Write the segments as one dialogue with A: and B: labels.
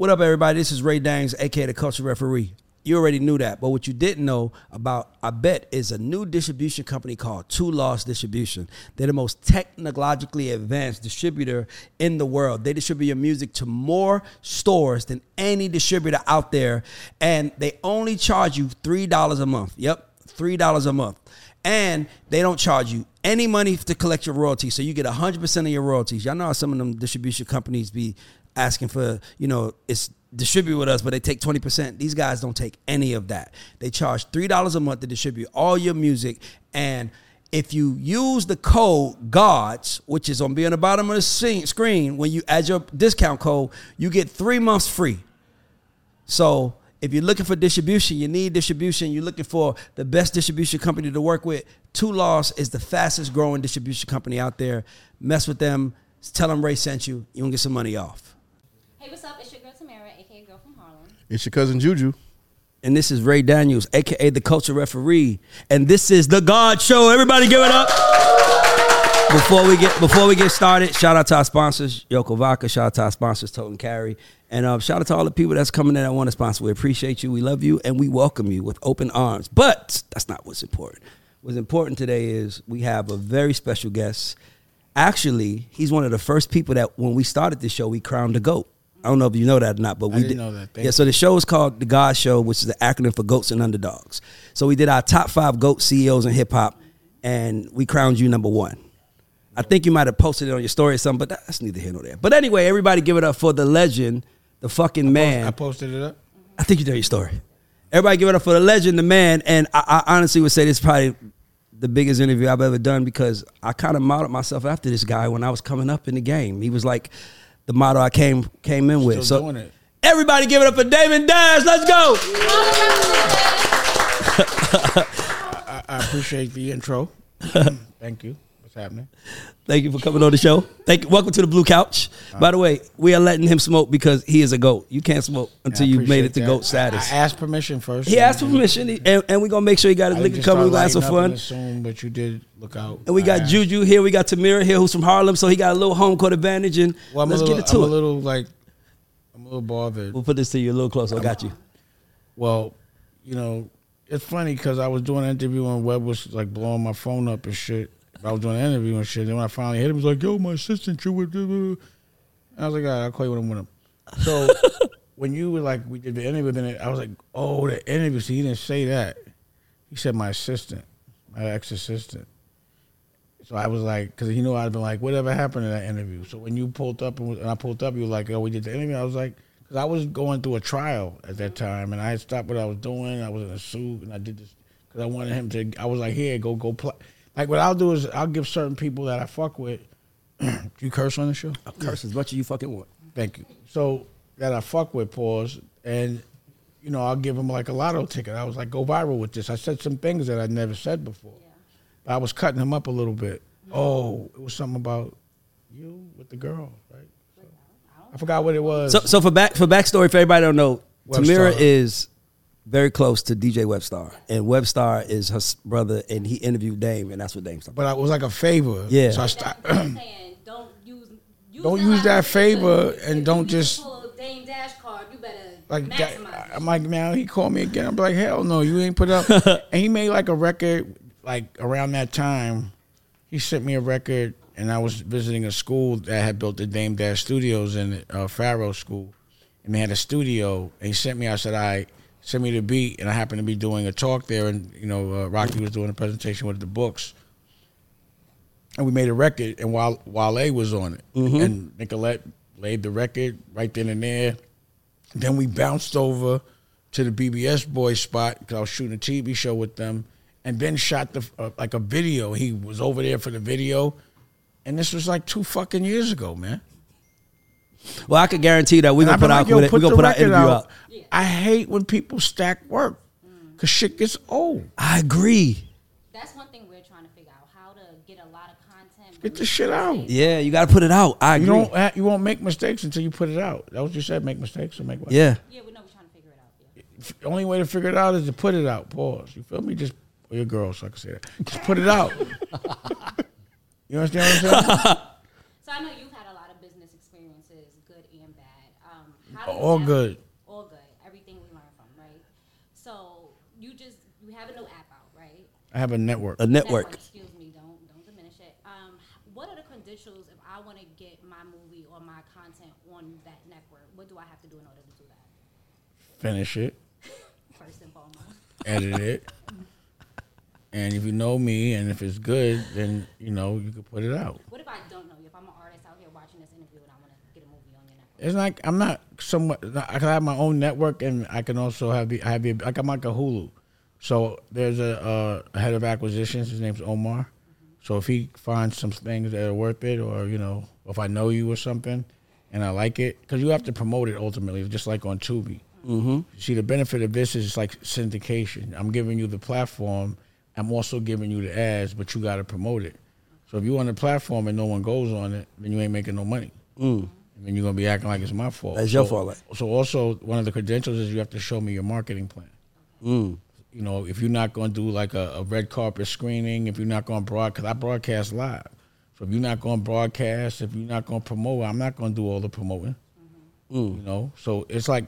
A: What up, everybody? This is Ray Daniels, aka the Culture Referee. You already knew that, but what you didn't know about, I bet, is a new distribution company called Too Lost Distribution. They're the most technologically advanced distributor in the world. They distribute your music to more stores than any distributor out there, and they only charge you $3 a month. Yep, $3 a month. And they don't charge you any money to collect your royalties. So you get 100% of your royalties. Y'all know how some of them distribution companies be asking for, you know, it's distribute with us, but they take 20%. These guys don't take any of that. They charge $3 a month to distribute all your music. And if you use the code GAUDS, which is on be on the bottom of the screen, when you add your discount code, you get three months free. So if you're looking for distribution, you need distribution, you're looking for the best distribution company to work with, Too Lost is the fastest growing distribution company out there. Mess with them. Tell them Ray sent you. you're gonna get some money off.
B: Hey, what's up? It's your girl Tamara, aka Girl from Harlem.
C: It's your cousin Juju.
A: And this is Ray Daniels, aka the Culture Referee. And this is the GAUDS Show. Everybody give it up. Before we get before we get started, shout out to our sponsors, Yoko Vodka. Shout out to our sponsors, Toten Carry. And um, shout out to all the people that's coming in that want to sponsor. We appreciate you, we love you, and we welcome you with open arms. But that's not what's important. What's important today is we have a very special guest. Actually, he's one of the first people that when we started this show, we crowned a goat. I don't know if you know that or not, but we
C: didn't
A: did
C: know that. Thank
A: yeah, so the show is called the GAUDS Show, which is the acronym for Goats and Underdogs. So we did our top five goat CEOs in hip hop, and we crowned you number one. I think you might have posted it on your story or something, but that's neither here nor there. But anyway, everybody give it up for the legend, the fucking man.
C: I posted it up.
A: I think you know your story. Everybody give it up for the legend, the man. And I, I honestly would say this is probably the biggest interview I've ever done because I kind of modeled myself after this guy when I was coming up in the game. He was like the model I came came in with.
C: Still
A: so everybody give it up for Damon Dash. Let's go.
C: I, I appreciate the intro. Thank you. What's happening?
A: Thank you for coming on the show. Thank you. Welcome to the Blue Couch. Uh-huh. By the way, we are letting him smoke because he is a goat. You can't smoke until
C: I
A: you made it to
C: that.
A: goat status.
C: I, I asked permission first.
A: he asked permission, he- and, and we're gonna make sure he got his liquor coming. We got some fun.
C: Assume, but you did look out.
A: And we got
C: asked.
A: Juju here. We got Tamira here, who's from Harlem, so he got a little home court advantage. And
C: Well,
A: let's
C: little,
A: get into
C: I'm
A: it.
C: a little like, I'm a little bothered.
A: we'll put this to you a little closer. I got you.
C: Well, you know, it's funny because I was doing an interview and Webb was like blowing my phone up and shit. I was doing an interview and shit. Then when I finally hit him, he was like, "Yo, my assistant, you with?" And I was like, "All right, I'll call you when I'm with him." So when you were like, we did the interview, then I was like, "Oh, the interview." So he didn't say that. He said my assistant, my ex assistant. So I was like, because he knew I'd been like, whatever happened in that interview. So when you pulled up and, was, and I pulled up, you were like, oh, we did the interview. I was like, because I was going through a trial at that time, and I had stopped what I was doing. I was in a suit, and I did this because I wanted him to. I was like, here, go, go play. Like what I'll do is I'll give certain people that I fuck with. you curse on the show?
A: I curse as much as you fucking want.
C: Thank you. So that I fuck with, pause, and you know I'll give him like a lotto ticket. I was like, go viral with this. I said some things that I'd never said before. I was cutting him up a little bit. Oh, it was something about you with the girl, right? So, I forgot what it was.
A: So, so for back for backstory, for everybody that don't know,
C: Webstar.
A: Tamira is very close to DJ Webstar, and Webstar is her brother, and he interviewed Dame, and that's what Dame's talking.
C: but I was like a favor.
A: Yeah.
C: So I
B: That's
C: st-
B: what I'm saying. Don't use, use
C: Don't use that favor and
B: you
C: don't
B: use
C: just-
B: pull Dame Dash card. You better
C: like that. I'm like, man, he called me again. I'm like, hell no, you ain't put up. and he made like a record, like around that time. He sent me a record, and I was visiting a school that had built the Dame Dash Studios in uh, Faro School, and they had a studio. And he sent me. I said, I sent me the beat, and I happened to be doing a talk there, and you know, uh, Rocky was doing a presentation with the books. And we made a record, and while Wale was on it, and Nicolette laid the record right then and there. Then we bounced over to the BBS Boys spot because I was shooting a TV show with them, and then shot the uh, like a video. He was over there for the video, and this was like two fucking years ago, man.
A: Well, I could guarantee that we're gonna put
C: been
A: out
C: like,
A: we're gonna put our interview
C: out.
A: out.
C: I hate when people stack work because shit gets old.
A: I agree.
B: That's one thing we're trying to figure out how to get a lot of content.
C: Get the shit out.
A: Yeah, you got to put it out. I
C: You
A: agree.
C: don't. ha- You won't make mistakes until you put it out. That what you said. Make mistakes or make what?
A: Yeah.
B: Yeah, we know we're trying to figure it out. Yeah.
C: The only way to figure it out is to put it out. Pause. You feel me? Just or your girl, so I can say that. Just put it out. you understand what I'm saying?
B: So I know you've had a lot of business experiences, good and bad. Um, how does
C: All good.
B: All good. Everything we learn from, right? So you just you have a new app out, right?
C: I have a network.
A: A network.
B: Excuse me, don't don't diminish it. Um, what are the credentials if I want to get my movie or my content on that network? What do I have to do in order to do that?
C: Finish it.
B: First and foremost.
C: edit it. And if you know me and if it's good, then you know you can put it out.
B: What if I don't know you? If I'm an artist out here watching this interview and I want to get a movie on your network?
C: It's like I'm not somewhat. I can have my own network, and I can also have the I have the like I'm like a Hulu. So there's a, uh, a head of acquisitions. His name's Omar. So if he finds some things that are worth it, or you know, if I know you or something, and I like it, because you have to promote it ultimately, just like on Tubi. Mm-hmm. See, the benefit of this is like syndication. I'm giving you the platform. I'm also giving you the ads, but you got to promote it. So if you're on the platform and no one goes on it, then you ain't making no money. And then you're gonna be acting like it's my fault.
A: That's your fault, like.
C: So also one of the credentials is you have to show me your marketing plan.
A: Mm.
C: You know, if you're not gonna do like a, a red carpet screening, if you're not gonna broadcast, I broadcast live. So if you're not gonna broadcast, if you're not gonna promote, I'm not gonna do all the promoting.
A: Mm.
C: You know, so it's like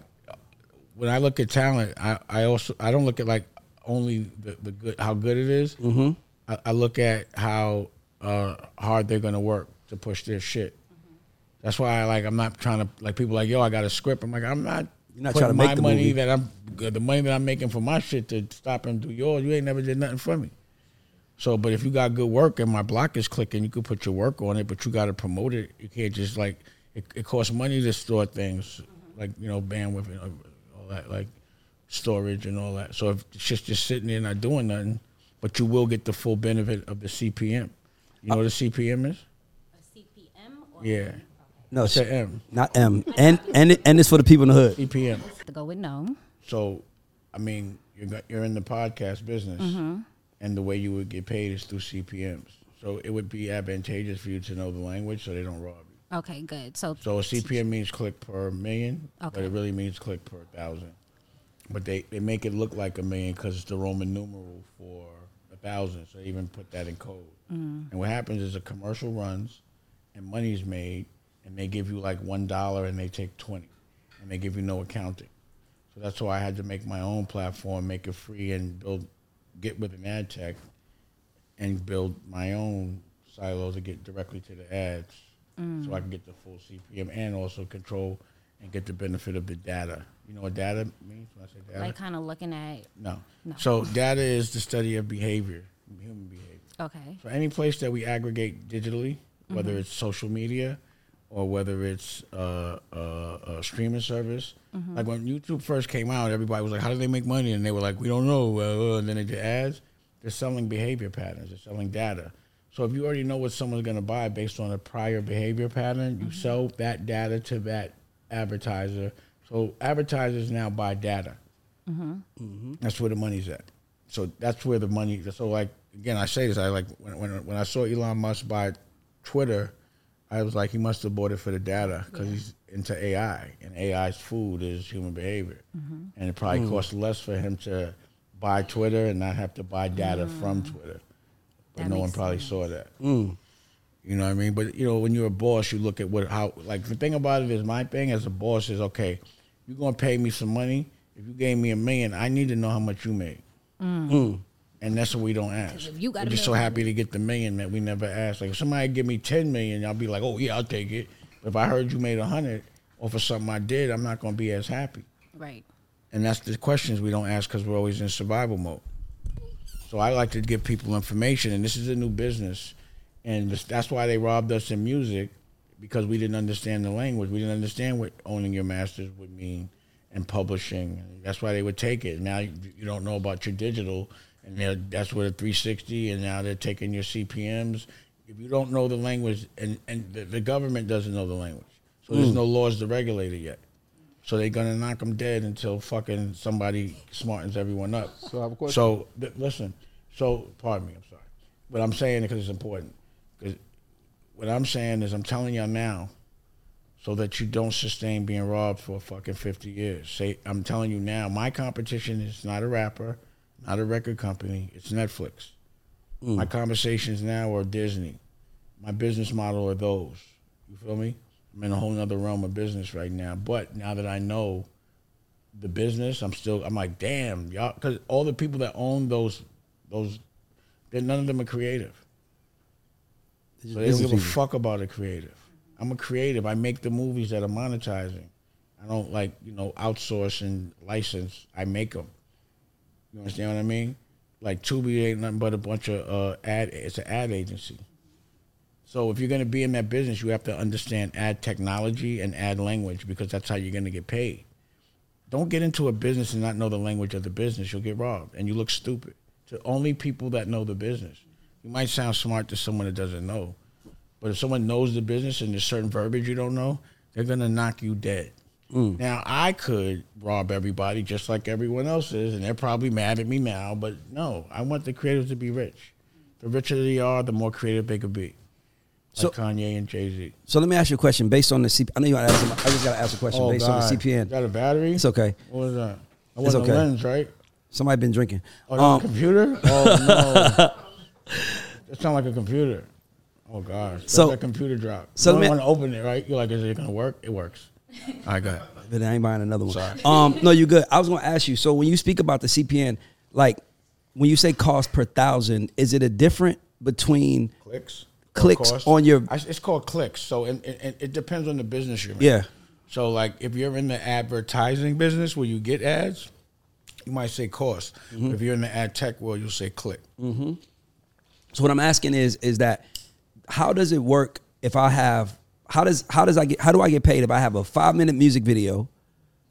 C: when I look at talent, I, I also I don't look at like only the, the good how good it is. Mm-hmm. I, I look at how uh, hard they're gonna work to push their shit. That's why I like I'm not trying to like people like yo I got a script. I'm like I'm not.
A: You're not trying to make
C: my
A: the
C: money
A: movie.
C: that I'm the money that I'm making for my shit to stop and do yours. You ain't never did nothing for me. So, but if you got good work and my block is clicking, you could put your work on it, but you got to promote it. You can't just like it, it costs money to store things, mm-hmm. like you know bandwidth and all that, like storage and all that. So if it's just just sitting there not doing nothing, but you will get the full benefit of the CPM. You know uh, what a CPM is?
B: A CPM or
C: Yeah,
A: No,
C: it's
A: shit.
C: a M.
A: Not M. And and it, and it's for the people in the hood.
C: CPM.
B: to go with no.
C: So, I mean, you're go- you're in the podcast business, mm-hmm. and the way you would get paid is through CPMS. So it would be advantageous for you to know the language, so they don't rob you.
B: Okay, good. So
C: So a CPM means click per million, but
B: Okay.
C: it really means click per thousand. But they, they make it look like a million because it's the Roman numeral for a thousand. So they even put that in code. Mm. And what happens is a commercial runs, and money's made, and they give you like one dollar, and they take twenty, and they give you no accounting. So that's why I had to make my own platform, make it free, and build, get with an ad tech, and build my own silo to get directly to the ads, so mm. I can get the full CPM and also control and get the benefit of the data. You know what data means when I say data?
B: like kind of looking at
C: no.
B: No.
C: So data is the study of behavior, human behavior.
B: okay.
C: So any place that we aggregate digitally, whether mm-hmm. it's social media or whether it's uh, uh, a streaming service, like when YouTube first came out, everybody was like, "How do they make money?" And they were like, "We don't know." Uh, uh," and then they did ads. They're selling behavior patterns. They're selling data. So if you already know what someone's going to buy based on a prior behavior pattern, you sell that data to that advertiser. So advertisers now buy data. That's where the money's at. So that's where the money. So like again, I say this. I like when when, when I saw Elon Musk buy Twitter, I was like, he must have bought it for the data because he's into AI, and AI's food is human behavior, mm-hmm. and it probably mm. costs less for him to buy Twitter and not have to buy data from mm. Twitter. But
B: That
C: no one probably
B: sense.
C: saw that. Mm. You know what I mean? But you know, when you're a boss, you look at what how like the thing about it is my thing as a boss is okay, you're gonna pay me some money. If you gave me a million, I need to know how much you made. And that's what we don't ask.
B: if you got
C: We're just so happy to get the million that we never ask. Like if somebody give me ten million, I'll be like, oh yeah, I'll take it. But if I heard you made a hundred off of something I did, I'm not gonna be as happy.
B: Right.
C: And that's the questions we don't ask because we're always in survival mode. So I like to give people information, and this is a new business, and that's why they robbed us in music because we didn't understand the language. We didn't understand what owning your masters would mean and publishing. That's why they would take it. Now you don't know about your digital, and that's where the 360, and now they're taking your CPMS. If you don't know the language, and, and the, the government doesn't know the language, so there's hmm. no laws to regulate it yet. So they're gonna knock them dead until fucking somebody smartens everyone up.
D: So I have a question.
C: So th- listen. So pardon me. I'm sorry, but I'm saying it because it's important. Because what I'm saying is I'm telling y'all now, so that you don't sustain being robbed for fucking 50 years. Say I'm telling you now. My competition is not a rapper, not a record company. It's Netflix. My conversations now are Disney. My business model are those. You feel me? I'm in a whole nother realm of business right now. But now that I know the business, I'm still I'm like, damn, y'all, because all the people that own those those, they're, none of them are creative. So they don't give a fuck about a creative. I'm a creative. I make the movies that are monetizing. I don't like you know outsource and license. I make them. You understand what I mean? Like Tubi ain't nothing but a bunch of uh, ad. It's an ad agency. So if you're going to be in that business, you have to understand ad technology and ad language because that's how you're going to get paid. Don't get into a business and not know the language of the business. You'll get robbed and you look stupid. To only people that know the business. You might sound smart to someone that doesn't know, but if someone knows the business and there's certain verbiage you don't know, they're going to knock you dead. Now I could rob everybody just like everyone else is, and they're probably mad at me now. But no, I want the creators to be rich. The richer they are, the more creative they could be. Like
A: So-
C: Kanye and Jay Z.
A: So let me ask you a question based on the CP. I know you want to ask. I just got to ask a question based on the CPM.
C: Got a battery?
A: It's okay.
C: What was that?
A: It's
C: wasn't
A: okay.
C: a lens, right?
A: Somebody been drinking.
C: Oh,
A: Um,
C: a computer? Oh no. It sounds like a computer. Oh gosh. That's
A: So-
C: that computer drop.
A: so
C: you
A: me-
C: want to open it, right? You're like, is it gonna work? It works. All right, go ahead.
A: but I ain't buying another one.
C: Sorry.
A: Um, no, you're good. I was going to ask you. So when you speak about the CPM, like when you say cost per thousand, is it a different between?
C: Clicks.
A: Clicks on your-
C: I- It's called clicks. So and, and it depends on the business you're in.
A: Yeah.
C: So like if you're in the advertising business where you get ads, you might say cost.
A: Mm-hmm.
C: If you're in the ad tech world, you'll say click.
A: So what I'm asking is, is that how does it work if I have how does how does I get how do I get paid if I have a five minute music video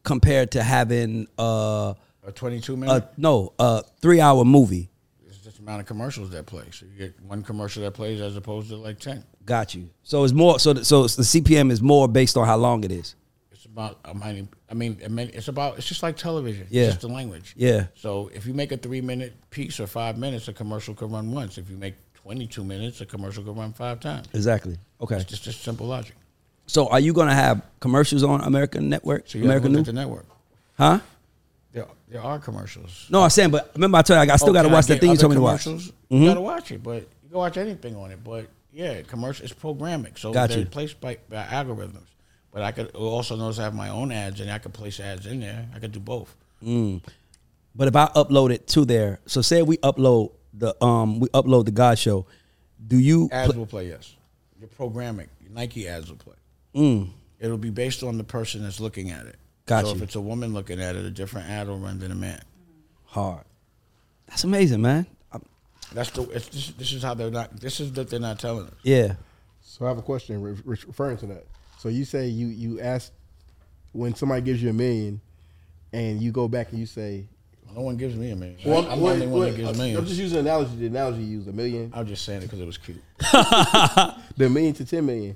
A: compared to having uh,
C: A 22 minute.
A: a no a three hour movie?
C: it's just the amount of commercials that play. So you get one commercial that plays as opposed to like ten.
A: Got you. So it's more so so the CPM is more based on how long it is.
C: It's about. I mean, I mean, I mean, it's about. It's just like television.
A: Yeah.
C: It's just the language.
A: Yeah.
C: So if you make a three minute piece or five minutes, a commercial can run once. If you make twenty two minutes, a commercial can run five times.
A: Exactly. Okay.
C: It's just just simple logic.
A: So are you gonna have commercials on American Network?
C: So you
A: American
C: have to
A: News?
C: look at the network.
A: Huh?
C: There, there are commercials.
A: No, I'm saying, but remember I told you I still
C: Oh,
A: gotta watch that
C: get
A: thing you told me to watch. Mhm.
C: You gotta watch it, but you can watch anything on it. But yeah, commercial. It's programming, so
A: Got
C: they're
A: you.
C: placed by, by algorithms. But I could also notice I have my own ads, and I could place ads in there. I could do both.
A: But if I upload it to there, so say we upload the um we upload the GAUDS Show, do you
C: Ads
A: pl-
C: will play, yes. Your programming, your Nike ads will play.
A: Mm.
C: It'll be based on the person that's looking at it.
A: Got
C: so
A: you.
C: if it's a woman looking at it, a different ad will run than a man.
A: hard? That's amazing, man. I'm-
C: That's the. It's, this, this is how they're not. This is that they're not telling us.
A: yeah.
D: So I have a question re- re- referring to that. So you say you you ask when somebody gives you a million, and you go back and you say,
C: No one gives me a million.
D: well,
C: I'm
D: wait,
C: the only one that gives
D: I'm just using an analogy. The analogy you use a million,
C: I'm just saying it because it was cute.
D: the million to ten million.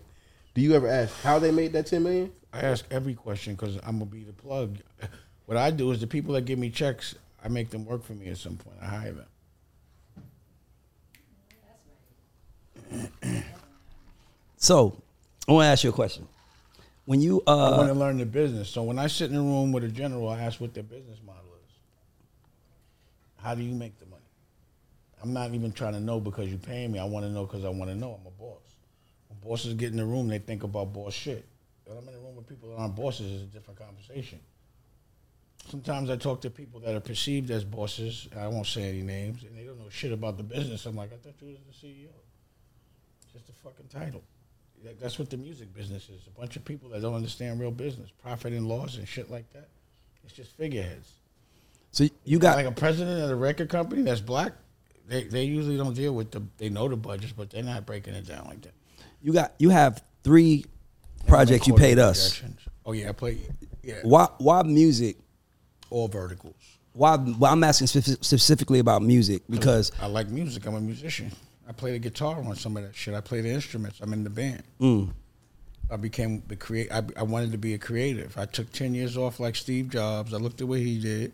D: Do you ever ask how they made that ten million?
C: I ask every question because I'm gonna be the plug. What I do is the people that give me checks, I make them work for me at some point. I hire them.
A: So I want to ask you a question. When you
C: I want
A: uh
C: to learn the business. So when I sit in a room with a general, I ask what their business model is. How do you make the money? I'm not even trying to know because you're paying me. I want to know because I want to know. I'm a boss. When bosses get in the room, they think about boss shit. When I'm in a room with people that aren't bosses, it's a different conversation. Sometimes I talk to people that are perceived as bosses. I won't say any names, and they don't know shit about the business. I'm like, I thought you was the CEO. Just a fucking title. That- That's what the music business is. A bunch of people that don't understand real business, profit and loss and shit like that. It's just figureheads.
A: So you got
C: like a president of a record company that's black. They they usually don't deal with the. They know the budgets, but they're not breaking it down like that.
A: you got you have three projects you paid us.
C: Oh yeah, I play. Yeah,
A: Why why music?
C: all verticals.
A: Why, why I'm asking spef- specifically about music because
C: I like music. I'm a musician. I play the guitar on some of that shit. I play the instruments. I'm in the band.
A: Mm.
C: I became the create. I, I wanted to be a creative. I took ten years off like Steve Jobs. I looked at what he did.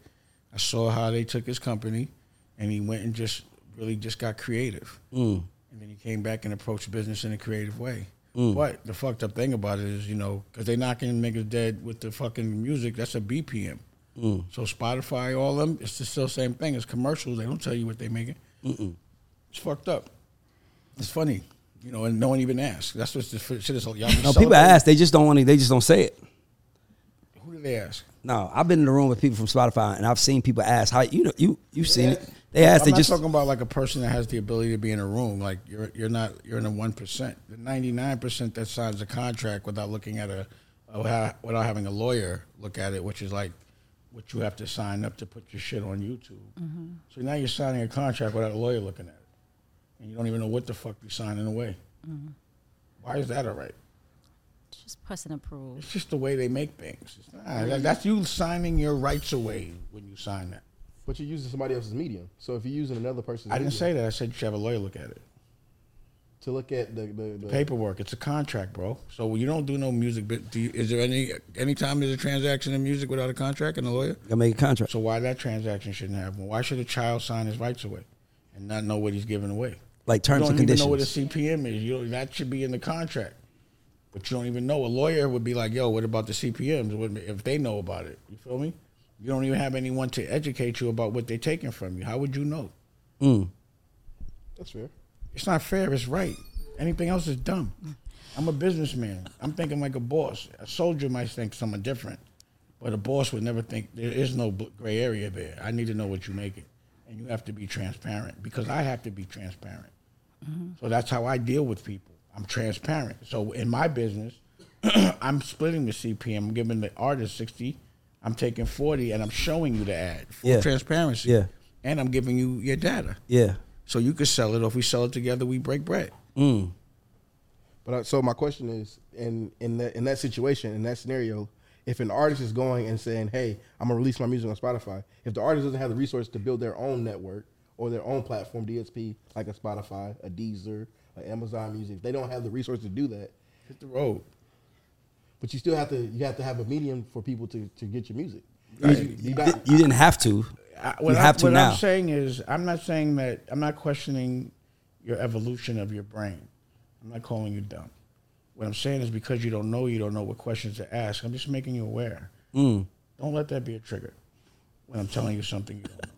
C: I saw how they took his company, and he went and just really just got creative.
A: Mm.
C: And then he came back and approached business in a creative way. But the fucked up thing about it is, you know, because they knocking niggas dead with the fucking music. That's a BPM. So Spotify, all them, it's the still same thing. It's commercials. They don't tell you what they making. It's fucked up. It's funny. You know, and no one even asks. That's what the shit is. Y'all
A: No, people ask. They just don't want to. They just don't say it.
C: Who do they ask?
A: No, I've been in the room with people from Spotify, and I've seen people ask how you know you you've seen it. They ask.
C: I'm
A: They
C: not
A: just
C: talking about like a person that has the ability to be in a room. Like you're you're not you're in the one percent. The ninety nine percent that signs a contract without looking at a, a without having a lawyer look at it, which is like what you have to sign up to put your shit on YouTube. Mm-hmm. So now you're signing a contract without a lawyer looking at it, and you don't even know what the fuck you're signing away. Mm-hmm. Why is that all right?
B: Just press and approve.
C: It's just the way they make things. It's not, that- that's you signing your rights away when you sign that.
D: But you're using somebody else's medium. So if you're using another person's
C: I didn't
D: medium
C: say that. I said you should have a lawyer look at it.
D: to look at the, the, the
C: paperwork. It's a contract, bro. So you don't do no music. But do you, is there any anytime there's a transaction in music without a contract and a lawyer?
A: gotta make a contract.
C: So why that transaction shouldn't have one? Why should a child sign his rights away and not know what he's giving away?
A: Like terms
C: You
A: terms
C: don't
A: and
C: even know what a
A: conditions.
C: CPM is. You don't, that should be in the contract, but you don't even know. A lawyer would be like, "Yo, what about the CPMS?" What- If they know about it, you feel me? You don't even have anyone to educate you about what they're taking from you. How would you know?
A: Mm.
D: That's fair.
C: It's not fair. It's right. Anything else is dumb. I'm a businessman. I'm thinking like a boss. A soldier might think something different, but a boss would never think there is no gray area there. I need to know what you're making, and you have to be transparent because I have to be transparent. So that's how I deal with people. I'm transparent. So in my business, I'm splitting the CPM. I'm giving the artist 60. I'm taking 40, and I'm showing you the ad for
A: Yeah.
C: transparency.
A: Yeah.
C: And I'm giving you your data.
A: Yeah.
C: So you could sell it, or if we sell it together, we break bread.
A: Mm.
D: But uh, so my question is, in in that in that situation, in that scenario, if an artist is going and saying, "Hey, I'm gonna release my music on Spotify," if the artist doesn't have the resources to build their own network or their own platform, DSP, like a Spotify, a Deezer, a Amazon Music, they don't have the resources to do that.
C: Hit the road.
D: But you still have to you have to have a medium for people to, to get your music.
C: Right.
D: You, you got-
A: You didn't have to.
C: I,
A: You
C: what
A: have
C: I,
A: to
C: what
A: now.
C: I'm saying is, I'm not saying that. I'm not questioning your evolution of your brain. I'm not calling you dumb. What I'm saying is because you don't know, you don't know what questions to ask. I'm just making you aware.
A: Mm.
C: Don't let that be a trigger when I'm telling you something you don't know.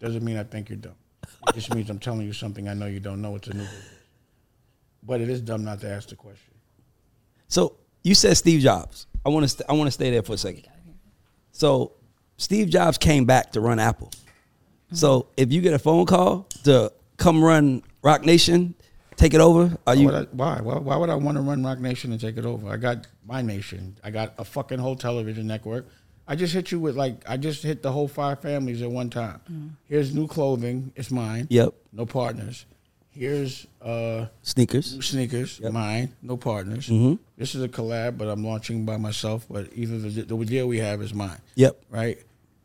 C: Doesn't mean I think you're dumb. It just means I'm telling you something I know you don't know. It's a new business. But it is dumb not to ask the question.
A: So you said Steve Jobs. I want to. St- I want to stay there for a second. So Steve Jobs came back to run Apple. So if you get a phone call to come run Roc Nation, take it over, are
C: Why
A: you?
C: would I, why? why? Why would I want to run Roc Nation and take it over? I got my nation. I got a fucking whole television network. I just hit you with like I just hit the whole five families at one time. Here's new clothing. It's mine.
A: Yep.
C: No partners. Here's uh,
A: Sneakers.
C: new sneakers.
A: Yep.
C: Mine. No partners.
A: Mhm.
C: This is a collab, but I'm launching by myself. But either the, the deal we have is mine.
A: Yep.
C: Right.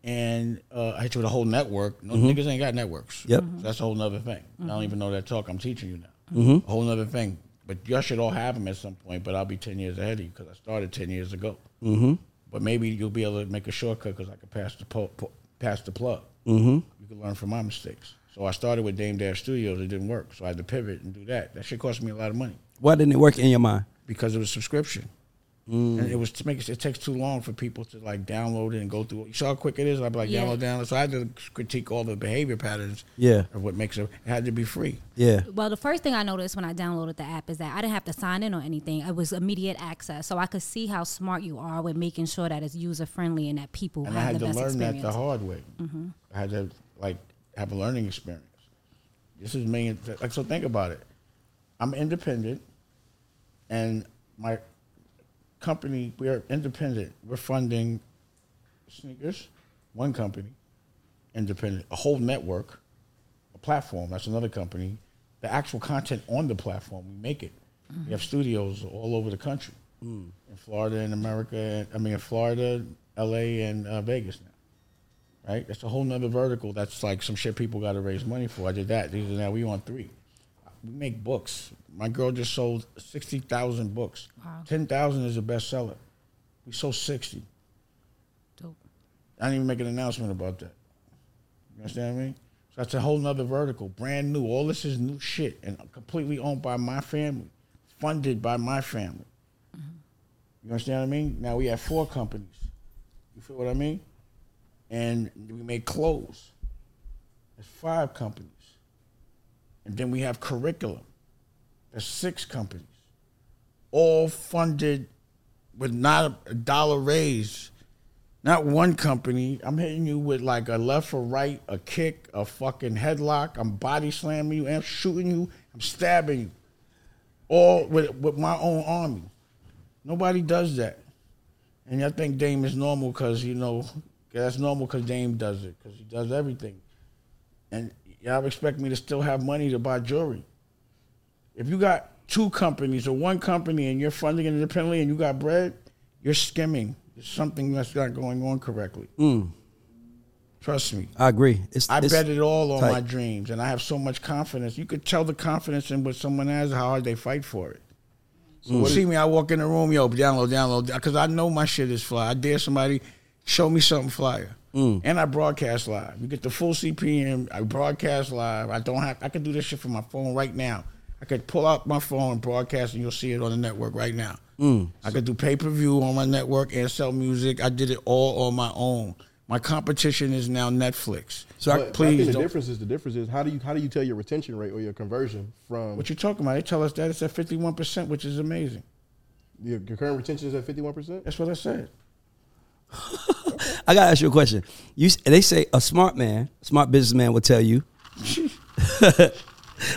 C: And uh, I hit you with a whole network. No niggas ain't got networks.
A: Mm-hmm. Yep.
C: So that's a whole nother thing. I don't even know that talk. I'm teaching you now.
A: Mhm.
C: A whole nother thing. But y'all should all have them at some point. But I'll be ten years ahead of you because I started ten years ago.
A: Mm-hmm.
C: But maybe you'll be able to make a shortcut because I could pass the po- po- pass the plug.
A: Mm-hmm.
C: You can learn from my mistakes. So I started with Dame Dash Studios. It didn't work, so I had to pivot and do that. That shit cost me a lot of money
A: Why didn't it work in your mind?
C: because it was subscription.
A: Mm.
C: And it was to make it, it takes too long for people to like download it and go through. it. You saw how quick it is. I'd be like
B: Yeah.
C: download, download. So I had to critique all the behavior patterns
A: Yeah.
C: of what makes it. It had to be free.
A: Yeah.
B: Well, the first thing I noticed when I downloaded the app is that I didn't have to sign in or anything. It was immediate access, so I could see how smart you are with making sure that it's user friendly and that people
C: and I
B: have
C: had
B: the
C: to
B: best
C: learn
B: experience.
C: that the hard way.
B: Mm-hmm.
C: I had to like have a learning experience. This is me. Like so, think about it. I'm independent, and my company we are independent. We're funding sneakers, one company, independent, a whole network, a platform. That's another company. The actual content on the platform, we make it. We have studios all over the country, in Florida, in America. I mean, in Florida, L.A., and uh, Vegas now. Right? That's a whole nother vertical. That's like some shit people got to raise money for. I did that. These are now we on three. We make books. My girl just sold sixty thousand books.
B: Wow.
C: Ten thousand is a bestseller. We sold sixty.
B: Dope.
C: I didn't even make an announcement about that. You understand what I mean? So that's a whole nother vertical, brand new. All this is new shit and completely owned by my family, funded by my family. Mm-hmm. You understand what I mean? Now we have four companies. You feel what I mean? And we make clothes. There's five companies. And then we have curriculum. There's six companies, all funded with not a dollar raised. Not one company. I'm hitting you with like a left or right, a kick, a fucking headlock. I'm body slamming you. I'm shooting you. I'm stabbing you. All with with my own army. Nobody does that. And I think Dame is normal because you know that's normal because Dame does it because he does everything. And y'all expect me to still have money to buy jewelry. If you got two companies or one company and you're funding it independently and you got bread, you're skimming. There's something that's not going on correctly. Mm. Trust me.
A: I agree. It's,
C: I
A: it's,
C: bet it all on
A: tight.
C: my dreams, and I have so much confidence. You could tell the confidence in what someone has, how hard they fight for it. So you see me, I walk in the room, yo, download, download, because I know my shit is fly. I dare somebody show me something flyer, mm. and I broadcast live. You get the full CPM. I broadcast live. I don't have. I can do this shit from my phone right now. I could pull out my phone and broadcast, and you'll see it on the network right now. Mm. I could do pay per view on my network and sell music. I did it all on my own. My competition is now Netflix.
A: So I-
D: But, but I
C: please
D: think the difference is the difference is how do you how do you tell your retention rate or your conversion from
C: What you're talking about? They tell us that it's at fifty one percent, which is amazing.
D: your, your current retention is at fifty one percent?
C: That's what I said.
A: I gotta ask you a question. You they say a smart man, smart businessman will tell you.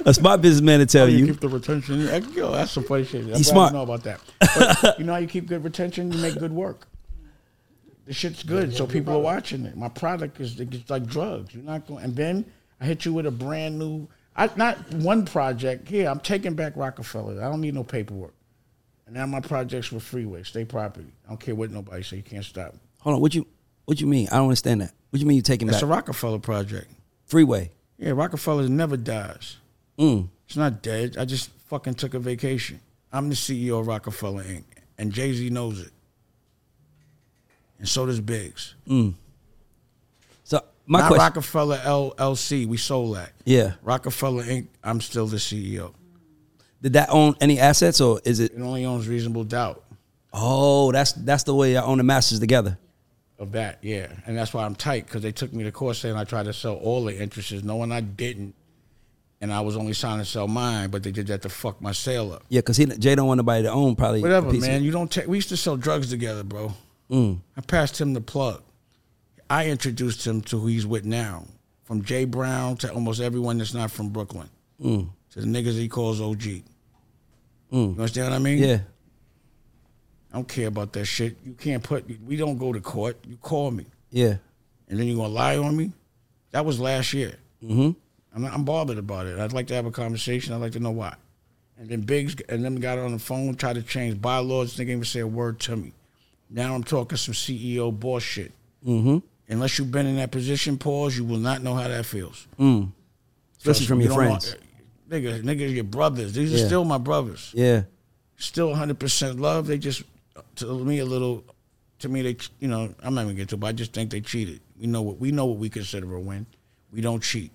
A: a smart businessman to tell
C: How do
A: you.
C: keep the retention. Like, Yo, that's some funny shit. I'm
A: He's
C: glad I
A: smart.
C: know about that. But you know how you keep good retention? You make good work. The shit's good, so people are watching it. My product is it's like drugs. You're not going. And then I hit you with a brand new. I not one project. Yeah, I'm taking back Roc-A-Fella. I don't need no paperwork. And now my projects with Freeway, state property. I don't care what nobody say. You can't stop.
A: Hold on, what you what you mean? I don't understand that. What you mean you taking
C: That's
A: back
C: a Roc-A-Fella project.
A: freeway?
C: Yeah, Roc-A-Fella never dies.
A: Mm.
C: It's not dead. I just fucking took a vacation. I'm the CEO of Roc-A-Fella Inc. And Jay Z knows it. And so does Biggs.
A: So my
C: not
A: question,
C: Roc-A-Fella LLC. We sold that.
A: yeah,
C: Roc-A-Fella Inc. I'm still the CEO.
A: did that own any assets or is it?
C: It only owns reasonable doubt
A: Oh, that's that's the way I own the masters together.
C: of that. Yeah, and that's why I'm tight because they took me to court saying I tried to sell all the interests, knowing I didn't, and I was only trying to sell mine, but they did that to fuck my sale up.
A: Yeah, because Jay don't want nobody to own probably.
C: Whatever, man. You don't take. We used to sell drugs together, bro.
A: Mm.
C: I passed him the plug. I introduced him to who he's with now, from Jay Brown to almost everyone that's not from Brooklyn,
A: Mm.
C: to the niggas he calls OG. You understand what I mean?
A: Yeah,
C: I don't care about that shit. You can't put. We don't go to court. You call me,
A: yeah.
C: and then you gonna lie on me. That was last year.
A: Mm-hmm.
C: I'm, not, I'm bothered about it. I'd like to have a conversation. I'd like to know why. And then Biggs and them got on the phone, tried to change bylaws. They didn't even say a word to me. Now I'm talking some CEO boss shit.
A: Mm-hmm.
C: Unless you've been in that position, pause, you will not know how that feels.
A: Mm. Especially
C: Trust
A: from
C: me,
A: your friends.
C: want- niggas, niggas, your brothers. These are still my brothers.
A: Yeah.
C: Still 100% love. They just, to me, a little, to me, they, you know, I'm not even going to get to it, but I just think they cheated. We know what we know what we consider a win. We don't cheat.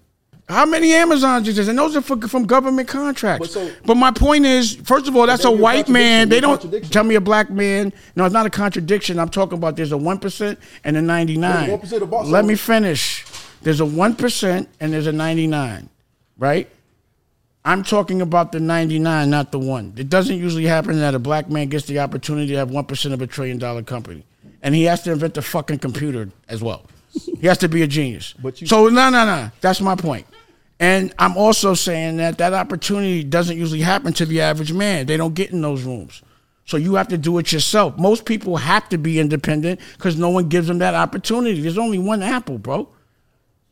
C: How many Amazons is this? And those are for, from government contracts.
D: But
C: But, my point is, first of all, that's a white man. They don't tell me a black man. No, it's not a contradiction. I'm talking about there's a one percent and a ninety nine.
D: Well, the 1% of boss-
C: Let me finish. There's a one percent and there's a ninety nine, right? I'm talking about the 99, not the one. It doesn't usually happen that a black man gets the opportunity to have 1% of a trillion dollar company. And he has to invent the fucking computer as well. He has to be a genius.
D: But you-
C: so, no, no, no. That's my point. And I'm also saying that that opportunity doesn't usually happen to the average man. They don't get in those rooms. So you have to do it yourself. Most people have to be independent because no one gives them that opportunity. There's only one Apple, bro.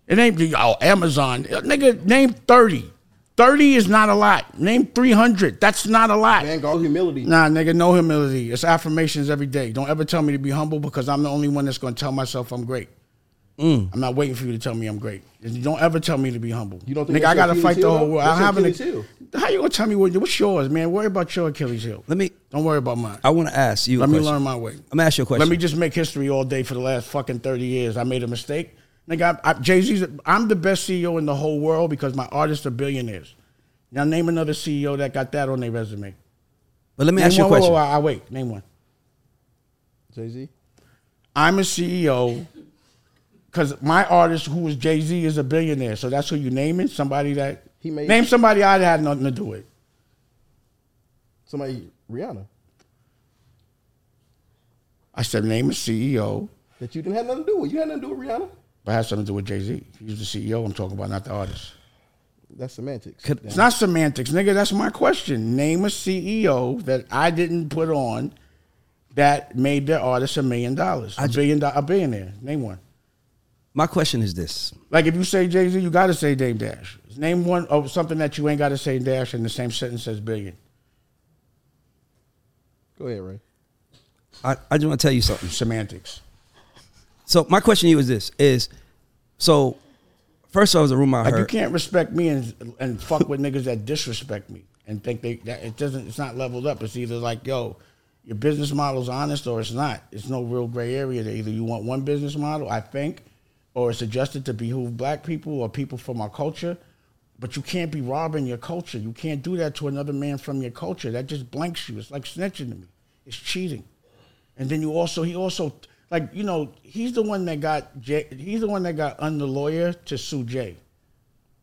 C: It ain't the oh Amazon. Uh, nigga, name 30. 30 is not a lot. Name 300. That's not a lot.
D: Vanguard humility.
C: Nah, nigga, no humility. It's affirmations every day. Don't ever tell me to be humble because I'm the only one that's going to tell myself I'm great.
A: Mm.
C: I'm not waiting for you to tell me I'm great. Don't ever tell me to be humble.
D: You don't think
C: nigga, I got to
D: your
C: fight the whole world. I'm having
D: your
C: a,
D: Achilles
C: How you going to tell me what, what's yours, man? Worry about your Achilles heel.
A: Let me.
C: Don't worry about mine.
A: I want to ask you.
C: Let
A: a
C: me
A: question.
C: learn my way.
A: I'm gonna ask you a question.
C: Let me just make history all day for the last fucking 30 years. I made a mistake. Nigga, I, I, Jay-Z's, I'm the best CEO in the whole world because my artists are billionaires. Now name another CEO that got that on their resume.
A: But let me
C: Name
A: ask you a
C: one, wait,
A: question.
C: wait, wait, I wait. Name one.
D: Jay Z.
C: I'm a CEO because my artist, who was Jay Z, is a billionaire. So that's who you naming? Somebody that
D: He made-
C: name somebody I had nothing to do with.
D: Somebody, Rihanna,
C: I said name a CEO,
D: that you didn't have nothing to do with. You had nothing to do with Rihanna.
C: but it has something to do with Jay Z. He's the CEO I'm talking about, not the artist.
D: That's semantics.
A: Could-
C: It's not semantics, nigga. That's my question. Name a CEO that I didn't put on that made their artist a million dollars, a billion, do- a billionaire. Name one.
A: My question is this:
C: Like if you say Jay Z, you got to say Dame Dash. Name one of something that you ain't got to say Dash in the same sentence as billion.
D: Go ahead, Ray.
A: I, I just want to tell you something.
C: Semantics.
A: So my question to you is this: is so first of all, it was a rumor I
C: Like you can't respect me and and fuck with niggas that disrespect me and think they that it doesn't. It's not leveled up. It's either like yo, your business model's honest or it's not. It's no real gray area there. Either you want one business model, I think, or it's adjusted to behoove black people or people from our culture. But you can't be robbing your culture. You can't do that to another man from your culture. That just blanks you. It's like snitching to me. It's cheating. And then you also he also like you know he's the one that got Jay, he's the one that got un the lawyer to sue Jay.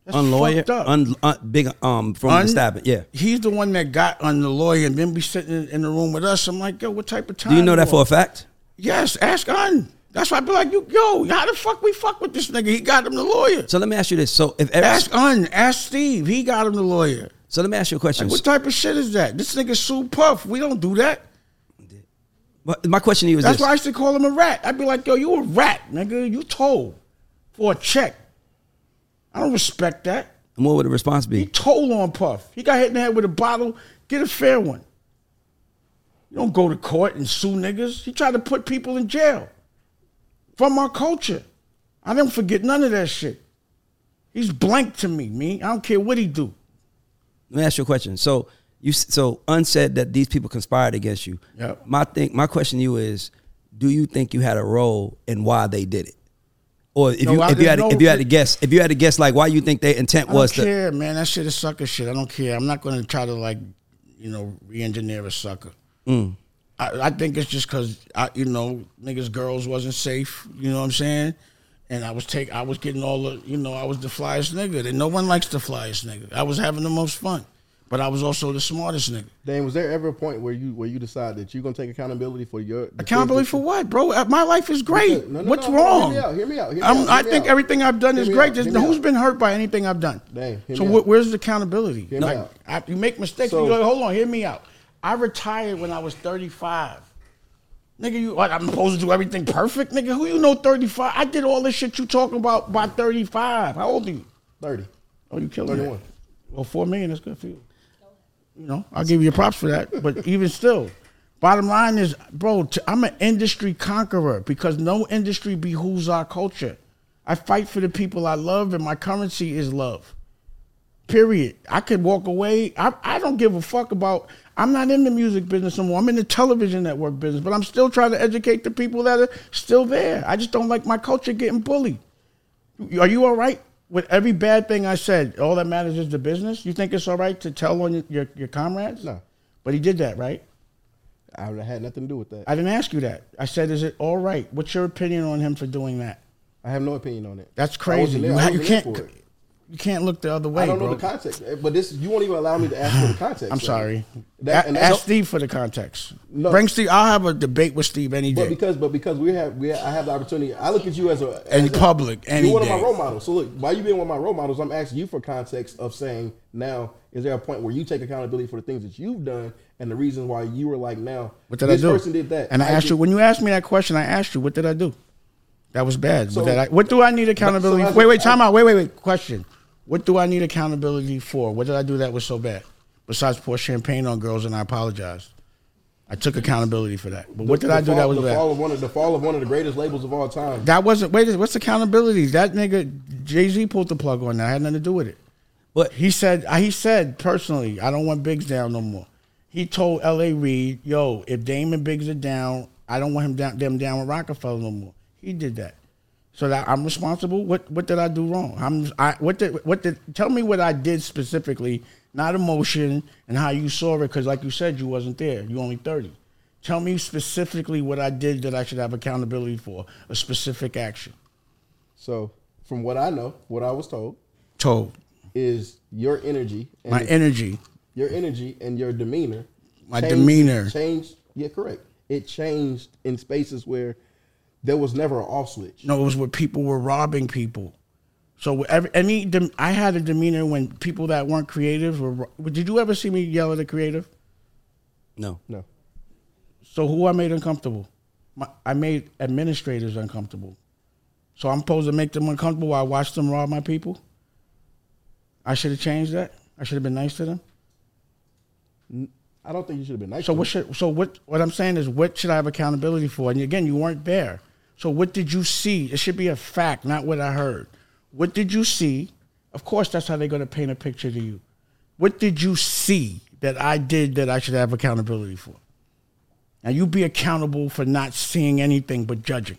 C: That's
A: Unlawyer, un, un, big um from
C: Un-
A: the stabbing. Yeah.
C: He's the one that got on the lawyer and then be sitting in, in the room with us. I'm like, yo, what type of time?
A: Do you know that for a fact?
C: Yes, ask Un. That's why I'd be like, you, yo, how the fuck we fuck with this nigga? He got him the lawyer.
A: So let me ask you this: so if every,
C: Ask Un. Ask Steve. He got him the lawyer.
A: so let me ask you a question.
C: Like, what type of shit is that? This nigga Sue Puff. We don't do that.
A: But my question to you is
C: That's
A: this:
C: why I used to call him a rat. I'd be like, yo, you a rat, nigga. You told for a check. I don't respect that.
A: and what would the response be?
C: He told on Puff. He got hit in the head with a bottle. Get a fair one. You don't go to court and sue niggas. He tried to put people in jail from our culture. I don't forget none of that shit. He's blank to me, me. I don't care what he do.
A: Let me ask you a question. So you so unsaid that these people conspired against you.
C: Yep.
A: My thing, my question to you is: Do you think you had a role in why they did it? Or if
C: No,
A: you
C: I
A: if you had
C: didn't
A: if you had to guess if you had to guess like why you think their intent was to
C: I don't
A: was to
C: care, man. That shit is sucker shit. I don't care. I'm not going to try to like, you know, re-engineer a sucker.
A: Mm.
C: I, I think it's just because I, you know, niggas, girls wasn't safe. You know what I'm saying? And I was take, I was getting all the, you know, I was the flyest nigga. And no one likes the flyest nigga. I was having the most fun, but I was also the smartest nigga.
D: Dame, was there ever a point where you where you decide that you're gonna take accountability for your
C: Accountability for what, bro? Uh, My life is great.
D: No, no,
C: What's
D: no,
C: wrong?
D: Hear me out. Hear me out. Hear me
C: I'm,
D: out,
C: I
D: me
C: think
D: out.
C: everything I've done
D: Hear
C: is great.
D: hear me
C: who's
D: out.
C: been hurt by anything I've done?
D: Hear
C: so
D: me
C: wh- where's the accountability?
D: Hear me
C: Like,
D: out.
C: I- you make mistakes.
D: So-
C: you go, hold on, hear me out. I retired when I was 35. Nigga, you what, I'm supposed to do everything perfect? Nigga, who you know 35? I did all this shit you talking about by 35. How old are you?
D: Thirty.
C: Oh, you killing
D: 31.
C: it. Well, four million is good for you. You know, I'll give you props for that. But even still, bottom line is, bro, t- I'm an industry conqueror because no industry behooves our culture. I fight for the people I love, and my currency is love. Period. I could walk away. I, I don't give a fuck about. I'm not in the music business anymore. I'm in the television network business, but I'm still trying to educate the people that are still there. I just don't like my culture getting bullied. Are you all right with every bad thing I said? All that matters is the business. You think it's all right to tell on your, your, your comrades?
D: No.
C: But he did that, right?
D: I had nothing to do with that.
C: I didn't ask you that. I said, is it all right? What's your opinion on him for doing that?
D: I have no opinion on it.
C: That's crazy. You, you can't. You can't look the other way,
D: I don't
C: bro.
D: know the context, eh, but this you won't even allow me to ask for the context.
C: I'm sorry.
D: That-
C: A-
D: and
C: ask Steve for the context.
D: No.
C: Bring Steve. I'll have a debate with Steve any day.
D: But because, but because we have, we I have the opportunity. I look at you as a
C: In
D: as a-
C: public, any
D: You're one of my role models. So look, while you being one of my role models, I'm asking you for context of saying now, is there a point where you take accountability for the things that you've done and the reason why you were like now?
C: What did
D: this
C: I do?
D: person did that,
C: And I, asked
D: did-
C: you when you asked me that question. I asked you, what did I do? That was bad.
D: So-
C: what, I, what do I need accountability?
D: so
C: for? Wait, wait, time out. Wait, wait, wait. Question. What do I need accountability for? What did I do that was so bad? Besides pour champagne on girls, and I apologized. I took accountability for that. But what did I do
D: fall,
C: that was
D: the
C: bad?
D: fall of one of the fall of one of the greatest labels of all time.
C: That wasn't. Wait, what's accountability? That nigga Jay Z pulled the plug on that. I had nothing to do with it.
A: But
C: He said. He said personally, I don't want Biggs down no more. He told L.A. Reid, "Yo, if Damon Biggs are down, I don't want him down, them down with Roc-A-Fella no more." He did that. So that I'm responsible. What what did I do wrong? I'm I what did what did tell me what I did specifically, not emotion and how you saw it. Because like you said, you wasn't there. You only thirty. Tell me specifically what I did that I should have accountability for, a specific action.
D: So, from what I know, what I was told
C: Told
D: is your energy and
C: my
D: the-
C: energy.
D: your energy and your demeanor
C: My
D: changed-
C: demeanor.
D: changed. Yeah, correct. It changed in spaces where there was never an off switch.
C: No, it was where people were robbing people. So every, any, dem- I had a demeanor when people that weren't creative were. Did you ever see me yell at a creative?
A: No.
D: No.
C: So who I made uncomfortable? My, I made administrators uncomfortable. So I'm supposed to make them uncomfortable while I watch them rob my people. I should have changed that. I should have been nice to them.
D: I don't think you should have been nice.
C: So
D: to
C: what
D: him.
C: should so what what I'm saying is what should I have accountability for? And again, you weren't there. So what did you see? It should be a fact, not what I heard. What did you see? Of course, that's how they're going to paint a picture to you. What did you see that I did that I should have accountability for? Now you be accountable for not seeing anything but judging.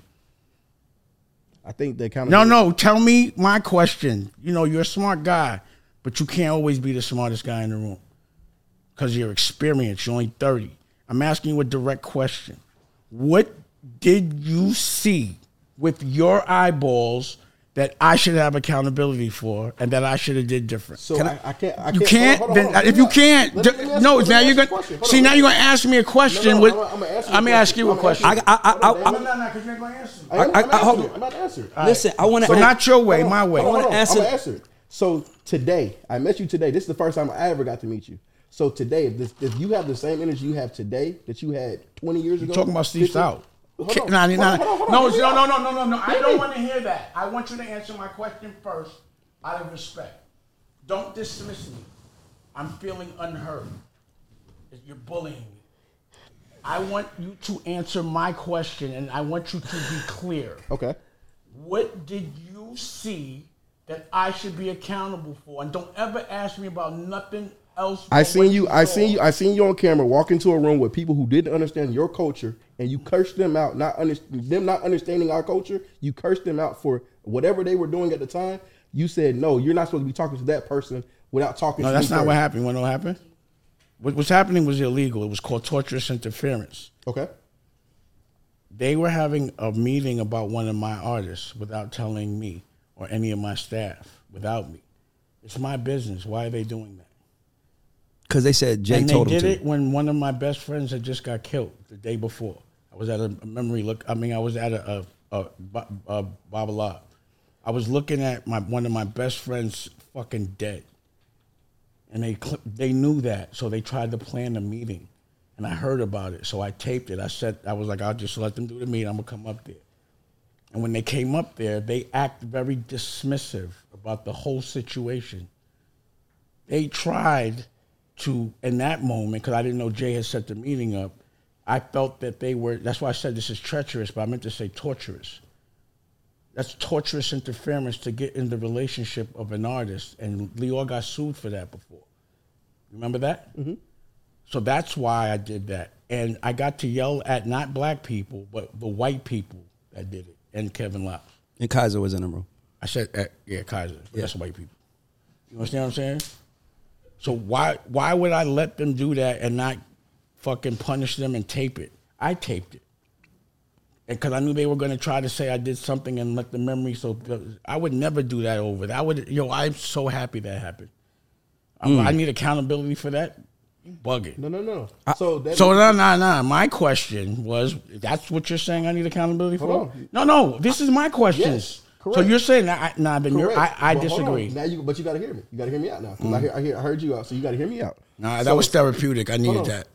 D: I think they kind of
C: No, no, tell me my question. You know, you're a smart guy, but you can't always be the smartest guy in the room because of your experience. You're only 30. I'm asking you a direct question. What did you see with your eyeballs that I should have accountability for and that I should have did different?
D: So I, I can't. I
C: you
D: can't.
C: You can't.
D: hold on, hold on,
C: then,
D: hold on.
C: if you
D: Let me-
C: can't,
D: let me- let me ask-
C: no.
D: let me
C: Now
D: ask
C: you're
D: you a
C: gonna
D: question. Hold
C: see.
D: on.
C: Now you're gonna ask me a question.
D: No, no,
C: with,
D: I'm- I'm gonna ask you a
C: let me ask you a
D: question.
C: question.
D: I'm gonna
A: I, I, I,
D: Hold on,
A: I,
D: Damon.
C: no, no, because you ain't gonna answer. me.
D: I am,
A: I-
D: I'm,
A: I- hold
D: answering
A: on.
D: it. I'm about to answer. it.
A: listen. I want to.
C: But not your way,
D: Hold on,
C: my way.
A: I wanna
D: hold on,
A: answer-
D: I'm gonna answer it. So today, I met you today. This is the first time I ever got to meet you. So today, if, this, if you have the same energy you have today that you had 20 years ago,
C: talking about Steve
D: 50
C: Stoute.
D: Hold
C: Ki-
D: on,
C: nah,
D: hold
C: nah,
D: hold on, hold on,
C: no, no, no, no, no, no, no. I don't want to hear that. I want you to answer my question first, out of respect. Don't dismiss me. I'm feeling unheard. You're bullying me. I want you to answer my question, and I want you to be clear.
D: Okay.
C: What did you see that I should be accountable for? And don't ever ask me about nothing else.
D: I seen you. I
C: saw.
D: seen you. I seen you on camera walk into a room with people who didn't understand your culture, and you cursed them out. Not under, them not understanding our culture. You cursed them out for whatever they were doing at the time. You said no. You're not supposed to be talking to that person without talking.
C: No,
D: to
C: that's
D: me
C: not
D: first."
C: what happened. You wanna know what happened? What was happening was illegal. It was called torturous interference.
D: Okay.
C: They were having a meeting about one of my artists without telling me or any of my staff, without me. It's my business. Why are they doing that?
A: Because they said Jay
C: and
A: told
C: they did it when one of my best friends had just got killed the day before. I was at a memory look. I mean, I was at a a, a, a, Babala. I was looking at my one of my best friends fucking dead, and they they knew that, so they tried to plan a meeting, and I heard about it, so I taped it. I said I was like, I'll just let them do the meeting. I'm gonna come up there. And when they came up there, they acted very dismissive about the whole situation. They tried to, in that moment, because I didn't know Jay had set the meeting up, I felt that they were, that's why I said this is treacherous, but I meant to say torturous. That's torturous interference to get in the relationship of an artist. And Lyor got sued for that before. Remember that? Mm-hmm. So that's why I did that. And I got to yell at not black people, but the white people that did it, and Kevin Liles.
A: And Kaiser was in the room.
C: I said, uh, yeah, Kaiser. But That's white people. You understand what I'm saying? So why why would I let them do that and not fucking punish them and tape it? I taped it, and because I knew they were going to try to say I did something and let the memory. So uh, I would never do that over. That would. Yo, I'm so happy that happened. I- hmm. I, need accountability for that. You bugging.
D: No, no, no. So that
C: So no, no, no. My question was: That's what you're saying? I need accountability for?
D: On.
C: No, no. This is my question.
D: Yes,
C: so you're saying that? Nah, then you're. I, I
D: But
C: disagree.
D: Now you, but you got to hear me. You got to hear me out now. 'Cause I, hmm. hear, I, hear, I heard you out, so you got to hear me out.
C: Nah, that was therapeutic. I needed that.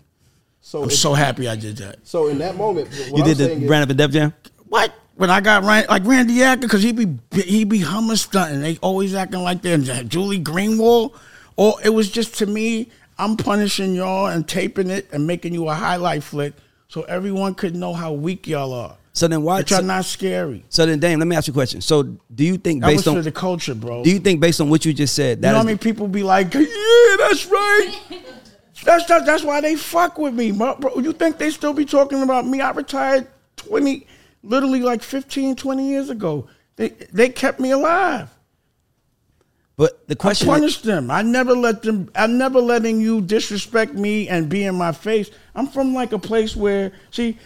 D: So,
C: I'm so happy I did that.
D: so in that moment, what
A: You
D: I'm
A: did the
D: saying
A: Brand Up and Def Jam?
C: What? When I got Rand, like Randy acting, because he be he be hummer stunting. They always acting like they're Julie Greenwald. Or it was just to me, I'm punishing y'all and taping it and making you a highlight flick so everyone could know how weak y'all are.
A: So then why?
C: But y'all
A: So,
C: not scary.
A: so then, Dame, let me ask you a question. So do you think
C: That was
A: based
C: for
A: on
C: the culture, bro.
A: do you think based on what you just said
C: You
A: that
C: know how
A: is-
C: many people be like, yeah, that's right. That's that, that's why they fuck with me, bro. bro. You think they still be talking about me? I retired 20, literally like 15, 20 years ago. They they kept me alive.
A: but the question
C: I
A: question
C: punished them. I never let them. I'm never letting you disrespect me and be in my face. I'm from like a place where, see,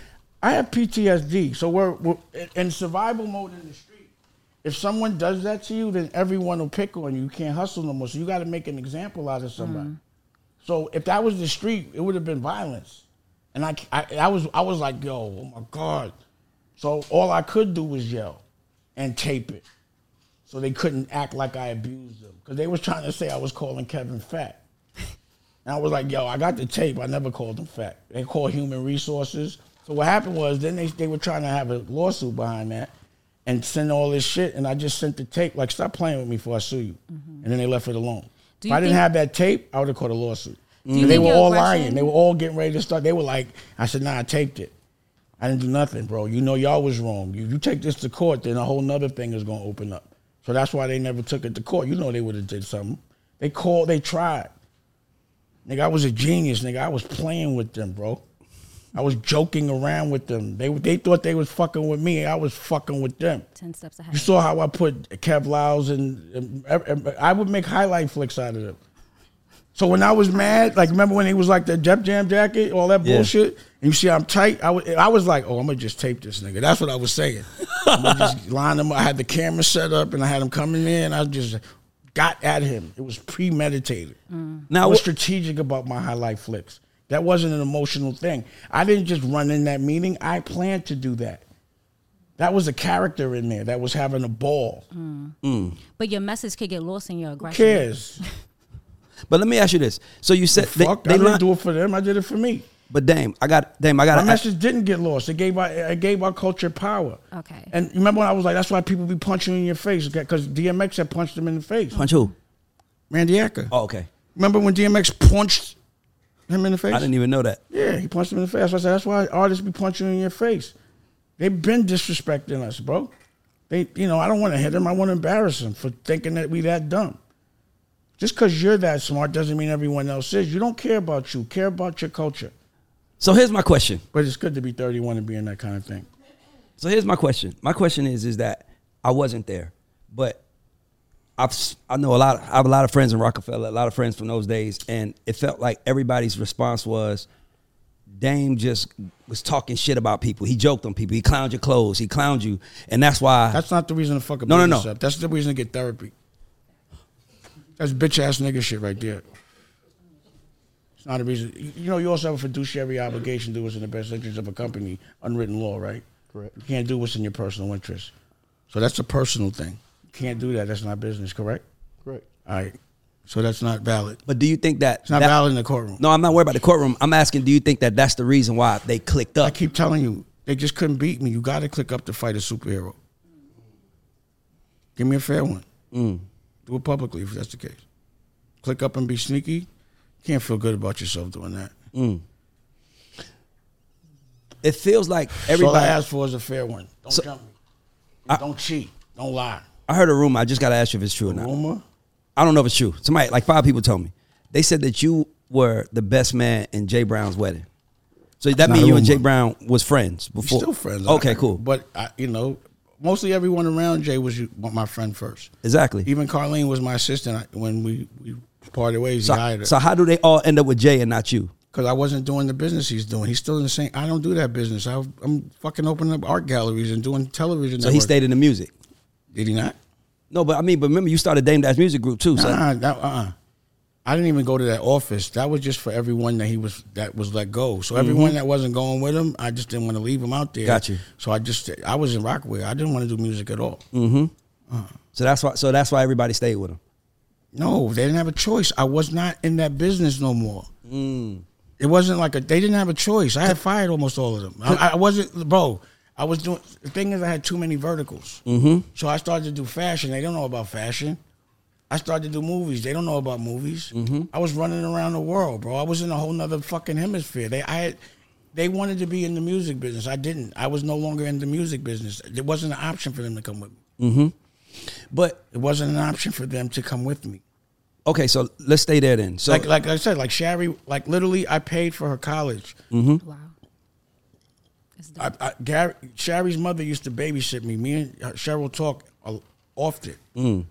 C: I have PTSD. So we're, we're in survival mode in the street. If someone does that to you, then everyone will pick on you. You can't hustle no more. So you got to make an example out of somebody. Mm. So if that was the street, it would have been violence. And I, I, I was, I was like, yo, oh my god. So all I could do was yell and tape it, so they couldn't act like I abused them because they was trying to say I was calling Kevin fat. And I was like, yo, I got the tape. I never called them fat. They called human resources. So what happened was then they, they were trying to have a lawsuit behind that and send all this shit. And I just sent the tape, like, stop playing with me before I sue you. Mm-hmm. And then they left it alone. If I didn't have that tape, I would have called a lawsuit. And they were all
B: aggression-
C: lying. They were all getting ready to start. They were like, I said, nah, I taped it. I didn't do nothing, bro. You know y'all was wrong. You, you take this to court, then a whole nother thing is gonna open up. So that's why they never took it to court. You know they would have did something. They called, they tried. Nigga, I was a genius, nigga. I was playing with them, bro. I was joking around with them. They they thought they was fucking with me. I was fucking with them.
B: Ten steps ahead.
C: You saw how I put Kev Liles and, and- and I would make highlight flicks out of them. So when I was mad, like remember when he was like the Def Jam jacket, all that
A: Yeah.
C: bullshit, and you see I'm tight. I was, I was like, oh, I'm gonna just tape this nigga. That's what I was saying. I'm gonna just line him. up. I had the camera set up, and I had him coming in. I just got at him. It was premeditated. Mm. I
A: Now,
C: was strategic about my highlight flicks. That wasn't an emotional thing. I didn't just run in that meeting. I planned to do that. That was a character in there that was having a ball. Mm. Mm.
B: but your message could get lost in your
C: Who
B: aggression.
C: cares?
A: but let me ask you this. So you said they,
C: Fuck,
A: they
C: I didn't
A: line-
C: do it for them. I did it for me.
A: but Dame, I got Dame, I got
C: My
A: to
C: message didn't get lost. It gave our it gave our culture power.
B: Okay.
C: And remember when I was like, that's why people be punching in your face because DMX had punched him in the face.
A: punch who?
C: Randy Acker.
A: Oh, okay.
C: Remember when DMX punched him in the face?
A: I didn't even know that.
C: Yeah, he punched him in the face. I said, that's why artists be punching you in your face. They've been disrespecting us, bro. They, you know, I don't want to hit him. I want to embarrass him for thinking that we that dumb. Just because you're that smart doesn't mean everyone else is. You don't care about you. Care about your culture.
A: So here's my question.
C: But it's good to be 31 and be in that kind of thing.
A: So here's my question. My question is is that I wasn't there, but I've s- I know a lot. I have a lot of friends in Roc-A-Fella, a lot of friends from those days, and it felt like everybody's response was, Dame just was talking shit about people. He joked on people. He clowned your clothes. He clowned you, and that's why.
C: That's not the reason to fuck a
A: No, no, no.
C: up. That's the reason to get therapy. That's bitch ass nigga shit right there. It's not a reason. You you know, you also have a fiduciary obligation to do what's in the best interest of a company, unwritten law, right?
D: Correct.
C: You can't do what's in your personal interest. So that's a personal thing. You can't do that. That's not business, correct?
D: Correct.
C: All right. So that's not valid.
A: but do you think that
C: It's not
A: that-
C: valid in the courtroom.
A: No, I'm not worried about the courtroom. I'm asking, do you think that that's the reason why they clicked up?
C: I keep telling you, they just couldn't beat me. You got to click up to fight a superhero. Give me a fair one.
A: Mm.
C: Do it publicly if that's the case. Click up and be sneaky. Can't feel good about yourself doing that.
A: It feels like
C: Everybody, all
A: everybody.
C: I ask for is a fair one. Don't
A: So-
C: jump me. don't cheat. Don't lie.
A: I heard a rumor. I just got to ask you if it's true or not.
C: Rumor?
A: I don't know if it's true. Somebody, like five people told me. They said that you were the best man in Jay Brown's wedding. So that means you and Jay. Brown was friends before.
C: still friends.
A: Okay,
C: I-
A: cool.
C: But I, you know, mostly everyone around Jay was my friend first.
A: exactly.
C: Even Carlene was my assistant when we, we parted ways.
A: So, so how do they all end up with Jay and not you?
C: because I wasn't doing the business he's doing. He's still in the same. I don't do that business. I, I'm fucking opening up art galleries and doing television.
A: So he stayed in the music.
C: Did he not?
A: No, but I mean, but remember you started Dame Dash Music Group too. So
C: Nah, that, uh-uh. I didn't even go to that office. That was just for everyone that he was that was let go. So everyone that wasn't going with him, I just didn't want to leave him out there.
A: Mm-hmm. Got you.
C: So I just I was in Rocawear. I didn't want to do music at all.
A: so that's why. So that's why everybody stayed with him.
C: No, they didn't have a choice. I was not in that business no more.
A: Mm.
C: It wasn't like a. They didn't have a choice. I had fired almost all of them. I, I wasn't, bro. I was doing. The thing is, I had too many verticals. Mm-hmm. So I started to do fashion. They don't know about fashion. I started to do movies. They don't know about movies.
A: Mm-hmm.
C: I was running around the world, bro. I was in a whole nother fucking hemisphere. They, I had, they wanted to be in the music business. I didn't. I was no longer in the music business. It wasn't an option for them to come with me.
A: But
C: It wasn't an option for them to come with me.
A: okay, so let's stay there then. So
C: like like I said, like Sherry, like literally, I paid for her college.
A: Mm-hmm.
B: Wow. It's dope.
C: I, I, Gary, Sherry's mother used to babysit me. Me and Cheryl talk uh, often.
A: Mm.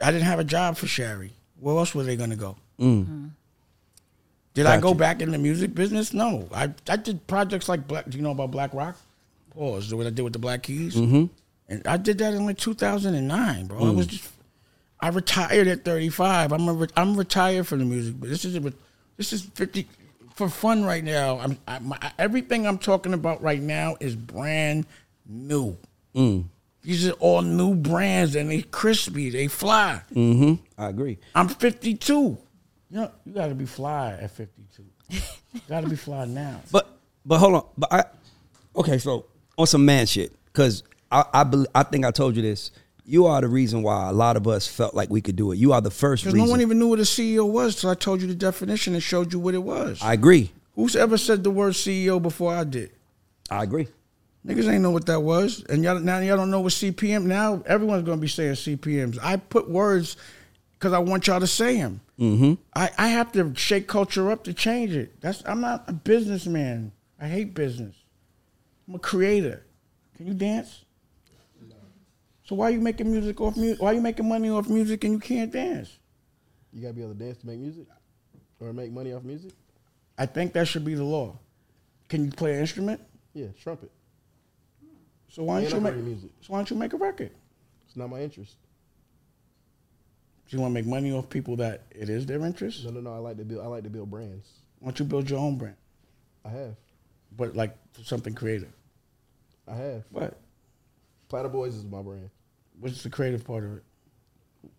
C: I didn't have a job for Sherry. Where else were they going to go? Did I go back in the music business? No. I, I did projects like Black. Do you know about Blakroc? Pause. What I did with the Black Keys. Mm-hmm. And I did that in like 2009, bro. I was just, I retired at 35. I'm a re- I'm retired from the music, but this is a, this is 50 for fun right now. I'm I, my, everything I'm talking about right now is brand new. These are all new brands and they crispy, they fly.
A: Mm-hmm. I agree.
C: I'm 52. You know, you got to be fly at 52. got to be fly now.
A: But but hold on. But I okay. So on some man shit, because I I, bel I think I told you this. You are the reason why a lot of us felt like we could do it. You are the first
C: Because
A: reason.
C: no one even knew what a CEO was till I told you the definition and showed you what it was.
A: I agree.
C: Who's ever said the word CEO before I did?
A: I agree.
C: Niggas ain't know what that was, and y'all now y'all don't know what CPM. Now everyone's gonna be saying CPMS. I put words because I want y'all to say them. Mm-hmm. I, I have to shake culture up to change it. That's I'm not a businessman. I hate business. I'm a creator. Can you dance? So why are you making music off music? Why are you making money off music and you can't dance?
D: You gotta be able to dance to make music, or make money off music.
C: I think that should be the law. Can you play an instrument?
D: Yeah, trumpet.
C: So why don't you make?
D: music.
C: So why don't you make a record?
D: It's not my interest.
C: Do you want to make money off people that it is their interest?
D: No, no, no. I like to build. I like to build brands.
C: Why don't you build your own brand,
D: I have.
C: but like something creative?
D: I have.
C: What?
D: Platter Boys is my brand.
C: What's the creative part of it?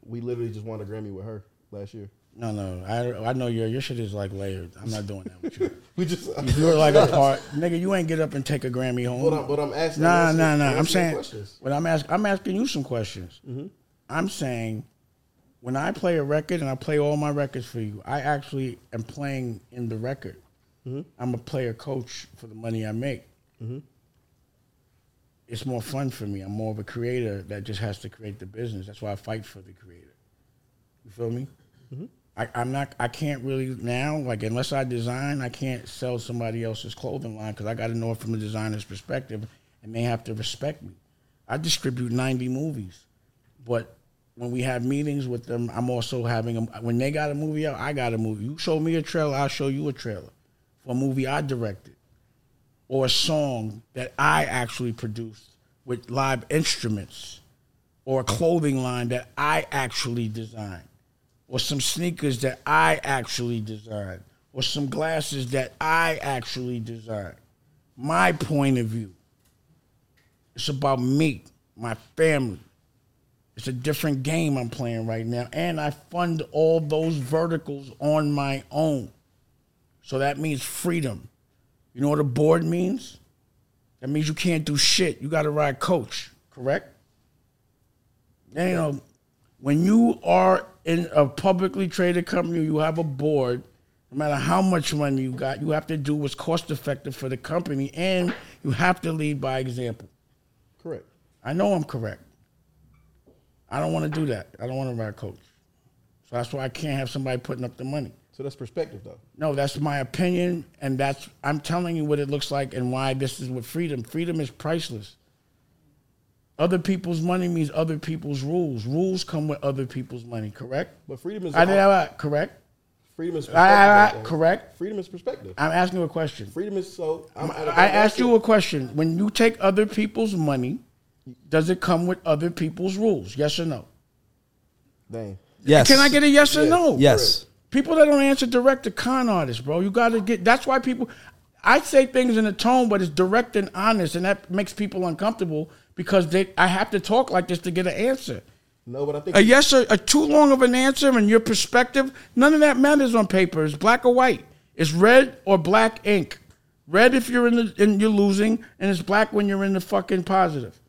D: We literally just won a Grammy with her last year.
C: No, no. I I know your your shit is like layered. I'm not doing that with you.
D: We just.
C: You're like a part, nigga. You ain't get up and take a Grammy home.
D: But I'm, but I'm asking.
C: Nah,
D: I'm
C: nah, nah.
D: I'm
C: I'm saying,
D: questions.
C: when I'm asking, I'm asking you some questions.
D: Mm-hmm.
C: I'm saying, when I play a record and I play all my records for you, I actually am playing in the record.
D: Mm-hmm.
C: I'm a player coach for the money I make. It's more fun for me. I'm more of a creator that just has to create the business. That's why I fight for the creator. You feel me? Mm-hmm. I, I'm not. I can't really now. Like unless I design, I can't sell somebody else's clothing line because I got to know it from a designer's perspective, and they have to respect me. I distribute 90 movies, but when we have meetings with them, I'm also having a, when they got a movie out, I got a movie. You show me a trailer, I'll show you a trailer for a movie I directed or a song that I actually produced with live instruments or a clothing line that I actually designed or some sneakers that I actually designed or some glasses that I actually designed. My point of view. It's about me, my family. It's a different game I'm playing right now. And I fund all those verticals on my own. So that means freedom. You know what a board means? That means you can't do shit. You got to ride coach, correct? And, you know, when you are in a publicly traded company, you have a board. No matter how much money you got, you have to do what's cost effective for the company, and you have to lead by example.
D: Correct.
C: I know I'm correct. I don't want to do that. I don't want to ride coach. So that's why I can't have somebody putting up the money.
D: So that's perspective, though.
C: No, that's my opinion, and that's I'm telling you what it looks like and why this is what freedom. Freedom is priceless. Other people's money means other people's rules. Rules come with other people's money. Correct?
D: But freedom is
C: I did I- correct.
D: freedom is
C: I- I-
D: perspective. though.
C: correct.
D: Freedom is perspective.
C: I'm asking you a question.
D: Freedom is so. I'm,
C: I asked you a question. When you take other people's money, does it come with other people's rules? Yes or no?
D: Dang.
A: Yes.
C: Can I get a yes or
D: Yes.
C: no?
A: Yes.
C: People that don't answer direct are con artists, bro. You got to get. That's why people. I say things in a tone, but it's direct and honest, and that makes people uncomfortable because they. I have to talk like this to get an answer.
D: No, but I think
C: A yes or a too long of an answer and your perspective, none of that matters on paper. It's black or white. It's red or black ink. Red if you're in the and you're losing, and it's black when you're in the fucking positive.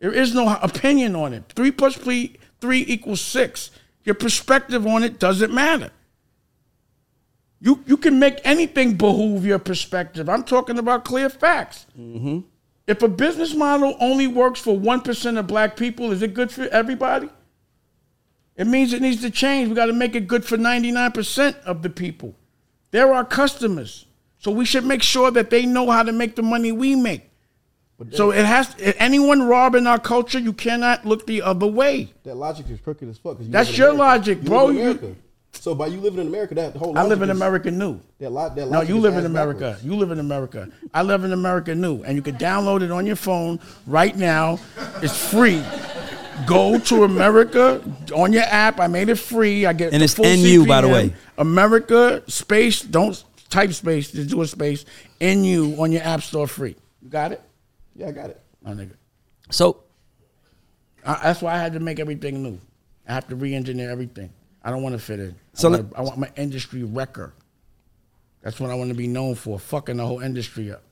C: There is no opinion on it. Three plus three, three equals six. Your perspective on it doesn't matter. You you can make anything behoove your perspective. I'm talking about clear facts. Mm-hmm. If a business model only works for one percent of black people, is it good for everybody? It means it needs to change. We got to make it good for 99% of the people. They're our customers. So we should make sure that they know how to make the money we make. So it has anyone robbing our culture, you cannot look the other way.
D: that logic is crooked as fuck. you
C: That's your logic, bro. You-
D: America. So by you living in America, that whole
C: I live in
D: is-
C: American Nu.
D: That lot, that
C: No,
D: logic
C: you live in America.
D: backwards.
C: You live in America. I live in American Nu. And you can download it on your phone right now. It's free. Go to America on your app. I made it free. I get
A: And
C: the
A: it's
C: full
A: NU, by the way.
C: America space. Don't type space. Just do a space. NU on your app store free. You got it,
D: Yeah, I got it.
C: my nigga.
A: So
C: I, that's why I had to make everything new. I have to re-engineer everything. I don't want to fit in.
A: So
C: I,
A: let-
C: want I want my industry wrecker. That's what I want to be known for. Fucking the whole industry up.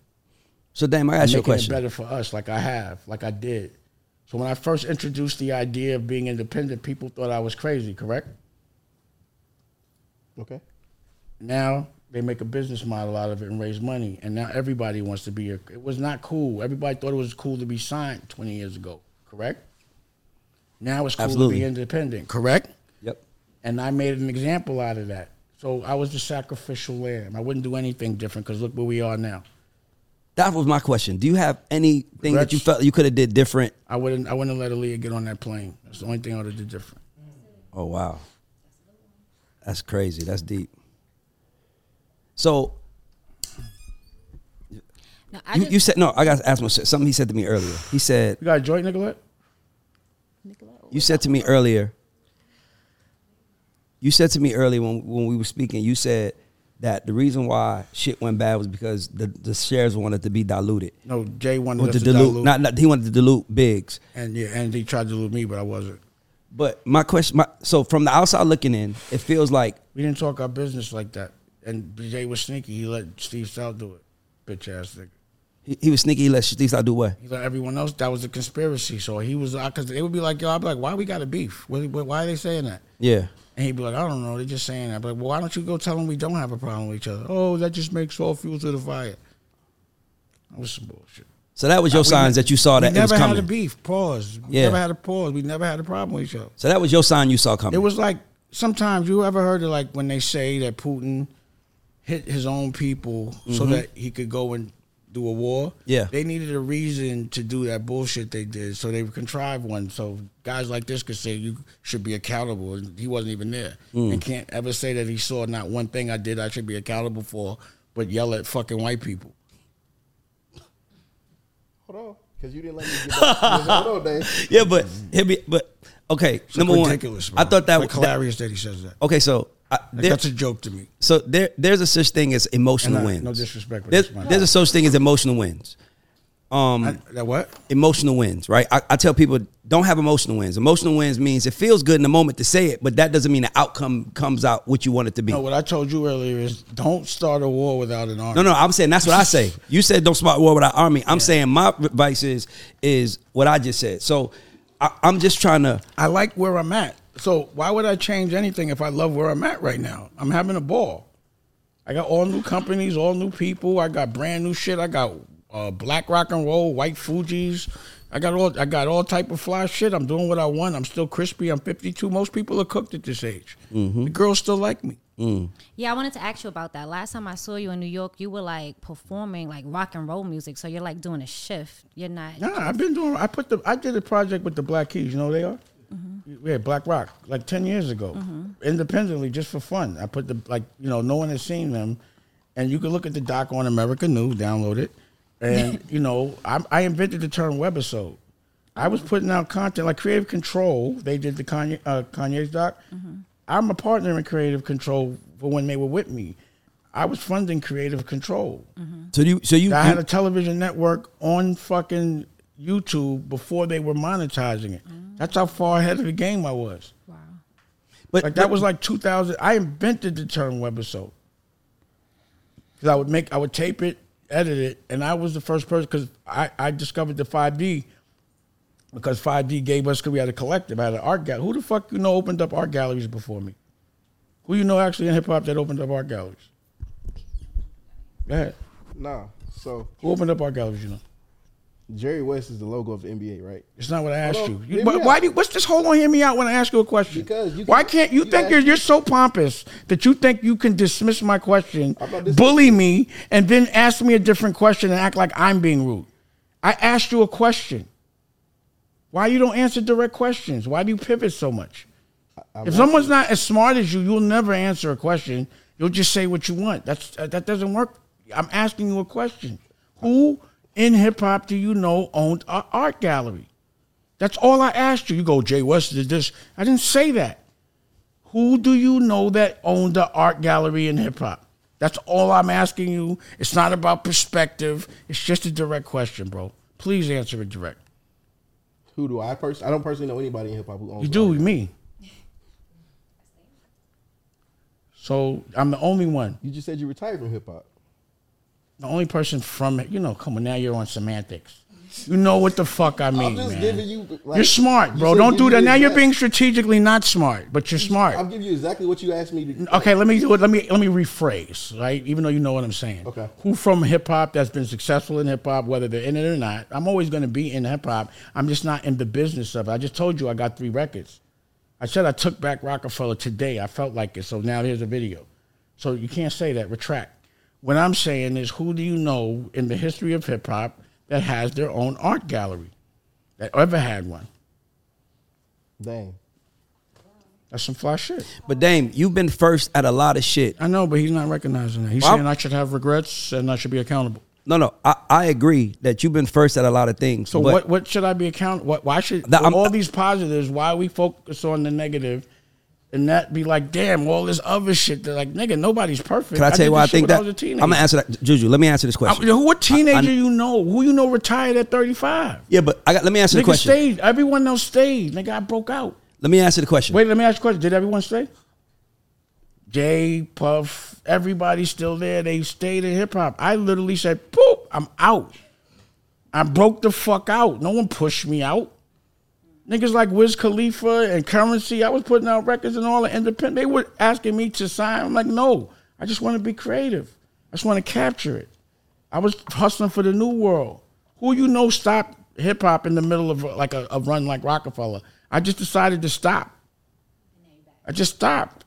A: so damn, I ask you a
C: making it
A: question.
C: better for us, like I have, like I did. So when I first introduced the idea of being independent, people thought I was crazy. Correct?
D: Okay.
C: Now they make a business model out of it and raise money, and now everybody wants to be. A, it was not cool. Everybody thought it was cool to be signed 20 years ago. Correct? Now it's cool
A: Absolutely.
C: to be independent. Correct?
A: Yep.
C: And I made an example out of that. So I was the sacrificial lamb. I wouldn't do anything different because look where we are now.
A: That was my question. Do you have anything that you felt you could have did different?
C: I wouldn't. I wouldn't have let Aaliyah get on that plane. That's the only thing I would have did different.
A: Oh wow, that's crazy. That's deep. So
B: No, I
A: you,
B: just,
A: you said no. I got to ask him something. He said to me earlier. He said
C: You got a joint, Nicolette?
A: you oh, said to me earlier. You said to me earlier when when we were speaking. You said that the reason why shit went bad was because the, the shares wanted to be diluted.
C: No, Jay wanted us to
A: dilute,
C: dilute,
A: Not, not he wanted to dilute Biggs.
C: and yeah, and he tried to dilute me, but I wasn't.
A: But my question, my, so from the outside looking in, it feels like
C: We didn't talk our business like that. And Jay was sneaky. He let Steve Stoute do it. Bitch ass nigga.
A: he, he was sneaky. He let Steve Stoute do what?
C: He let everyone else. That was a conspiracy. So he was because they would be like, yo, I'd be like, why we got a beef? Why, why are they saying that?
A: Yeah.
C: And he'd be like, I don't know. They're just saying that. But well, why don't you go tell them we don't have a problem with each other? Oh, that just makes all fuel to the fire. That was some bullshit.
A: So that was your
C: We
A: signs
C: ne-
A: that you saw that
C: we
A: it was
C: never had a beef. Pause. We
A: Yeah.
C: never had a pause. We never had a problem with each other.
A: So that was your sign you saw coming.
C: It was like sometimes you ever heard of like when they say that Putin hit his own people mm-hmm. so that he could go and do a war.
A: Yeah.
C: they needed a reason to do that bullshit they did, so they contrived one. So guys like this could say you should be accountable, and he wasn't even there,
A: Mm.
C: and can't ever say that he saw not one thing I did I should be accountable for, but yell at fucking white people.
D: Hold on, because you didn't let me get back. Hold on, Dave.
A: yeah, but he'll be, but okay.
C: It's
A: number
C: like
A: one.
C: Bro.
A: I thought that
C: It's
A: was
C: like hilarious that he says that.
A: okay. So I,
C: Like,
A: there,
C: that's a joke to me.
A: so there, there's a such thing as emotional
C: I-
A: wins.
C: no disrespect,
A: There's, there's a such thing as emotional wins. Um,
C: I, that what?
A: emotional wins, right? I, I tell people don't have emotional wins. Emotional wins means it feels good in the moment to say it, but that doesn't mean the outcome comes out what you want it to be.
C: No, what I told you earlier is don't start a war without an army.
A: No, no, I'm saying that's what I say. You said don't start a war without army. I'm saying my advice is is what I just said. So I, I'm just trying to.
C: I like where I'm at. So why would I change anything if I love where I'm at right now? I'm having a ball. I got all new companies, all new people. I got brand new shit. I got uh, black rock and roll, white Fuji's. I got all I got all type of fly shit. I'm doing what I want. I'm still crispy. I'm 52. Most people are cooked at this age. The girls still like me.
B: yeah, I wanted to ask you about that. Last time I saw you in New York, you were like performing like rock and roll music. So you're like doing a shift. You're not.
C: Nah, I've been doing. I put the. I did a project with the Black Keys. You know who they are. Mm-hmm. Yeah, Blakroc, like ten years ago, mm-hmm. independently, just for fun. I put the like, you know, no one has seen them, and you can look at the doc on American Nu, download it, and you know, I, I invented the term webisode. I was putting out content like Creative Control. They did the Kanye uh, Kanye's doc. Mm-hmm. I'm a partner in Creative Control for when they were with me. I was funding Creative Control.
A: So you, so you,
C: I had a television network on fucking YouTube before they were monetizing it. That's how far ahead of the game I was.
B: Wow.
A: but
C: Like that was like 2000. I invented the term webisode because I would make, I would tape it, edit it, and I was the first person because I, I discovered the 5D because 5D gave us because we had a collective, I had an art gallery. Who the fuck you know opened up art galleries before me? Who you know actually in hip hop that opened up art galleries? Go ahead.
D: Nah. So
C: Who opened up art galleries? You know.
D: Jerry West is the logo of the NBA, right?
C: It's not what I asked
D: Hold
C: you. you but why do you, what's this? Hold on, hear me out when I ask you a question.
D: Because you
C: why
D: can-
C: can't you,
D: you
C: think you're, you're so pompous that you think you can dismiss my question,
D: I'm not dis-
C: bully me, and then ask me a different question and act like I'm being rude? I asked you a question. Why you don't answer direct questions? Why do you pivot so much?
D: I'm
C: if someone's not as smart as you, you'll never answer a question. You'll just say what you want. That's uh, that doesn't work. I'm asking you a question. Who in hip hop do you know owned an art gallery? That's all I asked you. You go, Jay West did this. I didn't say that. Who do you know that owned the art gallery in hip hop? That's all I'm asking you. It's not about perspective. It's just a direct question, bro. Please answer it direct.
D: Who do I personally? I don't personally know anybody in hip hop who owns.
C: You do me. So I'm the only one.
D: You just said you retired from hip hop.
C: The only person from it. You know, come on, now you're on semantics. You know what the fuck I mean,
D: I'm just
C: man.
D: giving you. Like,
C: you're smart, bro.
D: said
C: Don't do that. Now you're being strategically not smart, but you're smart.
D: I'll give you exactly what you asked me to.
C: Okay, let me do it. Let me let me rephrase, right? Even though you know what I'm saying.
D: Okay.
C: Who from hip hop that's been successful in hip hop, whether they're in it or not? I'm always going to be in hip hop. I'm just not in the business of it. I just told you I got three records. I said I took back Roc-A-Fella today. I felt like it, so now here's a video. So you can't say that. Retract. What I'm saying is, who do you know in the history of hip hop that has their own art gallery, that ever had one?
D: Dang.
C: That's some fly shit.
A: But Dame, you've been first at a lot of shit.
C: I know, but he's not recognizing that. He's
A: Well,
C: saying I should have regrets and I should be accountable.
A: No, no, I, I agree that you've been first at a lot of things.
C: So what what should I be account? What why should
A: That-
C: with
A: I'm-
C: all these positives? Why we focus on the negative, and that be like, damn, all this other shit. That like, nigga, nobody's perfect.
A: Can I tell you why I think that?
C: was a
A: I'm gonna answer that, Juju. Let me answer this question.
C: who- what teenager
A: I-
C: you know? Who you know retired at thirty five?
A: yeah, but I got. Let me answer the question.
C: stayed. Everyone else stayed. Nigga, I broke out.
A: Let me answer the question.
C: Wait, let me ask you a question. Did everyone stay? Jay, Puff, everybody still there. They stayed in hip hop. I literally said, "Poop, I'm out." I broke the fuck out. No one pushed me out. Niggas like Wiz Khalifa and Curren$y, I was putting out records and all the independent. They were asking me to sign. I'm like, no, I just want to be creative. I just want to capture it. I was hustling for the new world. Who you know stopped hip hop in the middle of like a, a run like Roc-A-Fella? I just decided to stop. I just stopped.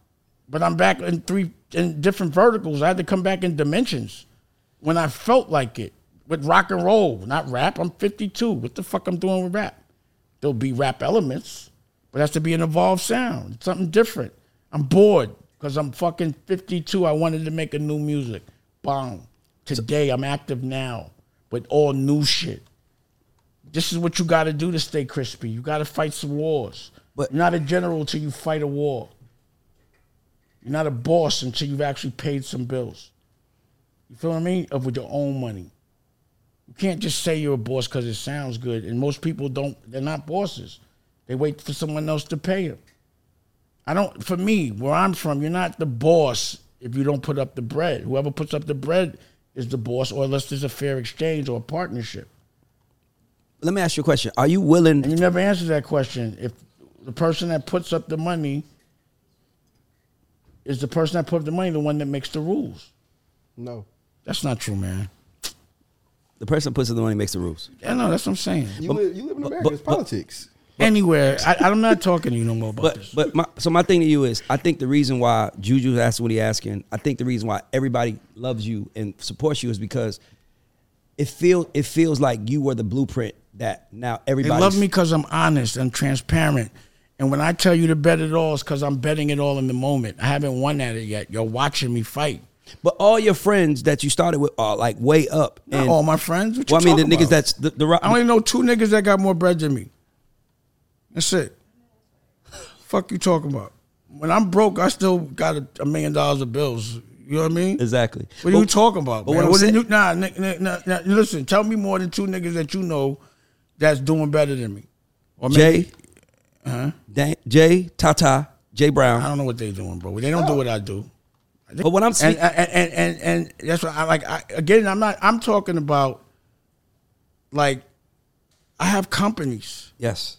C: But I'm back in three in different verticals. I had to come back in dimensions when I felt like it with rock and roll, not rap. I'm 52. What the fuck I'm doing with rap? There'll be rap elements, but it has to be an evolved sound. It's something different. I'm bored because I'm fucking 52. I wanted to make a new music. Bang. Today I'm active now with all new shit. This is what you got to do to stay crispy. You got to fight some wars.
A: But-
C: You're not a general until you fight a war. You're not a boss until you've actually paid some bills. You feel what I mean? Of with your own money. You can't just say you're a boss because it sounds good. And most people don't, they're not bosses. They wait for someone else to pay them. I don't, for me, where I'm from, you're not the boss if you don't put up the bread. Whoever puts up the bread is the boss, or unless there's a fair exchange or a partnership.
A: Let me ask you a question. Are you willing?
C: And you never answer that question. If the person that puts up the money is the person that put up the money, the one that makes the rules.
D: No.
C: That's not true, man.
A: The person that puts in the money makes the rules.
C: Yeah, no, that's what I'm saying.
D: You,
A: But-
D: live, you live in America.
A: but-
D: it's
A: but-
D: politics.
C: Anywhere, I, I'm not talking to you no more about
A: But
C: this.
A: but my, so my thing to you is, I think the reason why Juju asked what he asking, I think the reason why everybody loves you and supports you is because it feel it feels like you were the blueprint that now
C: They
A: everybody
C: love me because I'm honest and transparent. And when I tell you to bet it all, it's because I'm betting it all in the moment. I haven't won at it yet. You're watching me fight.
A: But all your friends that you started with are like way up.
C: Not
A: And
C: all my friends. What you
A: well, I mean, the
C: talking
A: niggas
C: about?
A: that's the, the rock.
C: I only know two niggas that got more bread than me. That's it. Fuck you talking about? When I'm broke, I still got a, a million dollars of bills. You know what I mean?
A: exactly.
C: What are you talking about?
A: but
C: man?
A: what saying-
C: you- nah, nah, nah, nah, listen. Tell me more than two niggas that you know that's doing better than me. Or
A: Jay,
C: uh-huh.
A: Dan, Jay, Tata, Jay Brown.
C: I don't know what they doing, bro. They don't do what I do.
A: But what I'm saying,
C: and, and and and that's what I like. I, again, I'm not. I'm talking about like I have companies.
A: yes,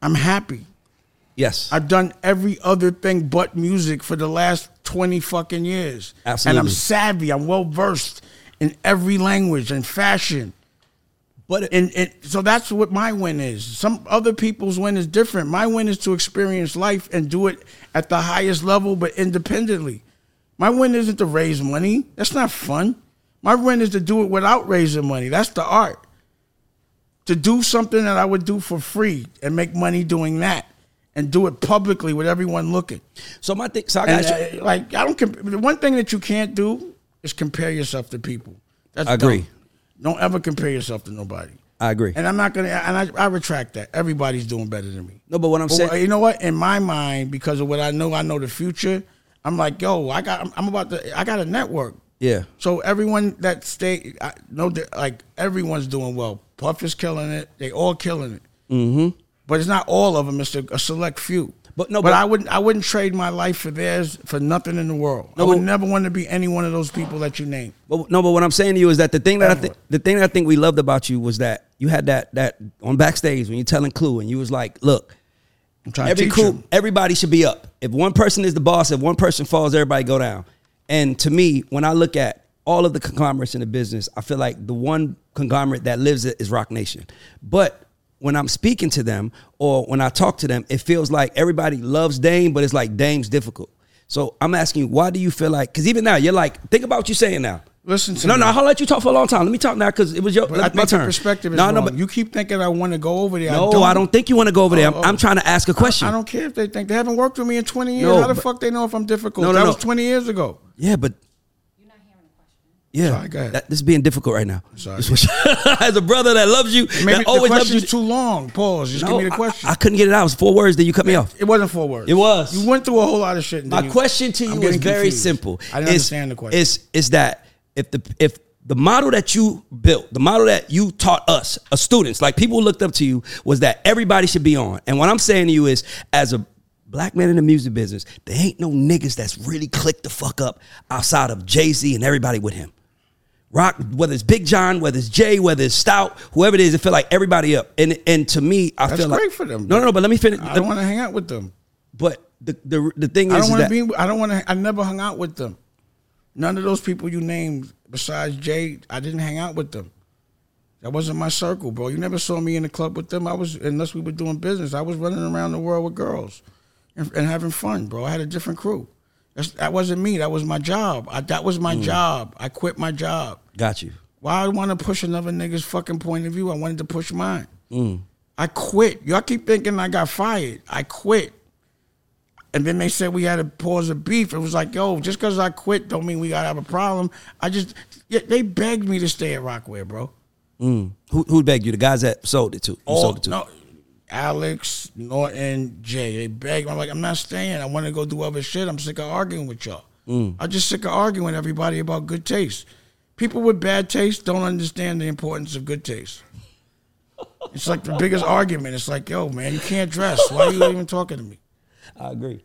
C: I'm happy.
A: yes.
C: I've done every other thing but music for the last 20 fucking years.
A: Absolutely, And
C: I'm savvy. I'm well versed in every language and fashion.
A: but it,
C: And, and so that's what my win is. Some other people's win is different. My win is to experience life and do it at the highest level, but independently. My win isn't to raise money. That's not fun. My win is to do it without raising money. That's the art. To do something that I would do for free and make money doing that and do it publicly with everyone looking.
A: so my thing. So I got
C: And,
A: you.
C: uh, like I don't. Comp- the one thing that you can't do is compare yourself to people. That's
A: I agree.
C: dumb. Don't ever compare yourself to nobody.
A: I agree.
C: And I'm not gonna. And I, I retract that. Everybody's doing better than me.
A: No, but what I'm
C: But
A: saying,
C: you know what? In my mind, because of what I know, I know the future. I'm like, yo, I got. I'm, about to. I got a network.
A: yeah,
C: So everyone that stay, I know that like everyone's doing well. Puff is killing it. They all killing it. Mm-hmm. But it's not all of them. It's a, a select few.
A: But no,
C: but,
A: but-
C: I wouldn't. I wouldn't trade my life for theirs for nothing in the world.
A: No,
C: I would
A: but-
C: never want to be any one of those people that you name.
A: But no, but what I'm saying to you is that the thing that I think the thing that I think we loved about you was that you had that that on backstage when you're telling Clue and you was like, look,
C: I'm trying
A: every
C: to teach
A: crew,
C: them.
A: everybody should be up. If one person is the boss, if one person falls, everybody go down. And to me, when I look at all of the conglomerates in the business, I feel like the one conglomerate that lives it is Roc Nation. But when I'm speaking to them or when I talk to them, it feels like everybody loves Dame, but it's like Dame's difficult. So I'm asking you, why do you feel like? Because even now, you're like, think about what you're saying now.
C: Listen to
A: no,
C: me.
A: no. I'll let you talk for a long time. Let me talk now because it was your
C: But I
A: my
C: think
A: turn.
C: perspective is
A: no,
C: wrong.
A: no, but
C: you keep thinking I want to go over there.
A: no, I don't think you want to go over there. I'm,
C: Oh, oh.
A: I'm trying to ask a question.
C: I don't care if they think they haven't worked with me in 20 years.
A: No,
C: How the
A: but-
C: fuck they know if I'm difficult?
A: No, no,
C: that
A: no.
C: was 20 years ago.
A: Yeah, but
B: You're not hearing the question.
A: yeah,
C: Sorry, go ahead.
A: that, this is being difficult right now.
C: Sorry.
A: As a brother that loves you,
C: Maybe
A: that
C: the
A: always loves you.
C: question's too long. Pause. Just
A: No,
C: give me the question.
A: I, couldn't get it out. It was four words. Then you cut me off.
C: it wasn't four words.
A: It was.
C: You went through a whole lot of shit. and
A: My
C: you-
A: question to you is very
C: confused.
A: simple.
C: I didn't
A: Is-
C: understand the question.
A: It's is that if the if the model that you built, the model that you taught us, as students, like people looked up to you, was that everybody should be on. And what I'm saying to you is, as a black man in the music business, there ain't no niggas that's really clicked the fuck up outside of Jay Z and everybody with him. Rock, whether it's Big John, whether it's Jay, whether it's Stoute, whoever it is, it feel like everybody up. And and to me, I
C: That's
A: feel like
C: great for them.
A: No, no, no. But let me finish.
C: I don't want to hang out with them.
A: But the the the thing
C: I
A: is,
C: don't want to
A: that
C: be. I don't want to. I never hung out with them. None of those people you named besides Jay, I didn't hang out with them. That wasn't my circle, bro. You never saw me in the club with them. I was unless we were doing business. I was running around the world with girls and, and having fun, bro. I had a different crew. That's, that wasn't me. That was my job. I, that was
A: Mm.
C: my job. I quit my job.
A: got you.
C: Why I want to push another nigga's fucking point of view? I wanted to push mine.
A: Mm.
C: I quit. Y'all keep thinking I got fired. I quit. And then they said we had to pause a beef. It was like, yo, just because I quit don't mean we gotta have a problem. I just yeah, they begged me to stay at Rocawear, bro.
A: Mm. Who who begged you? The guys that sold it to. You
C: All,
A: sold it to.
C: no, Alex, Norton, Jay. They begged me. I'm like, I'm not staying. I want to go do other shit. I'm sick of arguing with y'all.
A: Mm.
C: I'm just sick of arguing with everybody about good taste. People with bad taste don't understand the importance of good taste. It's like the biggest argument. It's like, yo, man, you can't dress. Why are you even talking to me?
A: I agree.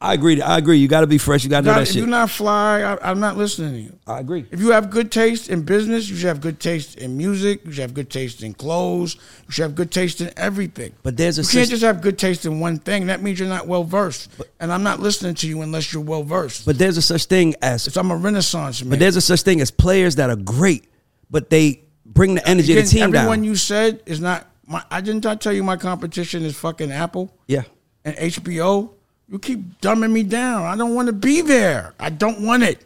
A: I agree. I agree. You got to be fresh. You got to know that
C: if
A: shit.
C: you're not fly, I, I'm not listening to you.
A: I agree.
C: If you have good taste in business, you should have good taste in music. You should have good taste in clothes. You should have good taste in everything.
A: But there's a
C: you can't just have good taste in one thing. That means you're not well versed. And I'm not listening to you unless you're well versed.
A: But there's a such thing as.
C: If I'm a renaissance man.
A: But there's a such thing as players that are great, but they bring the energy of
C: Again,
A: the team
C: everyone
A: down.
C: you said is not. My, I didn't I tell you my competition is fucking Apple
A: yeah.
C: And HBO. You keep dumbing me down. I don't want to be there. I don't want it.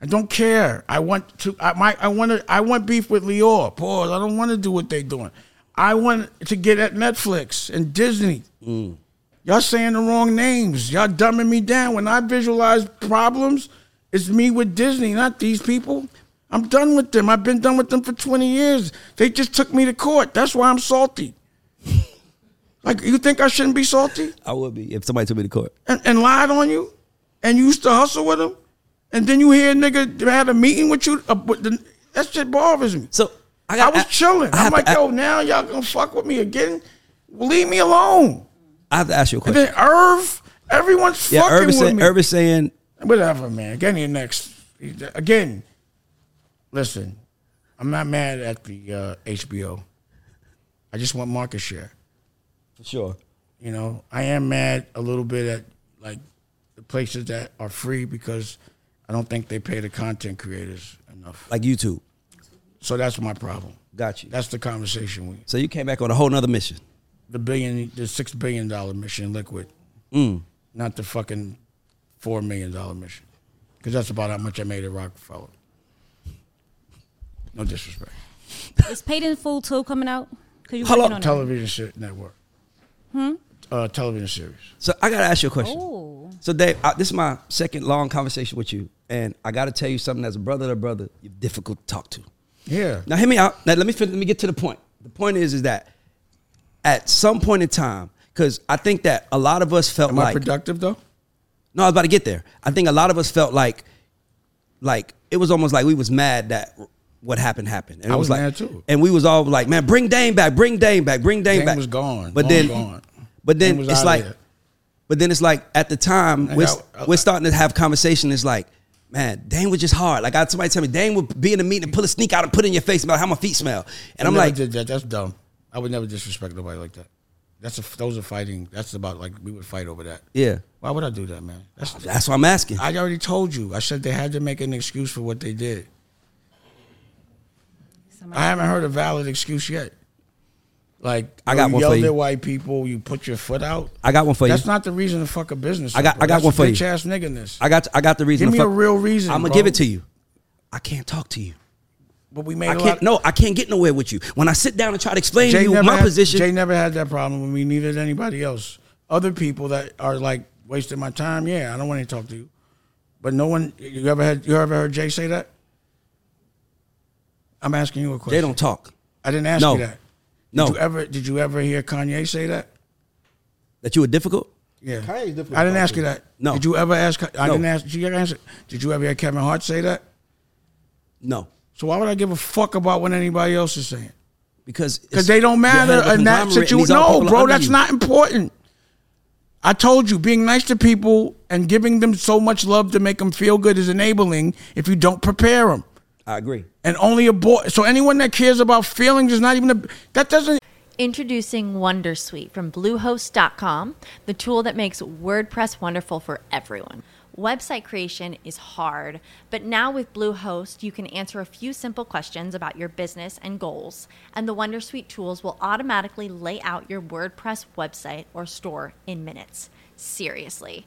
C: I don't care. I want to. I my. I want to. I want beef with Lyor. Pause. I don't want to do what they're doing. I want to get at Netflix and Disney. Mm. Y'all saying the wrong names. Y'all dumbing me down. When I visualize problems, it's me with Disney, not these people. I'm done with them. I've been done with them for 20 years. They just took me to court. That's why I'm salty. like, you think I shouldn't be salty?
A: I would be if somebody took me to court.
C: and, and lied on you, and you used to hustle with him, and then you hear a nigga had a meeting with you. Uh, with the, that shit bothers me.
A: So I,
C: I
A: got,
C: was chilling.
A: I
C: I'm like,
A: to,
C: yo, now y'all gonna fuck with me again? Leave me alone.
A: I have to ask you a
C: And
A: question.
C: then Irv, everyone's
A: Yeah,
C: fucking
A: Irv is,
C: with
A: saying,
C: me.
A: Irv is saying,
C: Whatever, man. Get in next. Again, listen, I'm not mad at the uh, HBO. I just want market share.
A: For sure.
C: You know, I am mad a little bit at like the places that are free because I don't think they pay the content creators enough.
A: Like YouTube.
C: So that's my problem.
A: Got you.
C: That's the conversation we
A: So you came back on a whole nother mission.
C: the billion the six billion dollar mission liquid.
A: Mm.
C: Not the fucking four million dollar mission. Because that's about how much I made at Roc-A-Fella. No disrespect.
B: Is Paid in Full 2 coming out? Cause you
A: Hold
B: working
A: on.
B: on it.
C: Television se- network. Hmm? Uh, television series.
A: So I gotta ask you a question.
B: Oh.
A: So Dave, I, this is my second long conversation with you, and I gotta tell you something as a brother to brother, you're difficult to talk to.
C: Yeah.
A: Now hear me out. Now let me let me get to the point. The point is, is that at some point in time, because I think that a lot of us felt
C: Am I
A: like
C: productive though?
A: no, I was about to get there. I think a lot of us felt like, like it was almost like we was mad that what happened happened. And
C: I
A: it
C: was
A: like,
C: mad too.
A: And we was all like, man, bring Dame back, bring Dame back, bring Dame,
C: Dame
A: back.
C: was gone,
A: But then,
C: gone.
A: but then
C: was
A: it's like,
C: there.
A: but then it's like at the time we're,
C: got-
A: we're starting to have conversation. It's like, man, Dame was just hard. Like I had somebody tell me, Dame would be in a meeting and pull a sneak out and put it in your face about how my feet smell. And
C: I
A: I'm like,
C: that. That's dumb. I would never disrespect nobody like that. That's a, those are fighting. That's about like we would fight over that.
A: yeah,
C: Why would I do that, man? That's
A: that's what I'm asking.
C: I already told you. I said they had to make an excuse for what they did. I haven't heard a valid excuse yet. Like
A: I got
C: you
A: one for
C: yelled
A: you.
C: at white people. You put your foot out.
A: I got one for you.
C: That's not the reason to fuck a business.
A: I got-
C: up.
A: I got one for you.
C: Bitch ass nigganess.
A: I got I got the reason.
C: Give
A: to
C: me a real reason.
A: I'm gonna
C: bro.
A: give it to you. I can't talk to you.
C: But we made
A: I can't. No, I can't get nowhere with you. When I sit down and try to explain to you my
C: had,
A: position,
C: Jay never had that problem with me. Neither did anybody else. Other people that are like wasting my time. Yeah, I don't want to talk to you. But no one. You ever had? You ever heard Jay say that? I'm asking you a question.
A: They don't talk.
C: I didn't ask
A: No.
C: you that.
A: No,
C: Did you ever? Did you ever hear Kanye say that?
A: that you were difficult.
C: Yeah.
D: Kanye's difficult
C: I didn't ask you that.
A: No.
C: Did you ever ask? I
A: No.
C: didn't ask. Did you, ever answer, did you ever hear Kevin Hart say that?
A: No,
C: So why would I give a fuck about what anybody else is saying?
A: because
C: Because they don't matter in that situation. No, bro, that's not important. I told you, being nice to people and giving them so much love to make them feel good is enabling if you don't prepare them.
A: I agree.
C: And only a boy. So anyone that cares about feelings is not even a. That doesn't.
E: Introducing Wondersuite from Bluehost.com, the tool that makes WordPress wonderful for everyone. Website creation is hard, but now with Bluehost, you can answer a few simple questions about your business and goals, and the Wondersuite tools will automatically lay out your WordPress website or store in minutes. Seriously.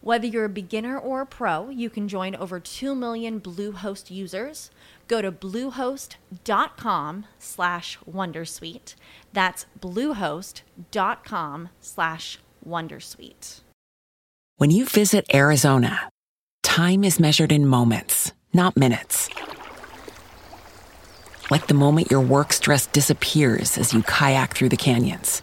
E: Whether you're a beginner or a pro, you can join over 2 million Bluehost users. Go to bluehost.com slash wondersuite. That's bluehost.com slash wondersuite.
F: When you visit Arizona, time is measured in moments, not minutes. Like the moment your work stress disappears as you kayak through the canyons.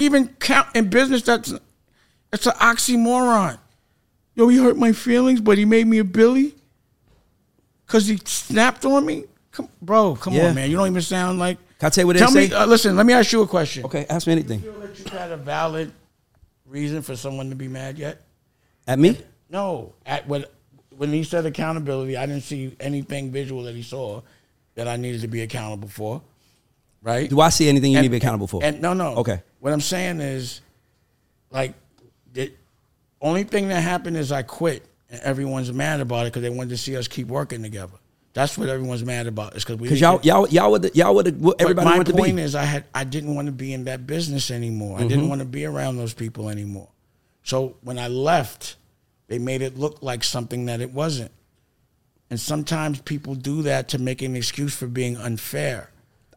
C: Even count in business. That's it's an oxymoron. Yo, he hurt my feelings, but he made me a Billy because he snapped on me. Come, bro, come
A: Yeah.
C: on, man. You don't even sound like.
A: Can I tell you what
C: Tell me.
A: say?
C: Uh, listen, let me ask you a question.
A: Okay, ask me anything.
C: You feel that you had a valid reason for someone to be mad yet?
A: At me?
C: No. At what when he said accountability, I didn't see anything visual that he saw that I needed to be accountable for. Right?
A: Do I see anything you
C: And-
A: need to be accountable for?
C: And no, no.
A: Okay.
C: What I'm saying is, like, the only thing that happened is I quit, and everyone's mad about it because they wanted to see us keep working together. That's what everyone's mad about. Is because we
A: Because y'all, y'all, y'all would, y'all would,
C: But
A: everybody
C: my
A: wanted to
C: point
A: be.
C: is, I had I didn't want to be in that business anymore. I
A: Mm-hmm.
C: didn't want to be around those people anymore. So when I left, they made it look like something that it wasn't. And sometimes people do that to make an excuse for being unfair.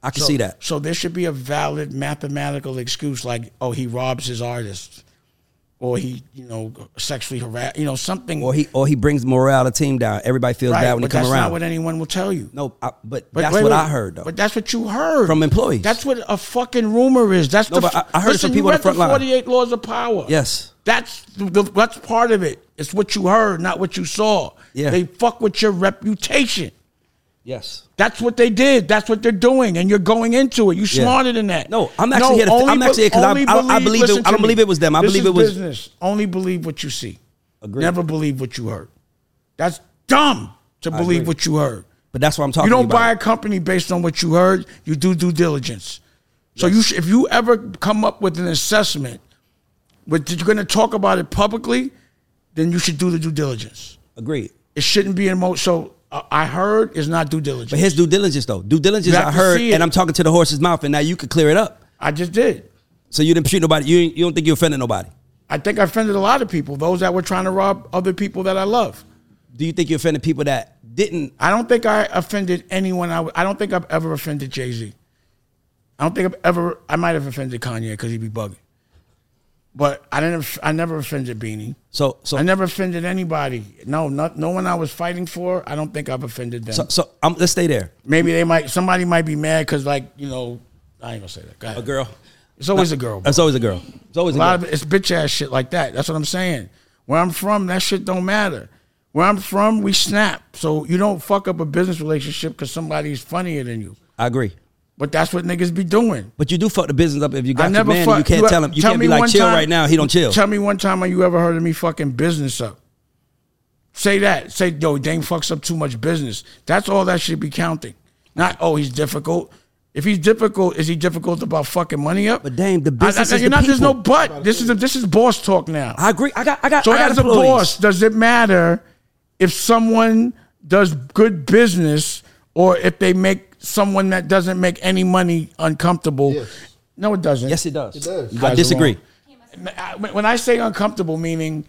A: I can
C: So-
A: see that.
C: So there should be a valid mathematical excuse like, oh, he robs his artists. or he, you know, sexually harass, you know, something.
A: Or he or he brings morale of the team down. Everybody feels
C: right,
A: bad when he come around.
C: But that's not what anyone will tell you.
A: no, I, but,
C: But
A: that's
C: wait,
A: what
C: wait,
A: I heard though.
C: But that's what you heard
A: From employees.
C: That's what a fucking rumor is. That's
A: No,
C: the.
A: but I- I heard
C: listen,
A: from people on the front line.
C: Forty eight laws of power.
A: yes.
C: That's the, that's part of it. It's what you heard, not what you saw.
A: Yeah.
C: They fuck with your reputation.
A: Yes.
C: That's what they did. That's what they're doing, and you're going into it.
A: You're
C: smarter than that.
A: No, I'm actually here to-
C: only
A: I'm actually here 'cause I- I I believe it- I don't believe it was them. I
C: This
A: believe it was-
C: business. Only believe what you see.
A: Agreed.
C: Never believe what you heard. That's dumb to believe
A: agree.
C: what you heard.
A: But that's what I'm talking about.
C: You don't
A: about.
C: buy a company based on what you heard. You do due diligence. So you, sh- if you ever come up with an assessment, but you're going to talk about it publicly, then you should do the due diligence.
A: Agreed.
C: It shouldn't be in mo. So Uh, I heard is not due diligence.
A: But his due diligence though. Due diligence I heard, and I'm talking to the horse's mouth, and now you could clear it up.
C: I just did.
A: So you didn't treat nobody. You you don't think you offended nobody.
C: I think I offended a lot of people. Those that were trying to rob other people that I love.
A: Do you think you offended people that didn't?
C: I don't think I offended anyone. I, I don't think I've ever offended Jay Z. I don't think I've ever. I might have offended Kanye because he'd be bugging. But I didn't. I never offended Beanie.
A: So so
C: I never offended anybody. No, not, no one I was fighting for. I don't think I've offended them.
A: so, so um, let's stay there.
C: Maybe they might. Somebody might be mad because, like, you know, I ain't gonna say that. Go.
A: A girl.
C: It's always a girl. bro.
A: That's always a girl. It's always
C: A
A: a,
C: lot
A: girl.
C: of it's bitch ass shit like that. That's what I'm saying. Where I'm from, that shit don't matter. Where I'm from, we snap. So you don't fuck up a business relationship because somebody's funnier than you.
A: I agree.
C: But that's what niggas be doing.
A: But you do fuck the business up if you
C: I
A: got your
C: never
A: man.
C: fuck.
A: you can't tell him. You can't be like chill
C: time-
A: right now. He don't chill.
C: Tell me one time when you ever heard of me fucking business up. Say that. Say, yo, Dame fucks up too much business. That's all that should be counting. Not, oh, he's difficult. If he's difficult, is he difficult about fucking money up?
A: But Dame, the
C: I- I-
A: business is
C: you're
A: the
C: not, There's no but. This is a, this is boss talk now.
A: I agree. I got. I got.
C: So
A: I got
C: as a boss, does it matter if someone does good business or if they make someone that doesn't make any money uncomfortable?
D: Yes.
C: No, it doesn't.
A: Yes, it does.
D: It does.
A: I disagree.
C: Uh, when I say uncomfortable, meaning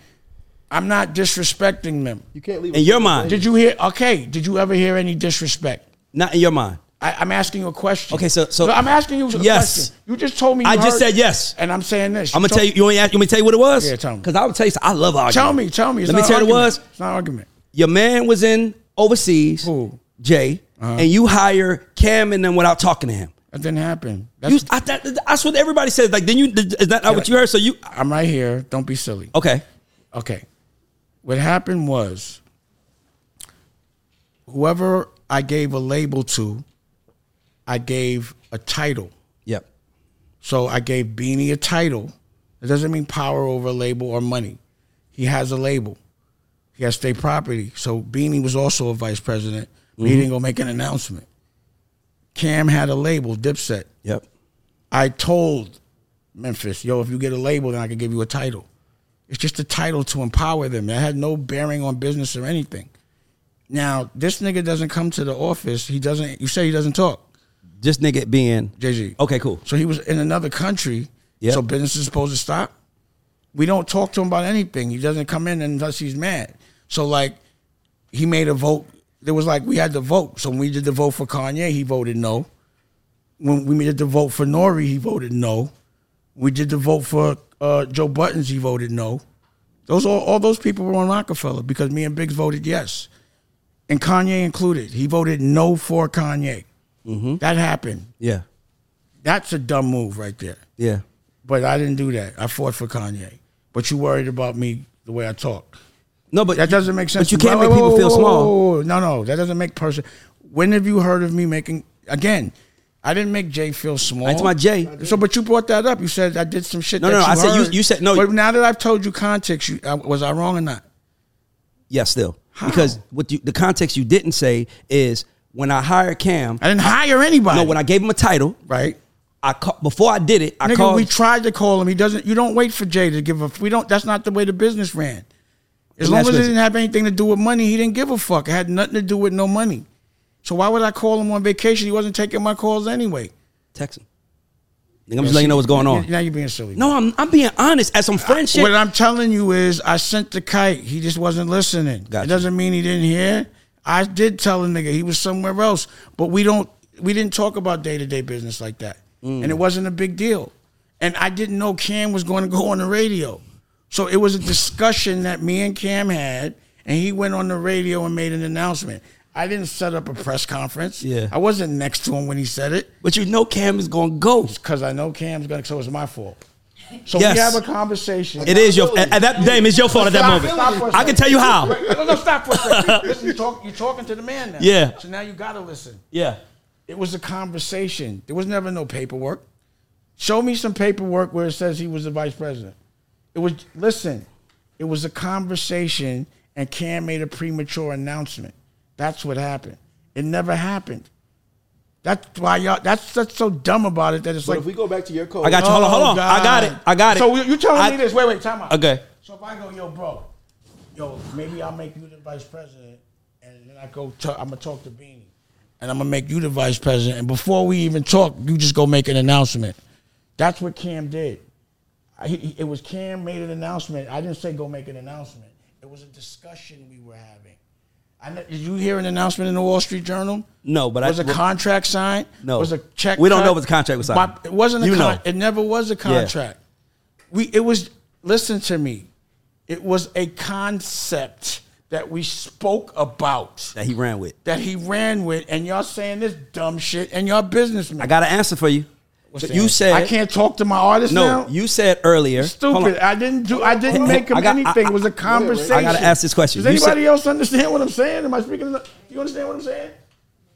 C: I'm not disrespecting them.
D: You can't leave
A: In your mind,
C: Did you hear? Okay. Did you ever hear any disrespect?
A: not in your mind.
C: I, I'm asking you a question.
A: Okay, so- so-
C: I'm asking you a
A: Yes.
C: question. You just told me.
A: I just said yes.
C: and I'm saying this.
A: I'm gonna tell you. You want to ask? You me to tell you what it was?
C: Yeah, tell me.
A: Because I would tell you. I love arguing.
C: Tell me. Tell me. It's
A: Let me tell you what it was.
C: It's not argument.
A: Your man was in overseas,
C: Who? Uh-huh.
A: And you hire Cam and them without talking to him.
C: That didn't happen.
A: You,
C: That's,
A: I, that, that's what everybody says. Like, then you is that not what you heard? So you
C: I'm right here. Don't be silly.
A: okay?
C: Okay. What happened was whoever I gave a label to, I gave a title.
A: Yep.
C: So I gave Beanie a title. It doesn't mean power over a label or money. He has a label. He has state property. So Beanie was also a vice president. He didn't go make an announcement. Cam had a label, Dipset.
A: Yep.
C: I told Memphis, yo, if you get a label, then I can give you a title. It's just a title to empower them. It had no bearing on business or anything. Now, this nigga doesn't come to the office. He doesn't, you say he doesn't talk,
A: This nigga being
C: Jay Z.
A: okay. Cool.
C: So he was in another country.
A: Yep.
C: So business is supposed to stop. We don't talk to him about anything. He doesn't come in unless he's mad. So like, he made a vote. There was like we had to vote. So when we did the vote for Kanye, he voted no. When we did the vote for Nori, he voted no. We did the vote for uh, Joe Buttons, he voted no. Those all, all those people were on Roc-A-Fella because me and Biggs voted yes, and Kanye included. He voted no for Kanye. That happened.
A: Yeah.
C: That's a dumb move right there.
A: Yeah.
C: But I didn't do that. I fought for Kanye. But you worried about me the way I talk.
A: No, but
C: That doesn't make sense.
A: But you can't
C: Whoa,
A: make
C: whoa,
A: people feel
C: whoa,
A: small.
C: No, no, that doesn't make person. When have you heard of me making? Again, I didn't make Jay feel small.
A: That's my Jay.
C: So, but you brought that up. You said I did some shit.
A: No, no, I said you- you said- no.
C: But now that I've told you context, you, uh, was I wrong or not?
A: Yeah, still.
C: How?
A: Because what you, the context you didn't say is when I hired Cam.
C: I didn't hire anybody.
A: no, when I gave him a title,
C: right.
A: I ca- before I did it, I
C: Nigga,
A: called.
C: we tried to call him. He doesn't. You don't wait for Jay to give a. We don't. That's not the way the business ran. As long as it didn't have anything to do with money, he didn't give a fuck. It had nothing to do with no money. So why would I call him on vacation? He wasn't taking my calls anyway.
A: text him. Nigga, I'm just letting you know what's going on.
C: Now you're being silly.
A: No, I'm I'm being honest. As some friendship,
C: What I'm telling you is, I sent the kite. He just wasn't listening.
A: Gotcha.
C: It doesn't mean he didn't hear. I did tell a nigga he was somewhere else, but we don't. We didn't talk about day to day business like that,
A: Mm.
C: and it wasn't a big deal. And I didn't know Cam was going to go on the radio, So it was a discussion that me and Cam had, and he went on the radio and made an announcement. I didn't set up a press conference.
A: Yeah.
C: I wasn't next to him when he said it
A: But you know Cam is gonna go.
C: because I know Cam's gonna. So it's my fault. So
A: Yes.
C: we have a conversation.
A: It is your and that Dame is your fault at that moment.
C: stop for a
A: I can tell you how.
C: No, no, stop for a second. Listen, you talk, you're talking to the man now.
A: Yeah.
C: So now you gotta listen.
A: Yeah.
C: It was a conversation. There was never no paperwork. Show me some paperwork where it says he was the vice president. It was listen. It was a conversation, and Cam made a premature announcement. That's what happened. It never happened. That's why y'all. That's that's so dumb about it that it's
D: But
C: like.
D: if we go back to your code,
A: I got you. Hold on, hold
C: Oh,
A: on. I got it. I got it.
C: So you you telling
A: I-
C: me this? Wait, wait, time out.
A: Okay.
C: So if I go, yo, bro, yo, maybe I'll make you the vice president, and then I go, talk, I'm gonna talk to Beanie, and I'm gonna make you the vice president, and before we even talk, you just go make an announcement. That's what Cam did. I, he, it was Cam made an announcement. I didn't say go make an announcement. It was a discussion we were having. I kn- did you hear an announcement in the Wall Street Journal?
A: No, but I-
C: was a contract signed.
A: No.
C: was a check.
A: We don't
C: cut?
A: know if the contract was signed.
C: But It wasn't. A
A: You
C: con-
A: know.
C: It never was a contract. We. It was. Listen to me. It was a concept that we spoke about
A: That he ran with.
C: that he ran with, and y'all saying this dumb shit, and y'all businessmen.
A: I got an answer for you.
C: What's the
A: you said
C: I can't talk to my artist
A: No,
C: now.
A: you said earlier.
C: Stupid. I didn't do. I didn't make him
A: got-
C: anything.
A: I-
C: it was a conversation.
A: I gotta ask this question.
C: Does
A: You said-
C: anybody else understand what I'm saying? Am I speaking? Do you understand what I'm saying?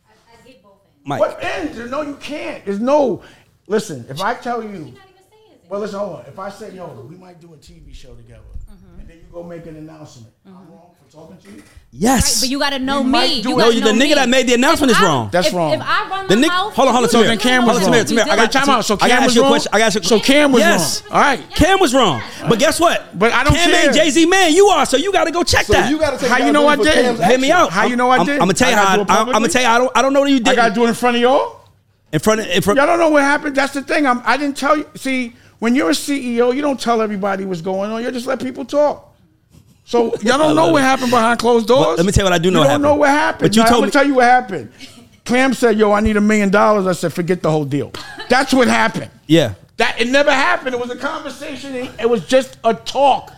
B: I, I get both ends.
A: Mike.
C: What end? No, you can't. There's no. Listen, if I tell you,
B: You're not even saying it.
C: well, listen, hold on. If I say, yo, we might do a TV show together, mm-hmm. and then you go make an announcement, I'm mm-hmm. wrong for talking to you.
A: Yes.
B: But you gotta know
C: We
B: me. You gotta
A: No, you-
B: know
A: the nigga
B: me.
A: that made the announcement
B: If
A: is
B: I-
A: wrong.
C: That's
B: if,
C: wrong.
B: If I run
A: The
B: my
A: nick-
B: mouth,
A: hold on, hold on,
C: So
A: Tamir.
C: then Cam
A: Hold
C: was
A: on,
C: wrong.
A: Tamir, Tamir, I got
C: time out. So
A: I gotta
C: Cam
A: ask
C: was
A: you a
C: wrong.
A: question. I gotta ask you
C: So Cam was
A: Yes.
C: wrong. All right.
A: Cam was wrong. But guess what?
C: But I don't
A: Cam
C: care.
A: ain't Jay Z man. You are, so you got to go check
D: so
A: that.
D: you got to take
C: How you know I
D: accountability
C: did?
A: Hit me out.
C: How you know I
A: I'm,
C: did?
A: I'm gonna tell you how.
C: I'm
A: gonna tell you. I don't. I don't know that you did.
C: I gotta do it in front of y'all.
A: in front of. In front.
C: Y'all don't know what happened. That's the thing. I'm, I didn't tell you. See, when you're a CEO, you don't tell everybody what's going on. You just let people talk. So y'all don't know what happened behind closed doors.
A: But let me tell you what I do know
C: You don't
A: happened.
C: know what happened.
A: But you
C: Now,
A: told
C: I'm
A: me-
C: tell you what happened. Cam said, "Yo, I need a million dollars." I said, "Forget the whole deal." That's what happened.
A: Yeah.
C: That it never happened. It was a conversation. It, was just a talk.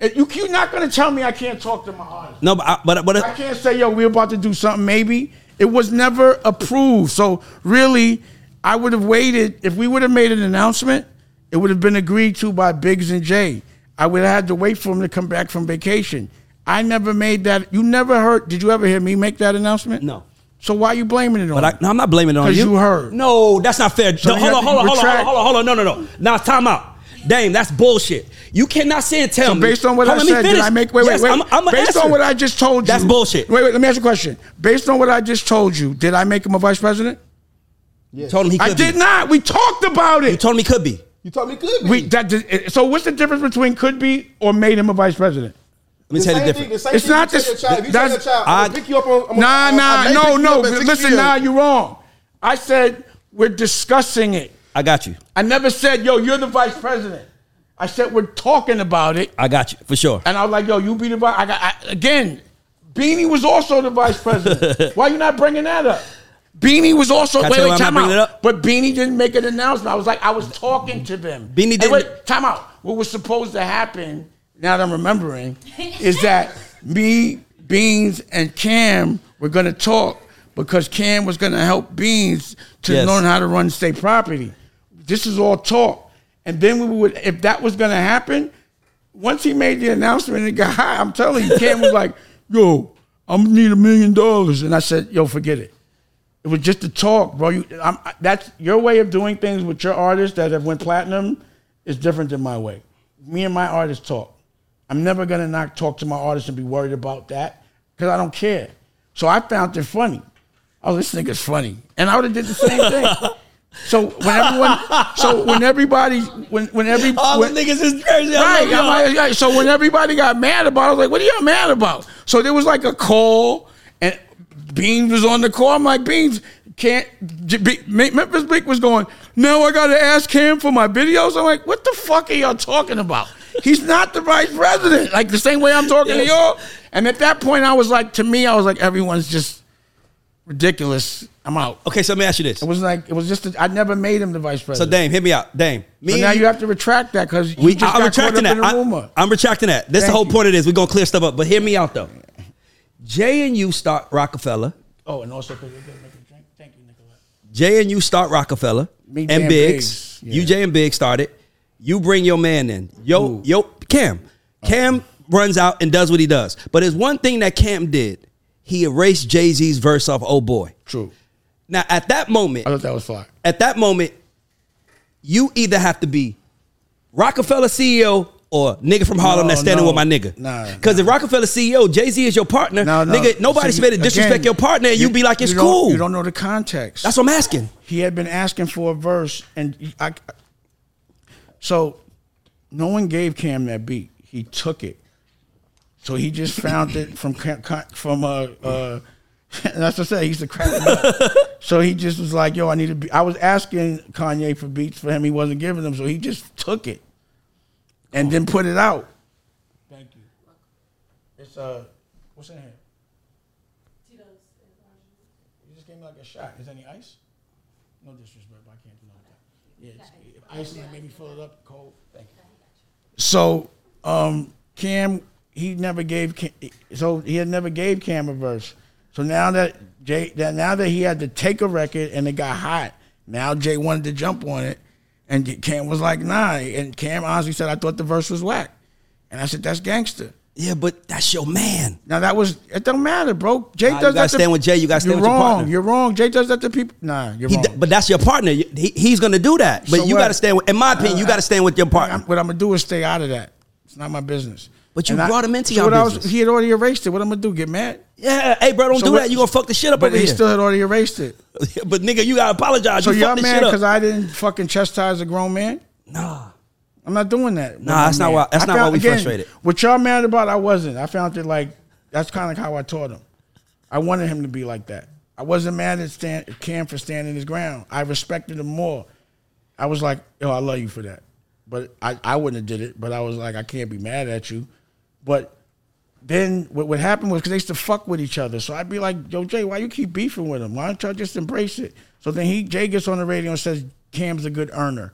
C: You, you're not gonna tell me I can't talk to my artist.
A: No, but I, but but
C: I can't say, yo, we're about to do something, maybe. It was never approved. So really, I would have waited. If we would have made an announcement, it would have been agreed to by Biggs and Jay. I would have had to wait for him to come back from vacation. I never made that. You never heard. Did you ever hear me make that announcement?
A: No.
C: So why are you blaming it on
A: But I, no, I'm not blaming it on
C: 'Cause
A: you.
C: Because you heard.
A: No, that's not fair.
C: So
A: No,
C: you
A: hold on, hold on, hold on, hold on, hold on. No, no, no. Now time out. Dame, that's bullshit. You cannot say and tell me.
C: So
A: me.
C: based on what
A: Hold
C: I
A: on, let me
C: said, did. I make? Wait,
A: Yes,
C: wait,
A: I'm,
C: wait.
A: I'm gonna
C: based
A: answer.
C: on what I just told you,
A: That's bullshit.
C: Wait, wait. Let me ask you a question. Based on what I just told you, did I make him a vice president?
D: Yes.
A: told him he could
C: I did not. We talked about it.
A: You told him he could be.
D: You told me could be.
C: We that so what's the difference between could be or made him a vice president?
A: Let me tell you the
D: same
A: difference.
D: thing- same
C: It's
D: thing you
C: not
D: tell
C: this-
D: your child. If you
C: that's-
D: tell your child, I'm
A: I-
D: gonna pick you up on. I'm
C: Nah,
D: gonna- I- I
C: nah,
D: may
C: no,
D: pick you
C: no.
D: up at 6
C: Listen,
D: p.m.
C: nah, you're wrong. I said we're discussing it.
A: I got you.
C: I never said, yo, you're the vice president. I said we're talking about it,
A: I got you for sure.
C: and I was like, yo, you be the vice. I got I, again. Beanie was also the vice president. Why you not bringing that up? Beanie was also
A: Can
C: wait, wait, time out. But Beanie didn't make an announcement. I was like, I was talking to them.
A: Beanie didn't-
C: wait, time out. What was supposed to happen? Now that I'm remembering, is that me, Beans, and Cam were gonna talk because Cam was gonna help Beans to
A: Yes.
C: learn how to run state property. This is all talk, and then we would, if that was gonna happen, once he made the announcement and got high, I'm telling you, Cam was like, "Yo, I'm gonna need a million dollars," and I said, "Yo, forget it." It was just a talk, bro. You, I'm, that's your way of doing things with your artists that have went platinum is different than my way. Me and my artists talk. I'm never gonna not talk to my artists and be worried about that because I don't care. So I found it funny. Oh, this nigga's funny, and I would have did the same thing. So when everyone, so when everybody, when when every
A: All
C: when,
A: the niggas is crazy.
C: Right.
A: love y'all.
C: I'm like, right. So when everybody got mad about it, I was like, what are y'all mad about? So there was like a call, and Beans was on the call. I'm like, Beans can't. Memphis Bleek was going, no, I got to ask him for my videos. I'm like, what the fuck are y'all talking about? He's not the vice president. Like the same way I'm talking to y'all. And at that point, I was like, to me, I was like, everyone's just ridiculous. I'm out.
A: Okay, so let me ask you this.
C: It was like it was just. A, I never made him the vice president. So.
A: Dame, hit me out. Dame, me
C: So now you have to retract that because
A: We,
C: just
A: I'm
C: got caught up
A: retracting
C: in
A: that.
C: the
A: I,
C: rumor.
A: am retracting that. This is the whole
C: you.
A: point of this. We're gonna clear stuff up. But hear me out though. Jay and you start Roc-A-Fella.
C: oh, and also because you're gonna make a drink. Thank you, Nicolette.
A: Jay and you start Roc-A-Fella.
C: Me,
A: and Biggs.
C: Biggs. Yeah.
A: You Jay and Biggs started. You bring your man in. Yo,
C: Who?
A: yo, Cam. Cam runs out and does what he does. But there's one thing that Cam did. He erased Jay Z's verse off "Oh Boy."
C: True.
A: Now, at that moment,
C: I thought that was fine.
A: at that moment, you either have to be Roc-A-Fella CEO or nigga from Harlem
C: No,
A: that's standing
C: no.
A: with my nigga.
C: Nah,
A: Because
C: nah.
A: if Roc-A-Fella CEO, Jay Z is your partner,
C: No, no.
A: nigga, nobody
C: See,
A: should be able to disrespect
C: again,
A: your partner and you, be like, it's
C: don't-
A: cool.
C: You don't know the context.
A: That's what I'm asking.
C: he had been asking for a verse, and I. So, no one gave Cam that beat. He took it. So he just found it from from uh uh. That's what I said. He's the crack. so he just was like, "Yo, I need to be." I was asking Kanye for beats for him. He wasn't giving them, so he just took it, and then put it out. Thank you. It's uh, what's in here? Tito's. You just gave me like a shot. Is there any ice? No disrespect, but I can't do that. Yeah, it's, if ice and maybe fill it up cold. Thank you. So, um, Cam, he never gave. Cam, so he had never gave Cam a verse. So now that Jay, that now that he had to take a record and it got hot, now Jay wanted to jump on it, and Cam was like, "Nah." And Cam honestly said, "I thought the verse was whack," and I said, "That's gangster."
A: Yeah, but that's your man.
C: Now that was it. Don't matter, bro. Jay
A: Nah, you
C: does
A: gotta
C: that. to-
A: stand with Jay, you gotta stand
C: you're
A: with your partner.
C: You're wrong. Jay does that to people. Nah, you're
A: He,
C: wrong.
A: but that's your partner. He, he's to do that. But
C: So
A: you
C: what?
A: got to stand with, in my opinion, you uh, got to stand with your partner.
C: what I'm gonna do is stay out of that. It's not my business.
A: But you
C: And I-
A: brought him into
C: so
A: your
C: what I was-
A: business.
C: he had already erased it. What I'm gonna do? Get mad?
A: Yeah, hey, bro, don't
C: So
A: do
C: what-
A: that. You going to fuck the shit up
C: But
A: over
C: he
A: here.
C: still had already erased it.
A: but nigga, you got to apologize.
C: So
A: you
C: y'all mad because I didn't fucking chastise a grown man?
A: nah.
C: I'm not doing that.
A: Nah, that's not
C: man.
A: why- that's
C: I
A: not why
C: found-
A: we
C: again,
A: frustrated.
C: What y'all mad about? I wasn't. I found it like that's kind of how I taught him. I wanted him to be like that. I wasn't mad at Stan, Cam for standing his ground. I respected him more. I was like, yo, I love you for that. But I, I wouldn't have did it. But I was like, I can't be mad at you. But then what, what happened was because they used to fuck with each other. So I'd be like, yo, Jay, why you keep beefing with him? Why don't y'all just embrace it? So then he Jay gets on the radio and says Cam's a good earner.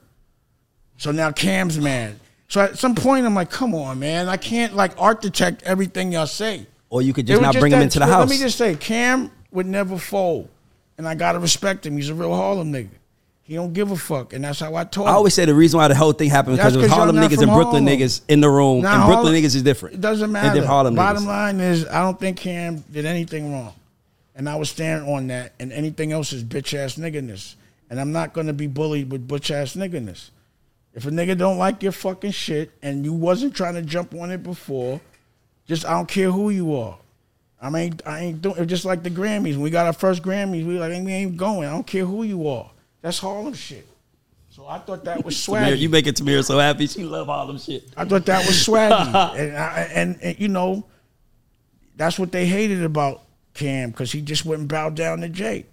C: So now Cam's mad. So at some point I'm like, come on, man. I can't like architect everything y'all say.
A: Or you could just not bring him into the
C: let
A: house.
C: Let me just say, Cam would never fold. And I gotta respect him. He's a real Harlem nigga. He don't give a fuck. And that's how I told
A: I always say the reason why the whole thing happened because it was Harlem niggas and Brooklyn
C: Harlem.
A: niggas in the room,
C: Nah,
A: and
C: Harlem-
A: Brooklyn niggas is different.
C: It doesn't matter.
A: Harlem
C: Bottom
A: niggas.
C: line is, I don't think Cam did anything wrong, and I was standing on that. And anything else is bitch ass niggerness. And I'm not gonna be bullied with bitch ass niggerness. If a nigga don't like your fucking shit and you wasn't trying to jump on it before, just I don't care who you are. I mean, I ain't doing just like the Grammys. When we got our first Grammys, we like we ain't going. I don't care who you are. That's Harlem shit. So I thought that was
A: Tamir,
C: swag.
A: you making Tamir so happy. She love Harlem shit.
C: I thought that was swaggy, and, I, and and you know, that's what they hated about Cam because he just wouldn't bow down to Jay.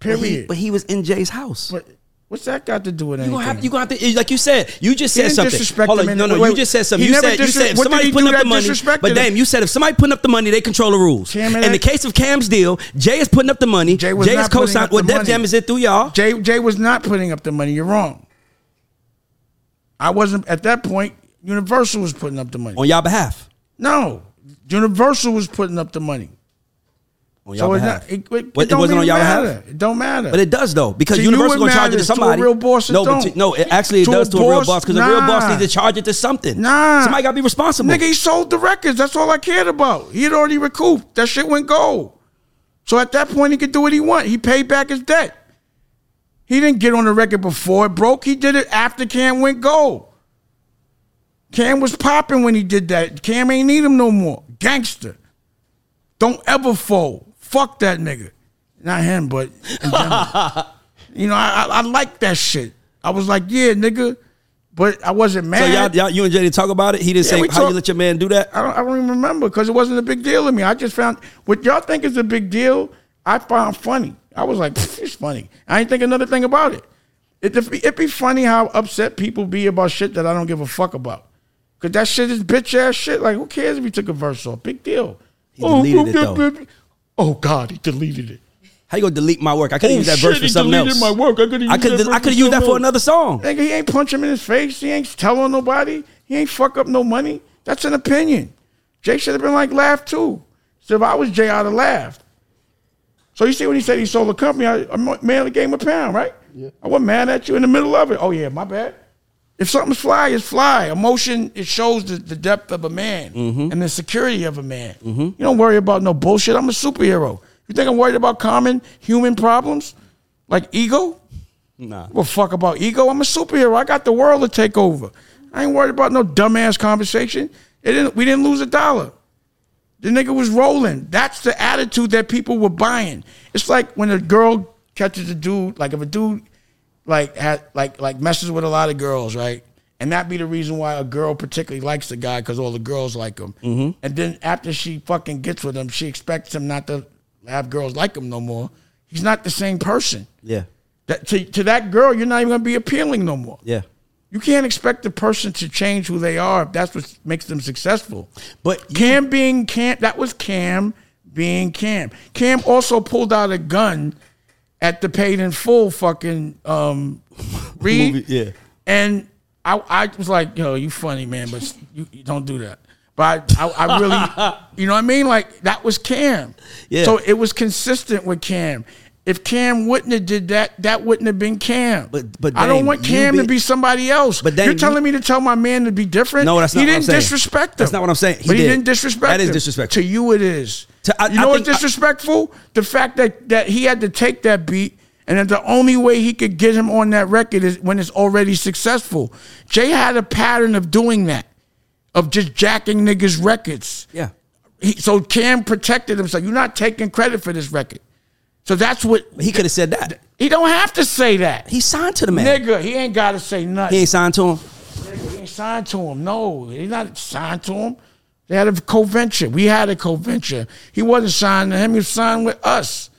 A: But he,
C: Period.
A: but he was in Jay's house.
C: But what's that got to do with
A: You
C: anything?
A: gonna have you gonna have to eh, like you said. You just said something. Hold on, no, no.
C: wait,
A: you just said something. You said you said if somebody's putting up the money. But damn, you said if somebody putting up the money, they control the rules.
C: Cam,
A: in the case of Cam's deal, Jay is putting up the money.
C: Jay was
A: Jay is
C: not putting
A: co-signed. Well, Def. Jam is it through y'all.
C: Jay Jay was not putting up the money. You're wrong. I wasn't at that point. Universal was putting up the money.
A: on y'all behalf.
C: No, Universal was putting up the money.
A: On y'all
C: So
A: behalf.
C: not, it, it, it
A: it wasn't on y'all
C: matter.
A: behalf.
C: It don't matter.
A: But it does though, because
C: To
A: Universal gonna charge it to
C: matters. To a
A: somebody.
C: real boss,
A: no, but to, no, it actually it
C: To a
A: does to a real
C: boss,
A: because a real boss needs to charge it to something.
C: Nah.
A: somebody got to be responsible.
C: Nigga, he sold the records. That's all I cared about. He had already recouped. That shit went gold. So at that point, he could do what he want. He paid back his debt. He didn't get on the record before it broke. He did it after Cam went gold. Cam was popping when he did that. Cam ain't need him no more. Gangster. Don't ever fold. Fuck that nigga. Not him, but you know, I, I, I like that shit. I was like, yeah, nigga. But I wasn't mad.
A: so y'all, y'all, you and Jay didn't talk about it. He didn't
C: Yeah,
A: say how you let your man do that.
C: I don't, I don't even remember because it wasn't a big deal to me. I just found what y'all think is a big deal. I found funny. I was like, it's funny. I ain't think another thing about it. It it be, be funny how upset people be about shit that I don't give a fuck about. Cause that shit is bitch ass shit. Like, who cares if he took a verse off? Big deal.
A: He deleted it, though.
C: Oh God, he deleted it.
A: How you gonna delete my work? I could have
C: Oh,
A: used that
C: shit,
A: verse for
C: he
A: something
C: deleted
A: else.
C: my work. I coulda
A: I
C: used
A: could
C: that verse
A: I could
C: for
A: have that for another song.
C: Nigga, he ain't punch him in his face. He ain't tell on nobody. He ain't fuck up no money. That's an opinion. Jay should have been like laugh too. So if I was Jay, I'd have laughed. So you see when he said he sold the company, I, I merely gave him a pound, right?
D: Yeah.
C: I wasn't mad at you in the middle of it. Oh yeah, my bad. If something's fly, it's fly. Emotion, it shows the, the depth of a man
A: Mm-hmm.
C: and the security of a man. You don't worry about no bullshit. I'm a superhero. You think I'm worried about common human problems like ego?
A: Nah.
C: Well, fuck about ego. I'm a superhero. I got the world to take over. I ain't worried about no dumbass conversation. It didn't. We didn't lose a dollar. The nigga was rolling. That's the attitude that people were buying. It's like when a girl catches a dude. Like if a dude like had like like messes with a lot of girls, right? And that be the reason why a girl particularly likes the guy because all the girls like him.
A: Mm-hmm.
C: And then after she fucking gets with him, she expects him not to have girls like him no more. He's not the same person.
A: Yeah.
C: That to, to that girl, you're not even gonna be appealing no more.
A: Yeah.
C: You can't expect the person to change who they are if that's what makes them successful.
A: But you-
C: Cam being Cam, that was Cam being Cam. Cam also pulled out a gun at the paid in full fucking um, read.
A: Movie, yeah.
C: And I, I was like, yo, you funny, man, but you, you don't do that. But I, I, I really, you know what I mean? Like, that was Cam.
A: Yeah.
C: So it was consistent with Cam. If Cam wouldn't have did that, that wouldn't have been Cam.
A: But- but
C: I don't want Cam
A: be-
C: to be somebody else.
A: But Dame,
C: you're telling me to tell my man to be different.
A: No, that's not
C: He
A: what I'm saying.
C: He didn't disrespect him.
A: That's not what I'm saying. He
C: but he
A: did.
C: didn't disrespect.
A: That is
C: him.
A: disrespectful.
C: To you, it is.
A: To- I-
C: you know what's
A: think- I-
C: disrespectful? the fact that that he had to take that beat. And that the only way he could get him on that record is when it's already successful. Jay had a pattern of doing that, of just jacking niggas' records.
A: Yeah.
C: He, so Cam protected himself. You're not taking credit for this record. So that's what
A: He could have said that.
C: he don't have to say that.
A: He signed to the man.
C: Nigga, he ain't got to say nothing.
A: He ain't signed to him.
C: Nigga, he ain't signed to him. No, he's not signed to him. They had a co-venture. We had a co-venture. He wasn't signed to him. He was signed with us.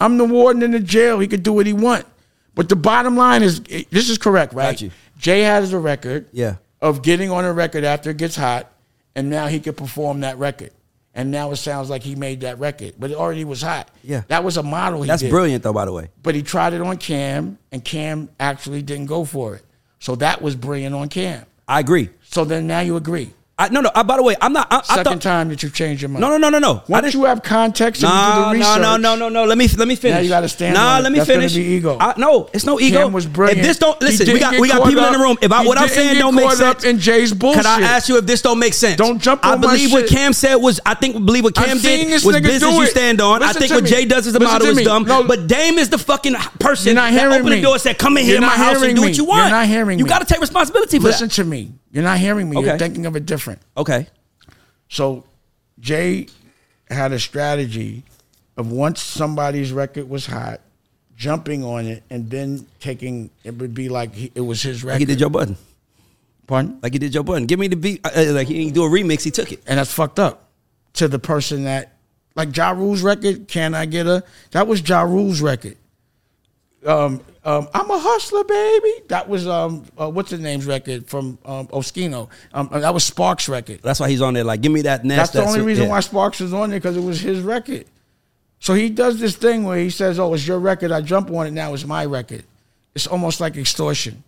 C: I'm the warden in the jail. He could do what he want. But the bottom line is, eh, this is correct, right?
A: Got you.
C: Jay has a record
A: Yeah.
C: of getting on a record after it gets hot, and now he could perform that record. And now it sounds like he made that record, but it already was hot.
A: Yeah.
C: that was a model. He
A: That's
C: did.
A: brilliant, though. By the way.
C: But he tried it on Cam, and Cam actually didn't go for it. So that was brilliant on Cam.
A: I agree.
C: So then now you agree.
A: I, no, no. I, by the way, I'm not. I, I
C: Second
A: thought.
C: time that you've changed your mind.
A: No, no, no, no, no.
C: Once you have context and you do
A: No,
C: the
A: no,
C: research.
A: no, no, no, no. Let me let me finish.
C: Now you gotta stand
A: Nah,
C: on
A: let me
C: That's
A: finish.
C: be ego.
A: I, no, it's no ego.
C: Cam was brilliant.
A: If this don't listen, we got we got people in the room. If I, what I'm saying don't make sense,
C: up in Jay's
A: Can I ask you if this don't make sense?
C: Don't jump
A: I believe what. Cam said was. I think believe what Cam did was business you stand on. I think what. Jay does as a model is dumb. But Dame is the fucking person that opened the door and said, "Come in here my house and do what you want."
C: You're not hearing me.
A: You got to take responsibility for
C: Listen to me. You're not hearing me. You're thinking of it different.
A: Okay.
C: So Jay had a strategy of once somebody's record was hot, jumping on it and then taking it would be like he, it was his
A: Like
C: record.
A: he did Joe Budden.
C: Pardon?
A: Like he did Joe Budden. Give me the beat. Uh, uh, like he didn't do a remix. He took it.
C: And that's fucked up to the person that like Ja Rule's record, Can I Get a that was Ja Rule's record. Um, um, I'm a hustler, baby. That was um, uh, what's the name's record from um, Oskino. Um, that was Sparks' record.
A: That's why he's on there. Like, give me that nest.
C: That's the only reason
A: yeah.
C: why Sparks was on there because it was his record. So he does this thing where he says, "Oh, it's your record. I jump on it now. It's my record." It's almost like extortion.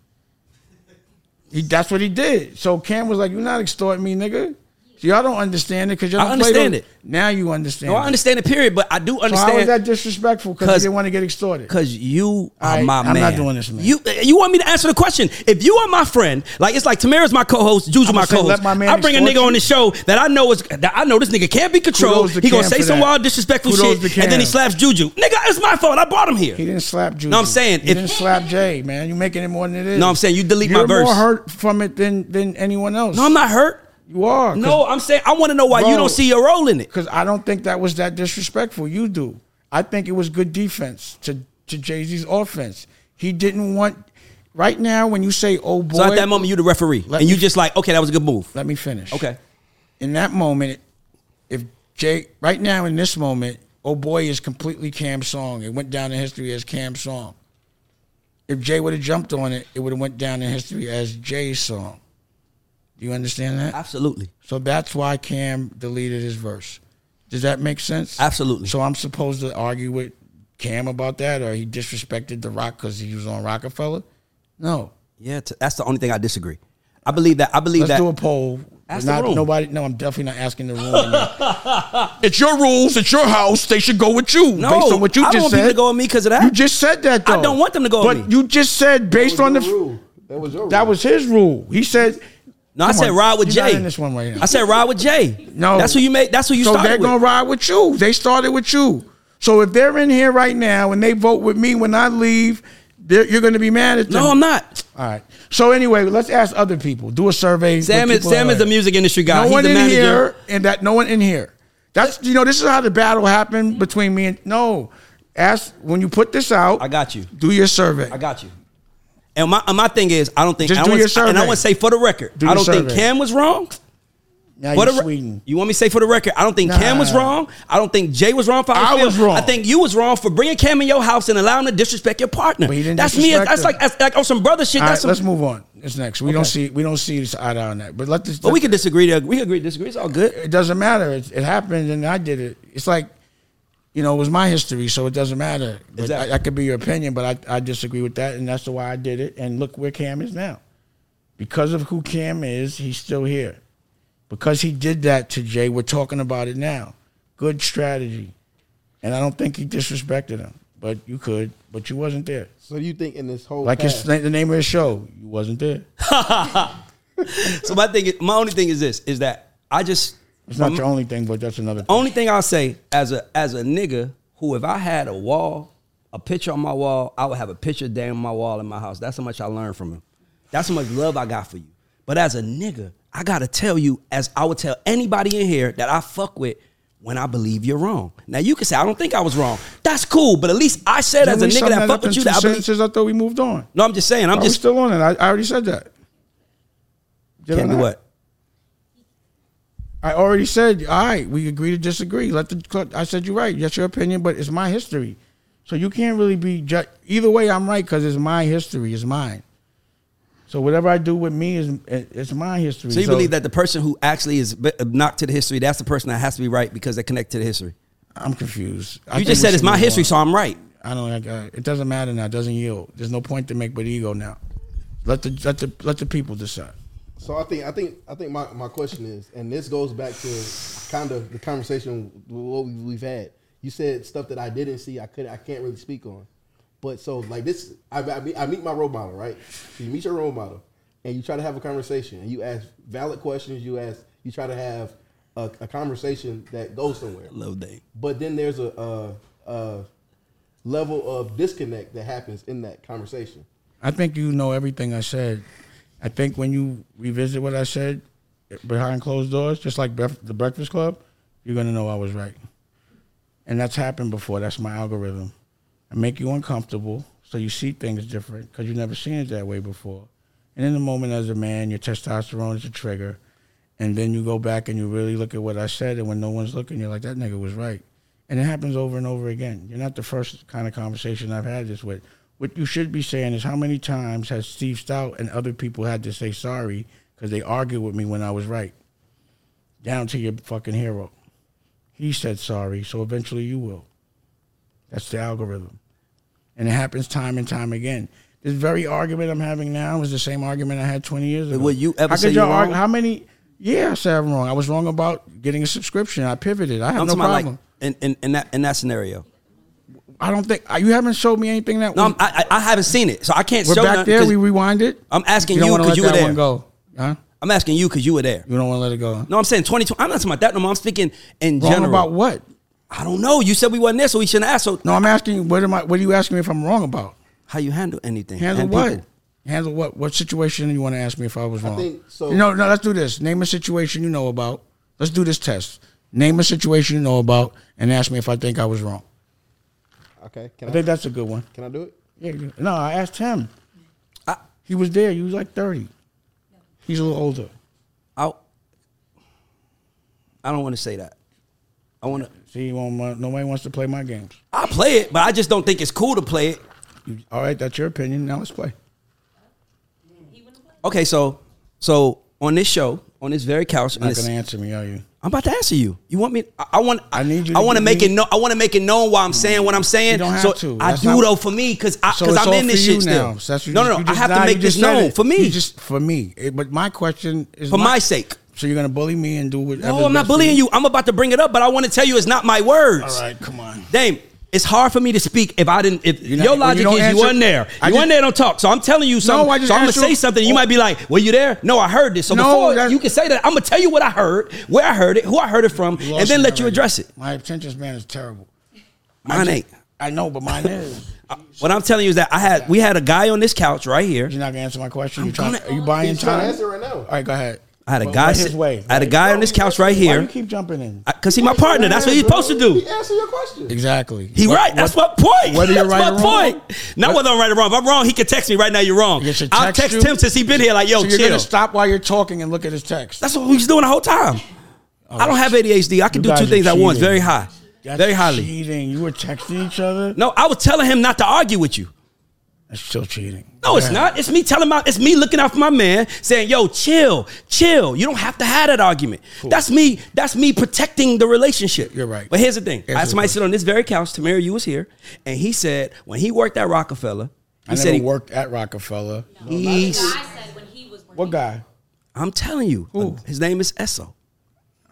C: He, that's what he did. So Cam was like, "You're not extorting me, nigga." So y'all don't understand it because you
A: I
C: don't
A: understand
C: play
A: it.
C: Now you understand.
A: No, I understand the period, but I do
C: So how is
A: understand.
C: that disrespectful? Because didn't want to get extorted.
A: Because you are
C: Alright,
A: my man.
C: I'm not doing this, man.
A: You you want me to answer the question? If you are my friend, like it's like Tamara's my co-host, Juju my co-host.
C: my man
A: I bring a nigga
C: you.
A: on the show that I know is that I know this nigga can't be controlled. He gonna say some wild disrespectful
C: Kudos
A: shit, and then he slaps Juju. Nigga, it's my fault. I brought him here.
C: He didn't slap Juju.
A: No, I'm saying,
C: he
A: if-
C: didn't slap Jay, man. You're making it more than it is.
A: No, I'm saying you delete my verse.
C: You're
A: my verse.
C: more hurt from it than than anyone else.
A: No, I'm not hurt.
C: You are.
A: No, I'm saying I want to know why you don't see your role in it.
C: because I don't think that was that disrespectful. You do. I think it was good defense to to Jay Z's offense. He didn't want. Right now, when you say "oh boy,"
A: So at that moment, you the referee, and you just like, okay, that was a good move.
C: let me finish.
A: Okay.
C: In that moment, if Jay, right now in this moment, "oh boy" is completely Cam's song. It went down in history as Cam's song. If Jay would have jumped on it, it would have went down in history as Jay's song. Do you understand that?
A: Absolutely.
C: So that's why Cam deleted his verse. Does that make sense?
A: Absolutely.
C: So I'm supposed to argue with Cam about that, or he disrespected The Rock because he was on Roc-A-Fella. No,
A: Yeah, t- that's the only thing I disagree. I believe that. I believe
C: let's
A: that.
C: do a poll.
A: Ask the
C: not
A: room.
C: nobody. No, I'm definitely not asking the room. it's your rules. It's your house. They should go with you.
A: No,
C: based on what you
A: I don't
C: just
A: want
C: said.
A: people to go with me 'cause of that.
C: You just said that.
A: I don't want them to go
C: But
A: with me.
C: you just said based on the
D: your rule. That was your
C: that
D: rule.
C: was his rule. He said.
A: No, I said
C: on,
A: ride with
C: you're not
A: Jay.
C: in this one right now.
A: I said ride with Jay.
C: No,
A: that's who you made. That's who you
C: so they're
A: with.
C: gonna ride with you. They started with you. So if they're in here right now and they vote with me when I leave, you're going to be mad at them.
A: no, I'm not.
C: All right. So anyway, let's ask other people. Do a survey.
A: Sam is Sam is the music industry guy.
C: No
A: He's
C: one
A: the
C: in
A: manager.
C: here, and that no one in here. That's you know this is how the battle happened between me and no. Ask when you put this out.
A: I got you.
C: Do your survey.
A: I got you. And my and my thing is, I don't think.
C: Just
A: I
C: do
A: want,
C: your
A: And I want to say for the record,
C: Do
A: I don't think
C: survey.
A: Cam was wrong.
C: Now
A: For
C: you're
A: the re-
C: Sweden.
A: You want me to say for the record? I don't think Cam was
C: Nah.
A: wrong. I don't think Jay was wrong for how
C: I
A: he
C: was
A: feel.
C: wrong.
A: I think you was wrong for bringing Cam in your house and allowing him to disrespect your partner.
C: But he didn't
A: that's me.
C: disrespect
A: That's
C: him.
A: like that's like on some brother shit.
C: All
A: That's
C: right,
A: some,
C: let's move on. It's next. We don't see we don't see this eye to eye on that. But let this.
A: but we can disagree. To, we can agree to disagree. It's all good.
C: it doesn't matter. It, it happened and I did it. It's like, you know, it was my history, so it doesn't matter. But
A: Exactly.
C: I, that could be your opinion, but I, I disagree with that, and that's the why I did it. And look where Cam is now. Because of who Cam is, he's still here. Because he did that to Jay, we're talking about it now. Good strategy. And I don't think he disrespected him, but you could, but you wasn't there.
D: So you think in this whole
C: Like
D: path,
C: his, the name of his show, you wasn't there.
A: So my thing, my only thing is this: is that I just
C: It's not your only thing, but that's another thing.
A: Only thing I'll say as a as a nigga who, if I had a wall, a picture on my wall, I would have a picture damn on my wall in my house. That's how much I learned from him. That's how much love I got for you. But as a nigga, I gotta tell you, as I would tell anybody in here that I fuck with, when I believe you're wrong. Now you can say I don't think I was wrong. That's cool, but at least I said as a nigga that
C: up
A: fuck with you that I believe.
C: sentences? I thought we moved on.
A: No, I'm just saying. I'm
C: Are
A: just
C: still on it? I, I already said that. Did
A: can't do what.
C: I already said, all right, we agree to disagree. Let the I said you're right. That's your opinion, but it's my history. So you can't really be ju- either way. I'm right because it's my history. It's mine. So whatever I do with me is it's my history.
A: So you believe that the person who actually is knocked to the history, that's the person that has to be right because they connect to the history.
C: I'm confused.
A: You just said it's my history,
C: on.
A: so I'm right.
C: I don't like uh, it. Doesn't matter now. It doesn't yield. There's no point to make but ego now. Let the let the let the people decide.
D: So I think I think I think my, my question is, and this goes back to kind of the conversation what we- we've had. You said stuff that I didn't see, I could I can't really speak on. But so like this, I, I, meet, I meet my role model, right? So you meet your role model, and you try to have a conversation, and you ask valid questions. You ask, you try to have a, a conversation that goes somewhere.
A: Love day.
D: But then there's a, a, a level of disconnect that happens in that conversation.
C: I think you know everything I said. I think when you revisit what I said behind closed doors, just like Bref- the Breakfast Club, you're gonna know I was right. And that's happened before. That's my algorithm. I make you uncomfortable so you see things different because you've never seen it that way before. And in the moment, as a man, your testosterone is a trigger. And then you go back and you really look at what I said, and when no one's looking, you're like, that nigga was right. And it happens over and over again. You're not the first kind of conversation I've had this with. What you should be saying is how many times has Steve Stoute and other people had to say sorry because they argued with me when I was right? Down to your fucking hero. He said sorry, so eventually you will. That's the algorithm. And it happens time and time again. This very argument I'm having now is the same argument I had 20 years ago.
A: would you ever
C: How
A: say
C: argue-
A: wrong?
C: How many? Yeah, I said I'm wrong. I was wrong about getting a subscription. I pivoted. I have
A: I'm
C: no problem.
A: like in, in, in that in that scenario.
C: I don't think uh, you haven't showed me anything that
A: No,
C: we,
A: I'm, I I I haven't seen it, so I can't
C: we're
A: show
C: back
A: nothing
C: there.
A: 'cause
C: We rewind it.
A: I'm asking
C: don't
A: you
C: wanna
A: 'cause
C: let
A: you were
C: that
A: there.
C: One go, huh?
A: I'm asking you because you were there.
C: You don't want to let it go.
A: No, I'm saying 2020. I'm not talking about that no more. I'm speaking in
C: Wrong
A: general.
C: about what?
A: I don't know. You said we wasn't there, so we shouldn't ask. So
C: No, I'm asking you. What am I? What are you asking me if I'm wrong about?
A: how you handle anything?
C: Handle
A: and
C: what?
A: people.
C: Handle what? What situation you want to ask me if I was wrong?
D: think so-
C: No, no. Let's do this. Name a situation you know about. Let's do this test. Name a situation you know about and ask me if I think I was wrong.
D: Okay, can
C: I
D: I,
C: think that's a good one.
D: can I do it?
C: Yeah. No, I asked him.
A: I-
C: he was there. He was like thirty. He's a little older.
A: I, I don't want to say that. I want to.
C: See, he won't nobody wants to play my games.
A: I play it, but I just don't think it's cool to play it.
C: You- all right, that's your opinion. Now let's play.
A: Okay, so so on this show, on this very couch,
C: You're not going to answer me, are you?
A: I'm about to answer you. You want me? I, I want.
C: I need you
A: I want to make
C: me-
A: it. No, I want to make it known why I'm saying what I'm saying.
C: You don't have
A: so
C: to.
A: I do
C: not-
A: though for me because I
C: So
A: because
C: it's
A: I'm in this
C: you
A: shit still.
C: now. So that's what
A: no, no,
C: you
A: no. I have to make this known
C: it.
A: for me.
C: You just for me. It- but my question is
A: for my sake.
C: So you're gonna bully me and do whatever.
A: No, I'm not bullying you. I'm about to bring it up, but I want to tell you it's not my words.
C: All right, come on.
A: Dame, it's hard for me to speak if I didn't. If
C: not-
A: your
C: when you
A: logic
C: don't
A: is you
C: answer-
A: wasn't there,
C: I
A: you
C: just-
A: wasn't there, don't talk. So I'm telling you something.
C: I just
A: so I'm gonna
C: asked you-
A: say something. You
C: Oh.
A: might be like, "Were you there?" No, I heard this. So
C: No,
A: before you can say that, I'm gonna tell you what I heard, where I heard it, who I heard it from, and then
C: me
A: let you
C: already.
A: address it.
C: My attention span is terrible.
A: Mine ain't.
C: I know, but mine is.
A: Uh, what I'm telling you is that I had we had a guy on this couch right here.
C: You're not gonna answer my question. You're trying?
A: gonna-
C: Are you buying
D: He's trying to
C: time?
D: answer right now.
C: All right, go ahead.
A: I had a
C: But
A: guy
C: what
A: sit-
C: his way.
A: I had a guy on this couch right
C: Why do you
A: here.
C: keep jumping in?
A: Cause he my partner. That's what he's supposed to do.
D: He answer your question.
C: Exactly.
A: He
C: What-
A: right. That's
C: what-
A: my point.
C: whether you're
A: That's
C: right
A: my
C: or wrong.
A: point. Not whether I'm right or wrong. If I'm wrong, he can text me right now. You're wrong.
C: He should
A: I'll
C: text
A: text
C: you?
A: him since he's been here. Like, yo,
C: So you're
A: chill.
C: gonna stop while you're talking and look at his text.
A: That's what he's doing the whole time. I don't have ADHD. I can
C: You
A: do two
C: are
A: things at once, very high,
C: That's
A: very highly.
C: cheating. You were texting each other.
A: No, I was telling him not to argue with you.
C: That's still cheating.
A: No, it's not. It's me telling my. It's me looking out for my man, saying, "Yo, chill, chill. You don't have to have that argument." That's me. That's me protecting the relationship.
C: You're right.
A: But here's the thing: I
C: Answer
A: had somebody sit on this very couch. Tamara, you was here, and he said when he worked at Roc-A-Fella, he
C: I
A: said
C: never
A: he,
C: worked at Roc-A-Fella.
A: he.
B: The guy said when he was.
C: What guy?
A: I'm telling you,
C: Who?
A: Uh, his name is Esso.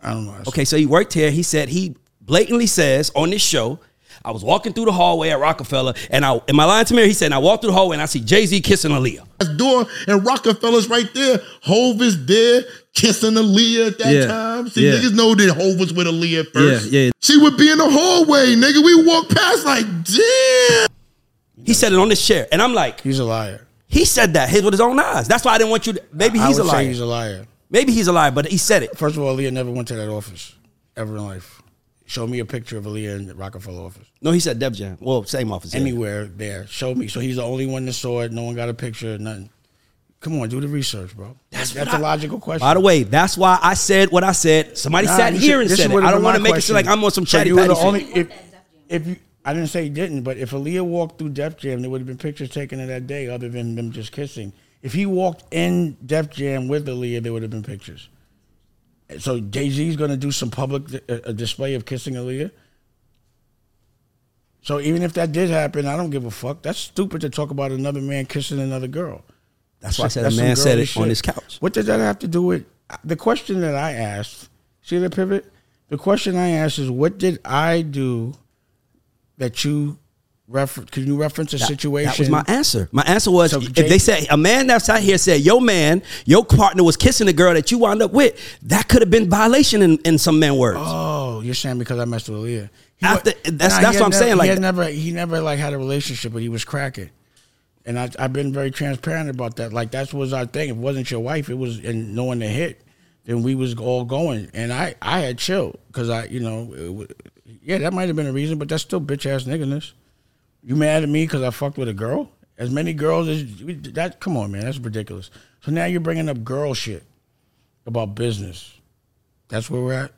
C: I don't know.
A: Okay, so he worked here. He said he blatantly says on this show, I was walking through the hallway at Roc-A-Fella, and I in my line to Mary, he said, and I walked through the hallway and I see Jay Z kissing Aaliyah.
G: That's door and Roc-A-Fella's right there. Hov is there kissing Aaliyah at that
A: Yeah,
G: time. See,
A: yeah.
G: niggas know that Hov was with Aaliyah at first.
A: Yeah, yeah.
G: She would be in the hallway, nigga. We walk past like, damn.
A: He said it on this chair, and I'm like,
C: He's a liar.
A: he said that his with his own eyes. That's why I didn't want you. to Maybe
C: I
A: he's a
C: would say
A: liar.
C: He's a liar.
A: Maybe he's a liar, but he said it.
C: First of all, Aaliyah never went to that office ever in life. Show me a picture of Aaliyah in the Roc-A-Fella office.
A: No, he said Def Jam. Well, same office. yeah.
C: Anywhere there. Show me. So he's the only one that saw it. No one got a picture. Nothing. Come on, do the research, bro. That's, that's a logical question.
A: By the way, that's why I said what I said. Somebody
C: Nah,
A: sat
C: here
A: here
C: is-
A: and
C: this
A: said it. I don't
C: been
A: want to
C: my
A: make it seem like I'm on some
C: So
A: chatty
C: you were
A: patty
C: the
A: shit.
C: only if, if you I didn't say he didn't, but if Aaliyah walked through Def Jam, there would have been pictures taken of that day other than them just kissing. If he walked in Def Jam with Aaliyah, there would have been pictures. So Jay Z's going to do some public uh, a display of kissing Aaliyah. So even if that did happen, I don't give a fuck. That's stupid to talk about another man kissing another girl.
A: That's why I said a man said it on
C: shit.
A: this couch.
C: What does that have to do with the question that I asked? See the pivot? The question I asked is what did I do that you refer can you reference a situation?
A: That was my answer. My answer was
C: So
A: if
C: Jay-
A: they said a man that sat here said your man, your partner was kissing the girl that you wound up with, that could have been violation in, in some men words.
C: Oh, you're saying because I messed with Aaliyah. He
A: After- that's-
C: he
A: that's what I'm
C: never-
A: saying,
C: he
A: like-
C: had never he never like had a relationship, but he was cracking. And I, I've been very transparent about that. Like that was our thing. If it wasn't your wife, it was and no one to hit. Then we was all going, and I I had chilled because I you know it yeah that might have been a reason, but that's still bitch ass nigginess. You mad at me because I fucked with a girl? As many girls as that? Come on, man, that's ridiculous. So now you're bringing up girl shit about business. That's where we're at.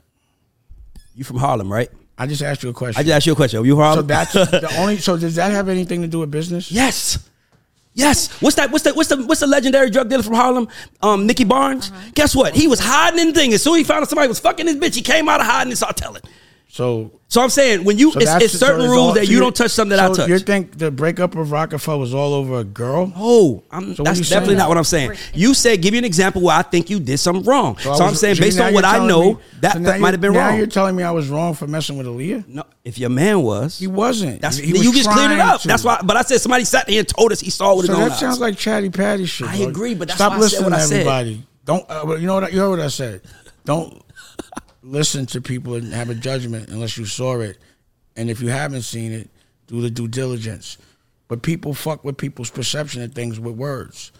A: You from Harlem, right?
C: I just asked you a question.
A: I just asked you a question. Are you from
C: so that's the only. So does that have anything to do with business?
A: yes. Yes. What's that? What's the what's the what's the legendary drug dealer from Harlem? Um, Nicky Barnes. Guess what? He was hiding in the thing. As soon as he found out somebody was fucking his bitch, he came out of hiding and started telling.
C: So
A: So I'm saying when you
C: So
A: it's, it's certain
C: so it's
A: rules
C: all-
A: that
C: so
A: you don't touch something that I touch.
C: You think the breakup of Roc-A-Fella was all over a girl?
A: Oh, I'm,
C: what
A: that's definitely not what I'm saying. You said give you an example where I think you did something wrong. So,
C: I
A: I'm saying based on what I know,
C: me-
A: that, that might have been
C: now
A: wrong.
C: you're telling me I was wrong for messing with Aaliyah.
A: no, if your man was,
C: He wasn't.
A: that's
C: He was
A: you just cleared it up.
C: to.
A: That's why. But I said somebody sat there and told us he saw with
C: So that sounds like chatty patty shit.
A: I agree, but
C: stop
A: why I said
C: listening to everybody. Don't. Uh, you know what? You heard what I said. Don't listen to people and have a judgment unless you saw it, and if you haven't seen it, do the due diligence. But people fuck with people's perception of things with words,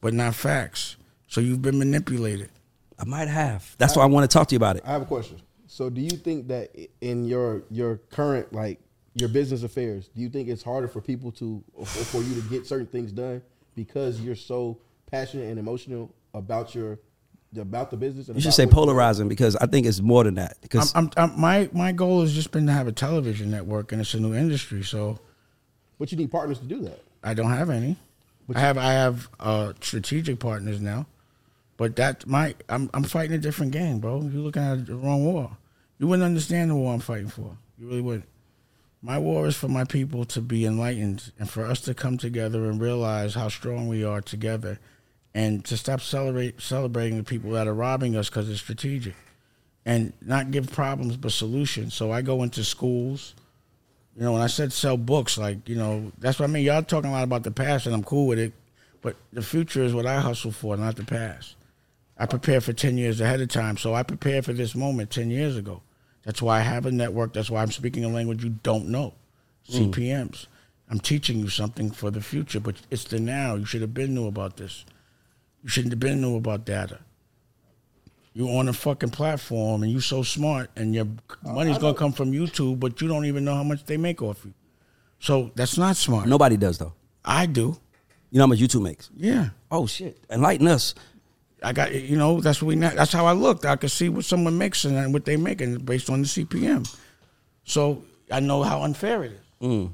C: but not facts. So you've been manipulated.
A: I might have. That's why I want to talk to you about it.
D: I have a question. So, do you think that in your your current like your business affairs, do you think it's harder for people to or for for you to get certain things done because you're so passionate and emotional about your about the business? And
A: You should say polarizing because I think it's more than that. Because
C: I'm, I'm, I'm, my my goal has just been to have a television network, and it's a new industry. So
D: But you need partners to do that.
C: I don't have any. I have I have uh, strategic partners now, But that my I'm I'm fighting a different game, bro. You're looking at the wrong war. You wouldn't understand the war I'm fighting for. You really wouldn't. My war is for my people to be enlightened and for us to come together and realize how strong we are together and to stop celebrate celebrating the people that are robbing us because it's strategic and not give problems but solutions. So I go into schools. You know, when I said sell books, like, you know, that's what I mean. Y'all talking a lot about the past and I'm cool with it, but the future is what I hustle for, not the past. I prepare for 10 years ahead of time. So I prepared for this moment 10 years ago. That's why I have a network. That's why I'm speaking a language you don't know. Mm. CPMs. I'm teaching you something for the future, but it's the now. You should have been knew about this. You shouldn't have been knew about data. You're on a fucking platform and you're so smart and your money's gonna come from YouTube, but you don't even know how much they make off you. So that's not smart.
A: Nobody does though.
C: I do.
A: You know how much YouTube makes?
C: Yeah.
A: Oh shit! Enlighten us.
C: I got you know that's what we that's how I looked. I could see what someone makes and what they make, making based on the CPM. So I know how unfair it is.
A: Mm.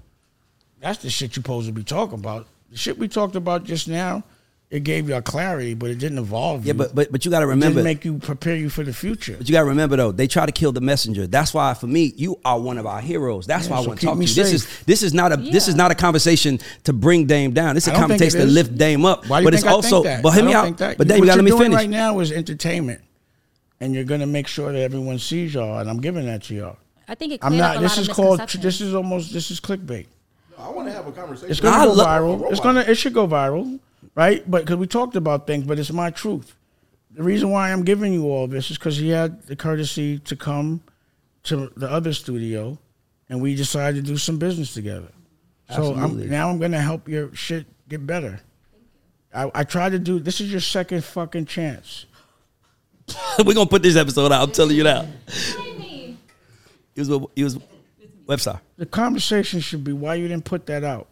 C: That's the shit you're supposed to be talking about. The shit we talked about just now, it gave you a clarity, but it didn't evolve
A: Yeah,
C: you.
A: but but but you got to
C: it
A: remember.
C: didn't make you prepare you for the future.
A: But you got to remember though, they try to kill the messenger. That's why for me, you are one of our heroes. That's
C: Yeah,
A: why I
C: so
A: want to talk to
C: me
A: you. This is this is not a this is not a conversation to bring Dame down. This is a
C: don't
A: conversation to lift Dame up.
C: Why do you
A: but
C: think
A: it's
C: I
A: also
C: think that?
A: but hear
C: I
A: me out.
C: that.
A: But then
C: what
A: you got to
C: you're
A: let me
C: doing
A: finish.
C: right now is entertainment, and you're gonna make sure that everyone sees y'all, and I'm giving that to y'all.
B: I think it
C: I'm
B: cleared up
C: not.
B: a
C: This
B: lot
C: is called. This is almost. This is clickbait.
D: I want to have a conversation.
C: It's gonna
A: I
C: go
A: lo-
C: viral. It's gonna. It should go viral, right? But because we talked about things, but it's my truth. The reason why I'm giving you all this is because he had the courtesy to come to the other studio, and we decided to do some business together. So I'm, now I'm gonna help your shit get better. I, I try to do. This is your second fucking chance.
A: We're gonna put this episode out. I'm telling you now. He was with- he was website.
C: The conversation should be why you didn't put that out.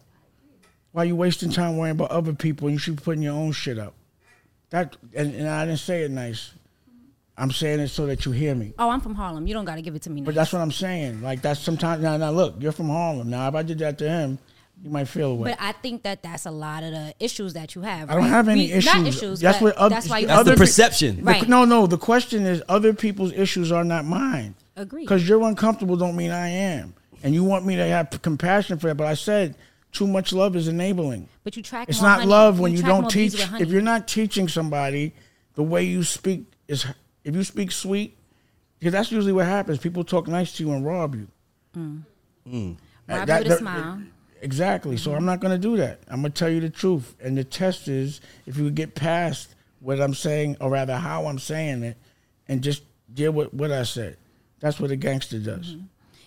C: Why you wasting time worrying about other people? and You should be putting your own shit out. That and, and I didn't say it nice. I'm saying it so that you hear me.
B: Oh, I'm from Harlem. You don't got to give it to me.
C: But that's what I'm saying. Like that's sometimes now. Now look, you're from Harlem. Now if I did that to him, you might feel away.
B: But I think that that's a lot of the issues that you have.
C: I don't have any
B: We-
C: issues.
B: Not issues.
C: That's
B: but
C: what oth-
B: that's why you
C: that's
A: That's the
C: Other pe-
A: perception.
C: The-
B: Right.
C: no, no. The question is, other people's issues are not mine.
B: Agreed.
C: Because you're uncomfortable don't mean I am, and you want me to have compassion for that. But I said too much love is enabling.
B: But you track.
C: It's not
B: honey.
C: love when you,
B: track
C: don't teach. If you're not teaching somebody the way you speak is, if you speak sweet, because that's usually what happens. People talk nice to you and rob you. Mm. Mm.
B: Rob you
C: That-
B: with a
C: that-
B: smile.
C: Exactly. So mm-hmm. I'm not going to do that. I'm going to tell you the truth. And the test is if you get past what I'm saying, or rather how I'm saying it, and just deal with what I said. That's what a gangster does.
B: Mm-hmm.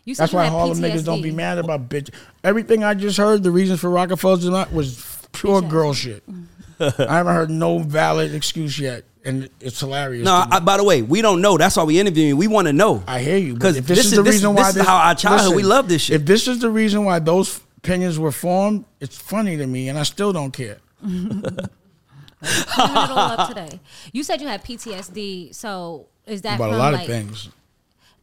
B: You
C: That's why
B: had
C: Harlem niggas don't be mad about bitch. Everything I just heard, the reasons for Roc-A-Fellas not was pure
B: Bitch
C: girl
B: ass.
C: shit. I haven't heard no valid excuse yet, and it's hilarious.
A: No. I, by the way, we don't know. That's why we interviewing you. We want to know.
C: I hear you.
A: because
C: Because if this, is the
A: this,
C: reason
A: this
C: why
A: is how our childhood we love this shit.
C: If this is the reason why those opinions were formed, it's funny to me, and I still don't care.
B: It all up today. You said you had PTSD. So is that
C: About a lot
B: like,
C: of things.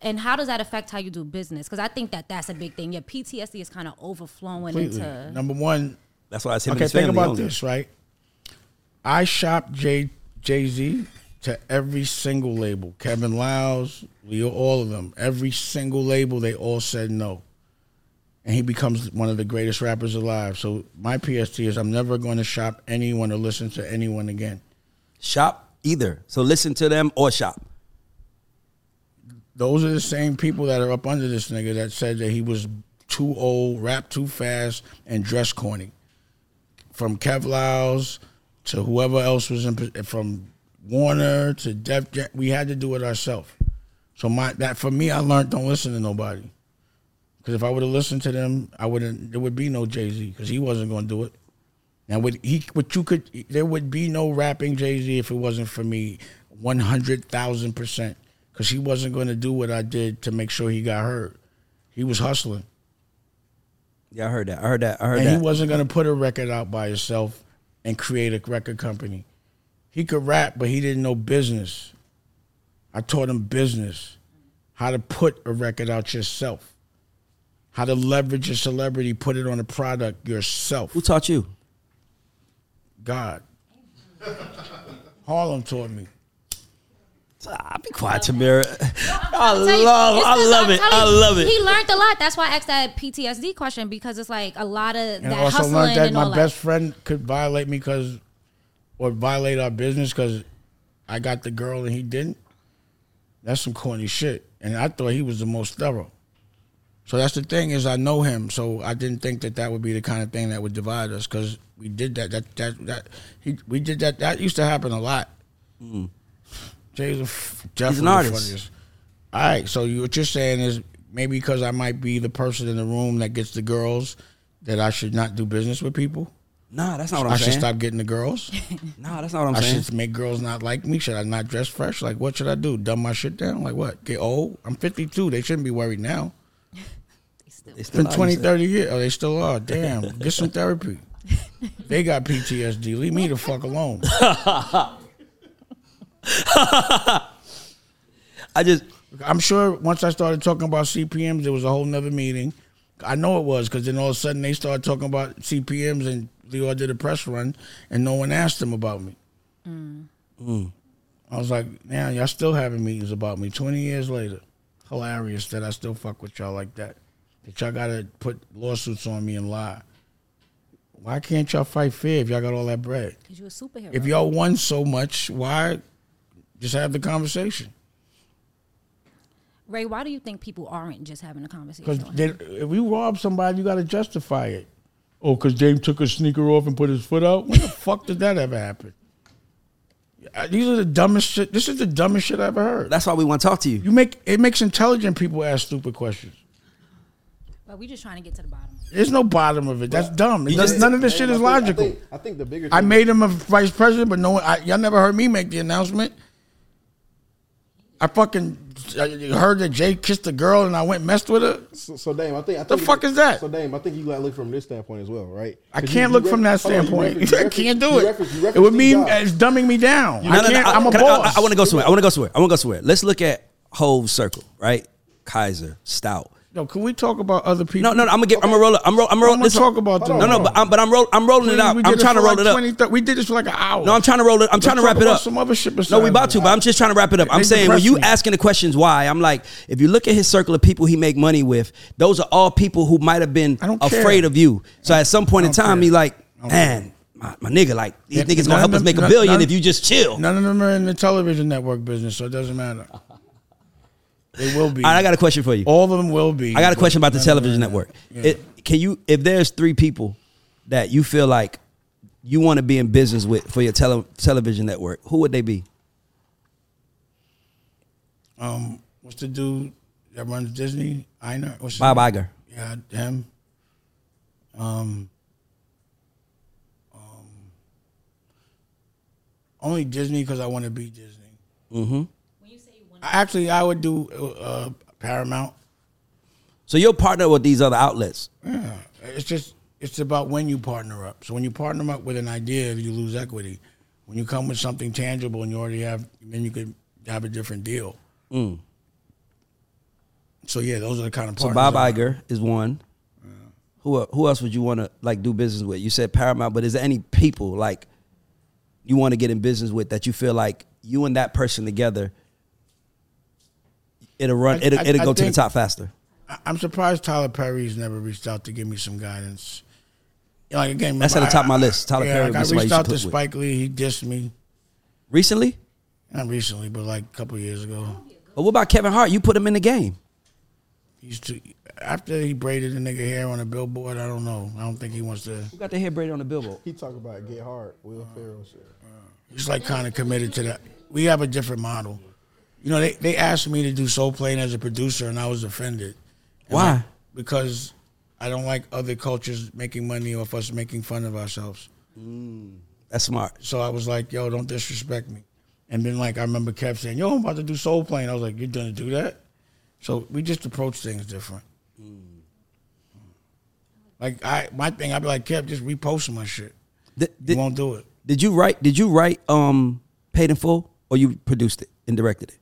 B: And how does that affect how you do business? Because I think that that's a big thing. Your PTSD is kind of overflowing
C: Completely.
B: into.
C: Number one,
A: That's why it's him and
C: okay, think about
A: only.
C: this, right? I shop Jay Jay Z to every single label. Kevin Liles, Lyor, all of them. Every single label, they all said no. And he becomes one of the greatest rappers alive. So my PST is I'm never going to shop anyone or listen to anyone again.
A: Shop either. So listen to them or shop.
C: Those are the same people that are up under this nigga that said that he was too old, rap too fast, and dress corny. From Kev Liles to whoever else was in, from Warner to Def Jam, we had to do it ourselves. So my that for me, I learned don't listen to nobody. Because if I would have listened to them, I wouldn't. There would be no Jay Z because he wasn't going to do it. Now, would he? What you could? There would be no rapping Jay Z if it wasn't for me, one hundred thousand percent. Because he wasn't going to do what I did to make sure he got hurt. He was hustling,
A: Yeah, I heard that. I heard that. I heard
C: and
A: that.
C: And he wasn't going to put a record out by himself and create a record company. He could rap, but he didn't know business. I taught him business, how to put a record out yourself, how to leverage a celebrity, put it on a product yourself.
A: Who taught you?
C: God. Harlem taught me.
A: Ah, be quiet, Tamira. I
B: I'll tell you,
A: love,
B: it's
A: I
B: 'cause
A: love
B: I'm
A: it.
B: telling
A: I love it.
B: He learned a lot. That's why I asked that PTSD question because it's like a lot of
C: And
B: that
C: I also
B: hustling
C: learned that
B: and
C: my
B: all
C: best
B: that.
C: friend could violate me because, or violate our business because I got the girl and he didn't. That's some corny shit. And I thought he was the most thorough. So that's the thing is I know him, so I didn't think that that would be the kind of thing that would divide us because we did that. That that that he we did that. That used to happen a lot. Jay's a f- definitely the
A: artist.
C: funniest. All right, so you, what you're saying is maybe because I might be the person in the room that gets the girls, that I should not do business with people.
A: Nah, that's not what
C: I'm
A: I'm
C: should stop getting the girls.
A: Nah, that's not what I'm
C: I
A: saying.
C: I should make girls not like me. Should I not dress fresh? Like, what should I do? Dumb my shit down? Like, what? Get old? I'm 52. They shouldn't be worried now.
A: They
C: It's
A: still
C: been
A: are,
C: 20,
A: you
C: 30 years. Oh, they still are. Damn. Get some therapy. They got PTSD. Leave me the fuck alone.
A: I just
C: I'm sure once I started talking about CPMs, there was a whole nother meeting. I know it was because then all of a sudden they started talking about CPMs and Lyor did a press run and no one asked them about me. Hmm. Hmm. I was like, yeah, y'all still having meetings about me 20 years later. Hilarious that I still fuck with y'all like that. That y'all got to put lawsuits on me and lie. Why can't y'all fight fair if y'all got all that bread?
B: Because you're a superhero.
C: If y'all won so much, why just have the conversation?
B: Ray, why do you think people aren't just having a conversation?
C: Because if we rob somebody, you got to justify it. Oh, because James took his sneaker off and put his foot out. When the fuck did that ever happen? Uh, These are the dumbest shit. This is the dumbest shit I ever heard.
A: that's why we want to talk to you.
C: You make it makes intelligent people ask stupid questions.
B: But we just trying to get to the bottom.
C: There's no bottom of it. That's dumb. It does-
A: just-
C: none of this
D: Hey,
C: shit
D: I
C: is
D: think- I
C: logical.
D: think, I think the bigger.
C: I made him a vice president, but no one. I, y'all never heard me make the announcement. I fucking I heard that Jay kissed a girl and I went and messed with her.
D: So, so Dame, I think. I
C: The
D: think
C: fuck is that?
D: So Dame, I think you gotta look from this standpoint as well, right?
C: I can't
D: you-
C: look
D: you
C: from that
D: ref- hold on, you
C: standpoint.
D: reference- you
C: I can't do
D: you
C: it.
D: reference- you
C: it would mean
D: Steve
C: it's dumbing me down.
A: No,
C: I
A: no, no,
C: can't.
A: I,
C: I'm a
A: can I-
C: boss.
A: I, want to go somewhere. I want to go somewhere. I want to go somewhere. Let's look at Hov's circle, right? Kaiser, Stoute.
C: Yo, can we talk about other people?
A: No, no, no I'm gonna get. I'm gonna roll it. I'm roll. I'm rolling.
C: to talk about them.
A: no, no, but I'm, but I'm roll. I'm rolling it
C: Please,
A: out.
C: we
A: I'm trying to roll
C: like
A: it up.
C: 20, 30 we did this for like an hour.
A: No, I'm trying to roll it. I'm trying to wrap it up.
C: some other shit
A: No, we about to, but I'm just trying to wrap it up. I'm saying when you asking the questions why, I'm like, if you look at his circle of people he make money with, those are all people who might have been
C: I don't care.
A: afraid of you. So at some point in time, he like, man, my, my nigga, like these
C: Yeah,
A: niggas gonna help us
C: them-
A: make a billion
C: none-
A: if you just chill.
C: None of them are in the television network business, so it doesn't matter. They will be.
A: All right, I got a question for you.
C: All of them will be.
A: I got a question about the television network.
C: Yeah.
A: It, can you, if there's three people that you feel like you want to be in business with for your tele, television network, who would they be?
C: Um, what's the dude that runs Disney? Einer. What's
A: Bob
C: name?
A: Iger.
C: Yeah, him. Um, um, only Disney because I want to be Disney.
A: Mm-hmm.
C: Actually, I would do uh, Paramount.
A: So you'll partner with these other outlets.
C: Yeah, it's just it's about when you partner up. So when you partner up with an idea, you lose equity. When you come with something tangible and you already have, then you could have a different deal. So yeah, those are the kind of
A: Mm. So
C: partners
A: Bob Iger is one. Who who else would you want to like do business with? You said Paramount, but is there any people like you want to get in business with that you feel like you and that person together it'll run
C: I-
A: it'll,
C: I-
A: it'll
C: I
A: go to the top faster.
C: I- I'm surprised Tyler Perry's never reached out to give me some guidance. You know, Like again,
A: That's at the
C: remember,
A: top of my list. Tyler
C: yeah,
A: Perry
C: like I reached out to
A: click with.
C: Spike Lee. He dissed me.
A: Recently?
C: Not recently, but like a couple years ago.
A: But what about Kevin Hart? You put him in the game.
C: He used to after he braided the nigga hair on a billboard. I don't know. I don't think he wants to.
A: Who got the hair braided on the billboard?
D: He talk about get hard, Will Ferrell shit.
C: He's like kind of committed to that. We have a different model. You know, they, they asked me to do Soul Plane as a producer, and I was offended. And
A: Why?
C: like, because I don't like other cultures making money off us making fun of ourselves.
A: That's smart.
C: So I was like, yo, don't disrespect me. And then like I remember Kev saying, yo, I'm about to do Soul Plane. I was like, you're gonna do that? So we just approach things different. Like I my thing, I'd be like, Kev, just repost my shit.
A: Did,
C: you won't do it.
A: did you write did you write um Paid in Full or you produced it and directed it?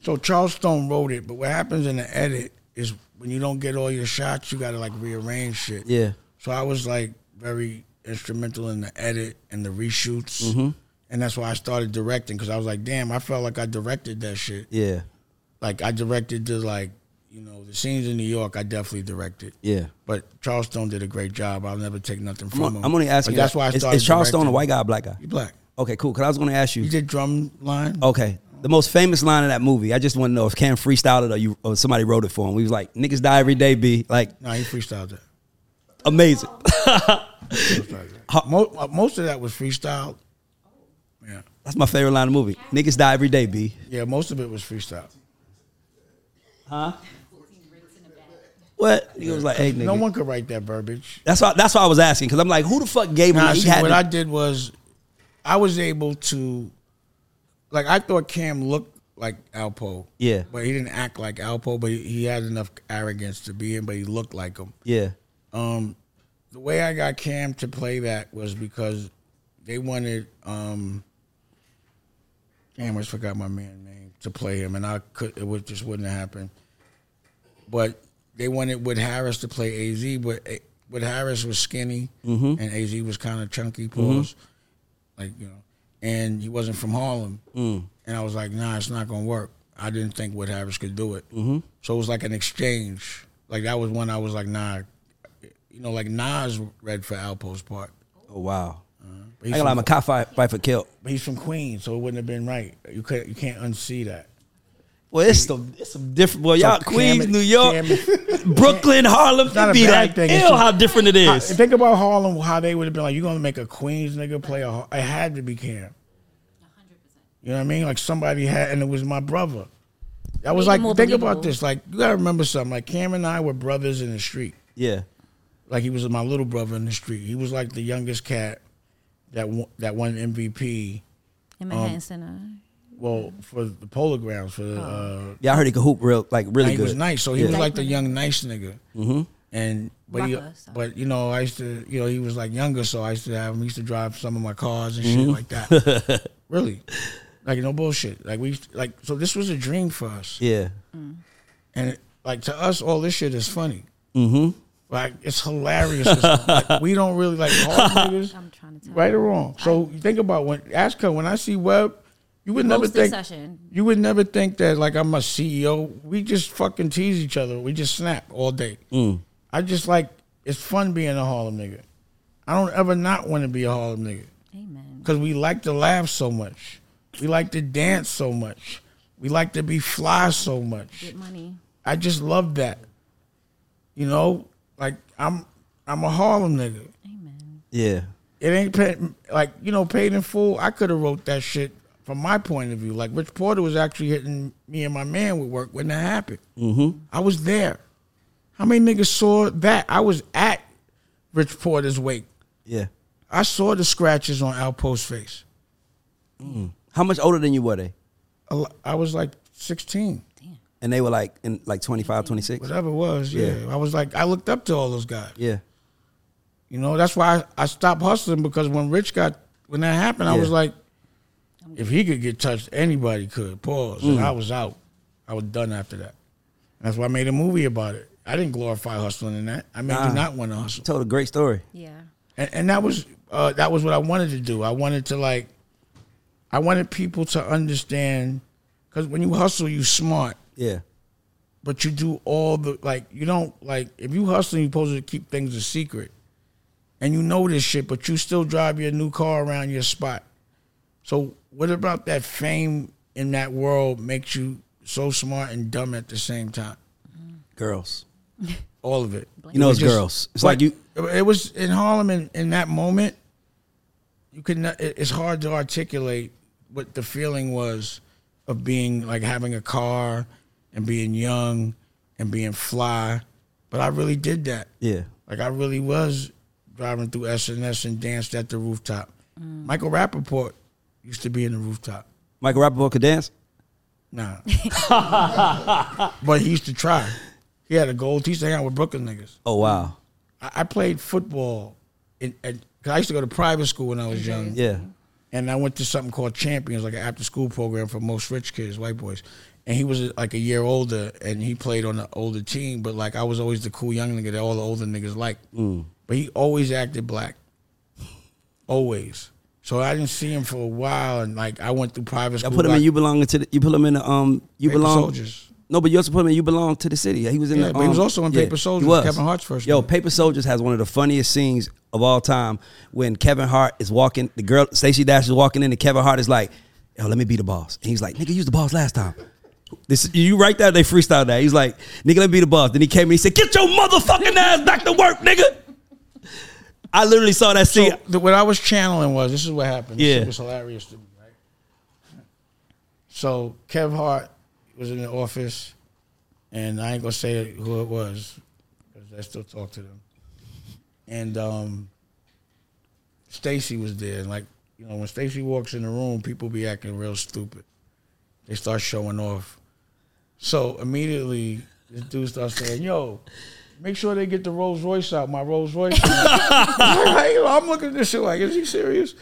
C: So Charles Stone wrote it, but what happens in the edit is when you don't get all your shots, you gotta like rearrange shit.
A: Yeah.
C: So I was like very instrumental in the edit and the reshoots.
A: Mm-hmm.
C: and that's why I started directing because I was like, damn, I felt like I directed that shit.
A: Yeah.
C: Like I directed the like, you know, the scenes in New York. I definitely directed.
A: Yeah.
C: But Charles Stone did a great job. I'll never take nothing from
A: I'm,
C: him.
A: I'm only asking.
C: But that's why I started.
A: is Charles Stone a white guy, or black guy?
C: He black.
A: Okay, cool. Because I was to ask you.
C: You did drum line.
A: Okay. The most famous line of that movie. I just want to know if Cam freestyled it or you or somebody wrote it for him. We was like, niggas die every day, B. Like,
C: No, he freestyled that.
A: amazing.
C: Freestyled that. Mo- uh, most of that was freestyle. Yeah,
A: That's my favorite line of the movie. Niggas die every day, B.
C: yeah. Most of it was freestyle. Huh?
A: What? He was like, hey, nigga.
C: No one could write that verbiage.
A: That's why. That's why I was asking because I'm like, who the fuck gave him?
C: Nah,
A: he
C: see,
A: had
C: what
A: to-
C: I did was, I was able to, like, I thought Cam looked like Alpo.
A: Yeah.
C: But he didn't act like Alpo, but he, he had enough arrogance to be him, but he looked like him.
A: yeah.
C: Um, the way I got Cam to play that was because they wanted, um, damn, I just forgot my man name to play him, and I could, it would just wouldn't happen. But they wanted Wood Harris to play AZ, but eh, Wood Harris was skinny and AZ was kind of chunky, pause, like you know, and he wasn't from Harlem, and I was like, nah, it's not gonna work. I didn't think Wood Harris could do it, mm-hmm. so it was like an exchange. Like that was when I was like, nah, you know, like Nas read for Alpo's part.
A: Oh wow.
C: But
A: I got like my cop fight, fight for kill.
C: but he's from Queens, so it wouldn't have been right. You can't you can't unsee that.
A: Well, it's some, it's some different. Boy, y'all, Queens,
C: Cam-
A: New York,
C: Cam-
A: Brooklyn, Harlem.
C: not
A: It
C: a
A: be
C: bad
A: like,
C: thing. It's
A: ew, how different it is.
C: I- think about Harlem, how they would have been like, you're gonna make a Queens nigga play a? Har-" I had to be Cam. You know what I mean? Like somebody had, and it was my brother. That was
B: Made
C: like, think about this. Like, you gotta remember something. Like Cam and I were brothers in the street.
A: yeah.
C: Like he was my little brother in the street. He was like the youngest cat that won, that won MVP.
B: In
C: Um,
B: Manhattan Center.
C: Well, for the Polo Grounds for the. Uh,
A: Yeah, I heard he could hoop real, like really
C: he
A: good.
C: was nice, so he
A: Yeah.
C: was like the young nice nigga. Mm-hmm. And but he,
B: Rucker, so.
C: but you know, I used to, you know, he was like younger, so I used to have him. He used to drive some of my cars and shit
A: Mm-hmm.
C: like that. really, like no bullshit. Like we, used like so, this was a dream for us,
A: Yeah.
C: and it, like to us, all this shit is funny.
A: Mm-hmm.
C: Like it's hilarious. Like, we don't really like hard niggas,
B: I'm trying to tell
C: right
B: you.
C: or wrong. So you think about when ask her when I see Web, you would never think
B: session.
C: you would never think that like I'm a CEO. We just fucking tease each other. We just snap all day.
A: Mm.
C: I just like it's fun being a Harlem nigga. I don't ever not want to be a Harlem nigga
B: Amen.
C: because we like to laugh so much. We like to dance so much. We like to be fly so much.
B: Get money.
C: I just love that. You know, like I'm I'm a Harlem nigga.
B: Amen.
A: Yeah.
C: It ain't paid, like you know paid in full. I could have wrote that shit from my point of view. Like Rich Porter was actually hitting me and my man with work when that happened. Mm-hmm. I was there. How many niggas saw that? I was at Rich Porter's wake.
A: Yeah.
C: I saw the scratches on Alpo's face.
A: How much older than you were they?
C: I was like 16, Damn.
A: And they were like in like 25, 26?
C: whatever it was. Yeah.
A: Yeah.
C: I was like, I looked up to all those guys.
A: Yeah.
C: You know, that's why I, I stopped hustling because when Rich got when that happened, I was like, if he could get touched, anybody could. Pause.
A: Mm.
C: And I was out. I was done after that. That's why I made a movie about it. I didn't glorify hustling in that. I made
A: Nah.
C: you not want to hustle.
A: Told a great story.
B: Yeah.
C: And, and that was uh, that was what I wanted to do. I wanted to like, I wanted people to understand, because when you hustle, you smart,
A: Yeah.
C: but you do all the like. You don't like if you hustling, you're supposed to keep things a secret, and you know this shit, but you still drive your new car around your spot. So what about that fame in that world makes you so smart and dumb at the same time?
A: Girls.
C: All of it.
A: You know it's
C: just-
A: girls. It's like you
C: It was in Harlem in, in that moment. You could not. It's hard to articulate what the feeling was of being like having a car and being young and being fly. But I really did that.
A: Yeah.
C: Like I really was driving through SNS and danced at the rooftop. Mm. Michael Rapaport used to be in the rooftop.
A: Michael Rapaport could dance?
C: Nah. but he used to try. He had a gold. He used to hang out with Brooklyn niggas.
A: Oh wow.
C: I, I played football. In, cause I used to go to private school when I was young.
A: Yeah.
C: And I went to something called Champions, like an after school program for most rich kids, white boys. And he was like a year older, and he played on the older team. But like I was always the cool young nigga that all the older niggas liked. Mm. But he always acted black, always. So I didn't see him for a while, and like I went through private school.
A: I put him in. You belong to the. You put him in the. Um. You
C: Paper
A: belong.
C: Soldiers.
A: No, but you also put him in. You belong to the city. He was in.
C: Yeah,
A: the,
C: but he was
A: um,
C: also in
A: yeah,
C: Paper Soldiers,
A: he was.
C: Kevin Hart's first
A: Yo,
C: movie.
A: Paper Soldiers has one of the funniest scenes of all time when Kevin Hart is walking. The girl Stacey Dash is walking in, and Kevin Hart is like, "Yo, let me be the boss." And he's like, "Nigga, use the boss last time." This you right there. They freestyle that. He's like, "Nigga, let me be the boss." Then he came and he said, "Get your motherfucking ass back to work, nigga." I literally saw that scene.
C: So what I was channeling was this is what happened. This
A: Yeah.
C: was hilarious to me, right? So Kev Hart was in the office, and I ain't gonna say who it was because I still talk to them. And um, Stacey was there, and like you know, when Stacey walks in the room, people be acting real stupid. They start showing off. So immediately, this dude starts saying, "Yo." Make sure they get the Rolls Royce out. My Rolls Royce. You know, I'm looking at this shit like, is he serious?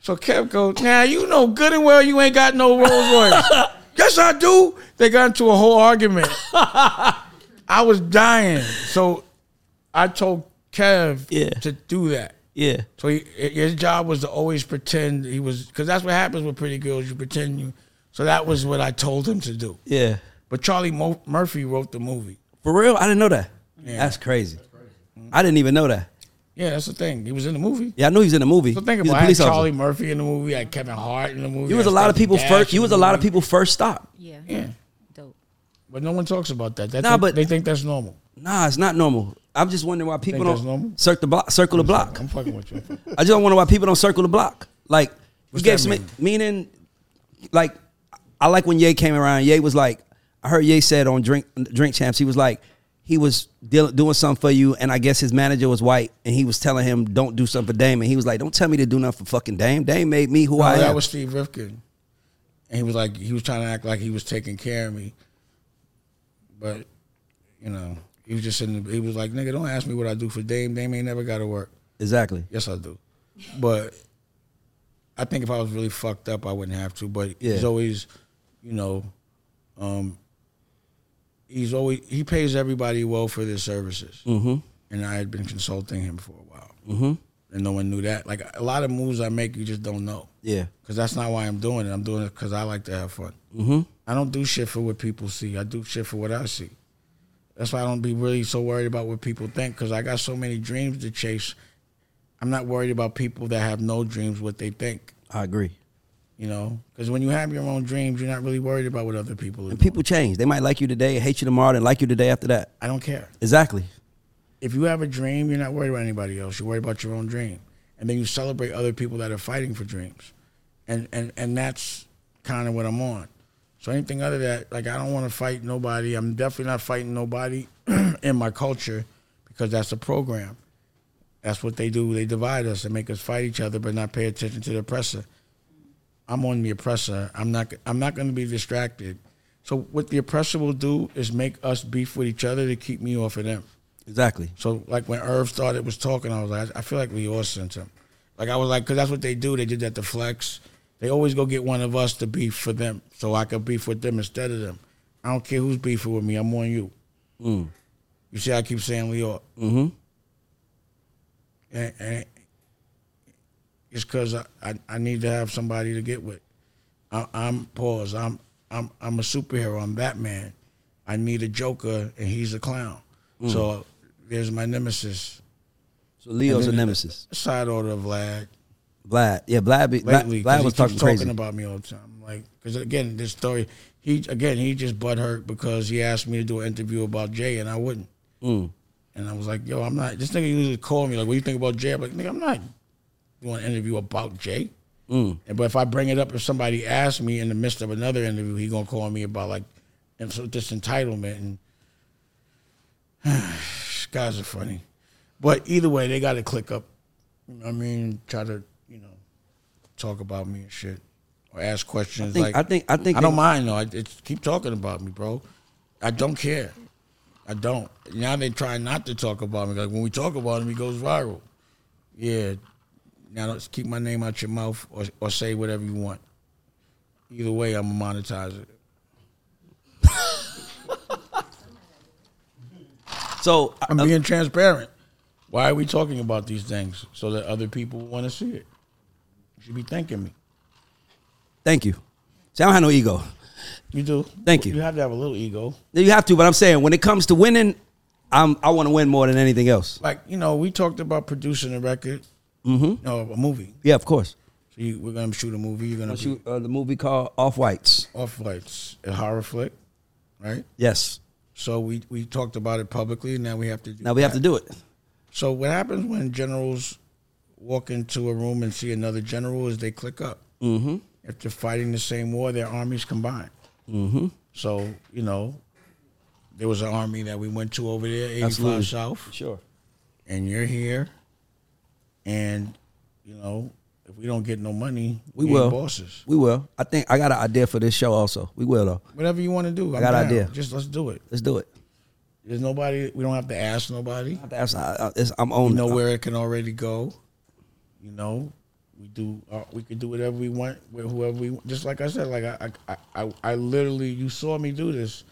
C: So Kev goes, now you know good and well you ain't got no Rolls Royce. yes, I do. They got into a whole argument. I was dying. So I told Kev
A: Yeah.
C: to do that.
A: yeah,
C: So he, his job was to always pretend he was, because that's what happens with pretty girls. You pretend you. So that was what I told him to do.
A: yeah.
C: But Charlie Mo- Murphy wrote the movie.
A: For real, I didn't know that.
C: Yeah.
A: That's crazy. Mm-hmm. I didn't even know that.
C: Yeah, that's the thing. He was in the movie.
A: Yeah, I knew he was in the movie.
C: So think
A: He's a
C: about it. I had
A: police officer.
C: Charlie Murphy in the movie. I had Kevin Hart in the movie.
A: You was a lot of people
C: Dash
A: first. You was a lot of people first stop.
B: Yeah.
C: Yeah,
B: Dope.
C: but no one talks about that. That
A: Nah,
C: think-
A: but-
C: they think that's normal.
A: Nah, it's not normal. I'm just wondering why people
C: Think that's
A: don't circle the block. Circle the block.
C: I'm fucking with you.
A: I just wonder why people don't circle the block. Like, you
C: What's
A: gave
C: that
A: some
C: mean?
A: meaning. Like, I like when Ye came around. Ye was like, I heard Ye said on Drink Drink Champs, he was like, he was deal, doing something for you, and I guess his manager was white, and he was telling him, "Don't do something for Dame," and he was like, "Don't tell me to do nothing for fucking Dame. Dame made me who
C: No,
A: I
C: that
A: am."
C: That was Steve Rifkin, and he was like, he was trying to act like he was taking care of me, but you know, he was just in. The, he was like, "Nigga, don't ask me what I do for Dame. Dame ain't never got to work."
A: exactly.
C: Yes, I do, but I think if I was really fucked up, I wouldn't have to. But he's
A: Yeah.
C: always, you know, um, he's always he pays everybody well for their services,
A: Mm-hmm.
C: and I had been consulting him for a while,
A: Mm-hmm.
C: and no one knew that. Like a lot of moves I make, you just don't know,
A: Yeah.
C: because that's not why I'm doing it. I'm doing it because I like to have fun.
A: Mm-hmm.
C: I don't do shit for what people see. I do shit for what I see. That's why I don't be really so worried about what people think because I got so many dreams to chase. I'm not worried about people that have no dreams what they think.
A: I agree.
C: You know, because when you have your own dreams, you're not really worried about what other people are
A: And
C: doing.
A: people change. They might like you today, hate you tomorrow, and like you the day after that.
C: I don't care.
A: Exactly.
C: If you have a dream, you're not worried about anybody else. You're worried about your own dream, and then you celebrate other people that are fighting for dreams, and and and that's kind of what I'm on. So anything other than that, like I don't want to fight nobody. I'm definitely not fighting nobody in my culture because that's a program. That's what they do. They divide us and make us fight each other, but not pay attention to the oppressor. I'm on the oppressor. I'm not. I'm not going to be distracted. So what the oppressor will do is make us beef with each other to keep me off of them.
A: Exactly.
C: So like when Irv started was talking, I was like, I feel like we all sent him. Like I was like, because that's what they do. They did that to Flex. They always go get one of us to beef for them, so I could beef with them instead of them. I don't care who's beefing with me. I'm on you.
A: Mm.
C: You see, I keep saying Lyor,
A: Mm-hmm.
C: and, and it's because I, I I need to have somebody to get with. I, I'm pause. I'm I'm I'm a superhero. I'm Batman. I need a Joker, and he's a clown. So there's my nemesis.
A: So Lyor's a nemesis.
C: Side order of Vlad.
A: Vlad. Yeah, Vlad. Be,
C: Lately,
A: Vlad was talking
C: talking about me all the time. Like, because again, this story, he again he just butthurt because he asked me to do an interview about Jay, and I wouldn't.
A: Mm.
C: And I was like, yo, I'm not. This nigga usually call me like, what do you think about Jay? I'm like, nigga, I'm not doing an interview about Jay.
A: Mm.
C: And, but if I bring it up, if somebody asks me in the midst of another interview, he gonna call me about like, and so this entitlement and guys are funny. But either way, they got to click up. You know what I mean, try to you know talk about me and shit, or ask questions.
A: I think-
C: like
A: I think- I think
C: I don't
A: they-
C: mind though. I, it's, keep talking about me, bro. I don't care. I don't. Now they try not to talk about me. Like when we talk about him, he goes viral. Yeah. Now let's keep my name out your mouth or, or say whatever you want. Either way, I'm gonna monetize it.
A: So
C: I'm
A: uh,
C: being transparent. Why are we talking about these things? So that other people want to see it. You should be thanking me.
A: Thank you. See, I don't have no ego.
C: You do.
A: Thank you.
C: You have to have a little ego.
A: You have to, but I'm saying when it comes to winning, I'm I want to win more than anything else.
C: Like you know, we talked about producing a record, mm-hmm. no, a movie.
A: Yeah, of course.
C: So you, we're gonna shoot a movie. You're gonna be
A: shoot uh, the movie called Off Whites.
C: off Whites, a horror flick, right?
A: Yes.
C: So we we talked about it publicly. Now we have to do.
A: Now we have to do it.
C: So what happens when generals walk into a room and see another general is they click up.
A: Mm-hmm.
C: If they're fighting the same war, their armies combine. Mm-hmm. So you know, there was an army that we went to over there, 85
A: Absolutely.
C: South,
A: Sure.
C: and you're here, and you know, if we don't get no money,
A: We
C: ain't
A: will.
C: bosses.
A: We will. I think I got an idea for this show also. We will though.
C: Whatever you want to do, I'm
A: got an idea.
C: Just let's do it.
A: Let's do it.
C: There's nobody. We don't have to ask nobody.
A: I, I, it's, I'm
C: We
A: on.
C: know where it can already go. You know, we do. Uh, we can do whatever we want with whoever we. want. Just like I said, like I, I, I, I literally, you saw me do this.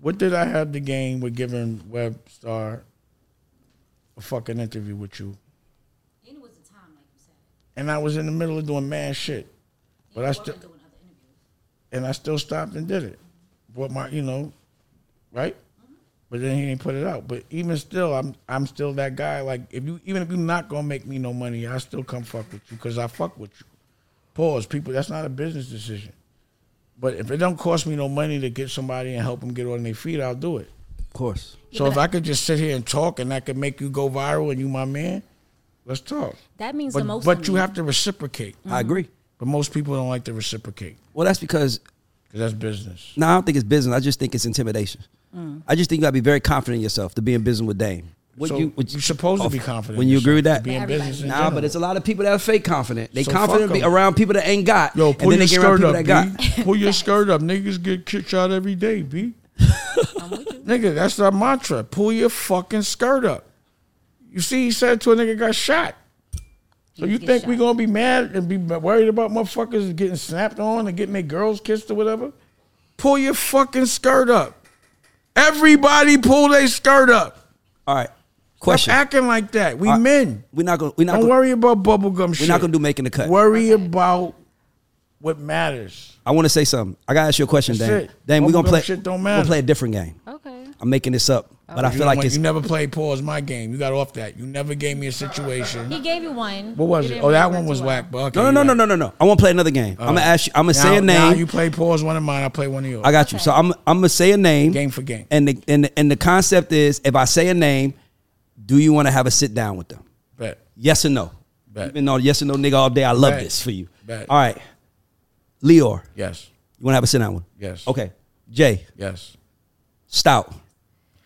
C: What did I have to gain with giving Webstar a fucking interview with you?
B: And it was the time, like you said.
C: And I was in the middle of doing mad shit, but I still,
B: wasn't doing other interviews.
C: and I still stopped and did it. What my, you know, right? Mm-hmm. But then he didn't put it out. But even still, I'm I'm still that guy. Like if you even if you're not gonna make me no money, I still come fuck with you because I fuck with you. Pause, people. That's not a business decision. But if it don't cost me no money to get somebody and help them get on their feet, I'll do it.
A: Of course.
C: So if I could just sit here and talk and I could make you go viral and you my man, let's talk.
B: That means
C: But
B: the most.
C: but
B: to
C: you
B: me.
C: have to reciprocate.
A: I mm-hmm. agree.
C: But most people don't like to reciprocate
A: Well, that's because
C: because that's business.
A: no, I don't think it's business. I just think it's intimidation. Mm. I just think you gotta be very confident in yourself to be in business with Dame. What
C: So
A: what
C: you're supposed to be confident
A: When you agree with that,
C: being in business in
A: Nah,
C: general.
A: but it's a lot of people that are fake confident. They
C: So
A: confident
C: fuck
A: be
C: 'em.
A: around people that ain't got.
C: Yo,
A: and
C: pull
A: then
C: your
A: they
C: skirt up,
A: that
C: B.
A: got.
C: Pull your skirt up. Niggas get kicked shot every day, B. nigga, that's our mantra. Pull your fucking skirt up. You see, he said to a nigga got shot. So you
B: Get
C: think we gonna be mad and be worried about motherfuckers getting snapped on and getting their girls kissed or whatever? Pull your fucking skirt up. Everybody pull their skirt up.
A: All right.
C: Stop
A: Question.
C: acting like that. We
A: All right.
C: men.
A: We're not gonna. We're not
C: Don't
A: gonna.
C: worry about bubblegum shit.
A: We're not gonna do making the cut.
C: Worry about what matters.
A: I want to say something. I gotta ask you a question,
C: That's
A: Dan.
C: it.
A: Dan, we're gonna
C: Bubblegum
A: play.
C: shit don't
A: We're
C: matter.
A: gonna play a different game.
B: Okay.
A: I'm making this up, but oh, I
C: You
A: feel like
C: want-
A: it's.
C: you never played pause my game. You got off that. You never gave me a situation.
B: He gave you one.
C: What was
B: It
C: it?
B: didn't
C: Oh, that
B: work
C: one was
B: too well.
C: whack. But okay,
A: No, no, no, no, no, no, no. I want to play another game. I'm gonna oh. ask you. I'm gonna say a
C: Now
A: name.
C: you play pause one of mine. I play one of yours.
A: I got you. So I'm. I'm gonna say a name.
C: game for game.
A: And the and the, and the concept is, if I say a name, do you want to have a sit down with them?
C: Bet.
A: Yes or no?
C: Bet.
A: You've been on yes or no nigga all day. I love
C: Bet.
A: this for you.
C: Bet.
A: All right. Lyor,
C: Yes.
A: you want to have a sit down one?
C: Yes.
A: Okay. Jay,
C: Yes.
A: Stoute.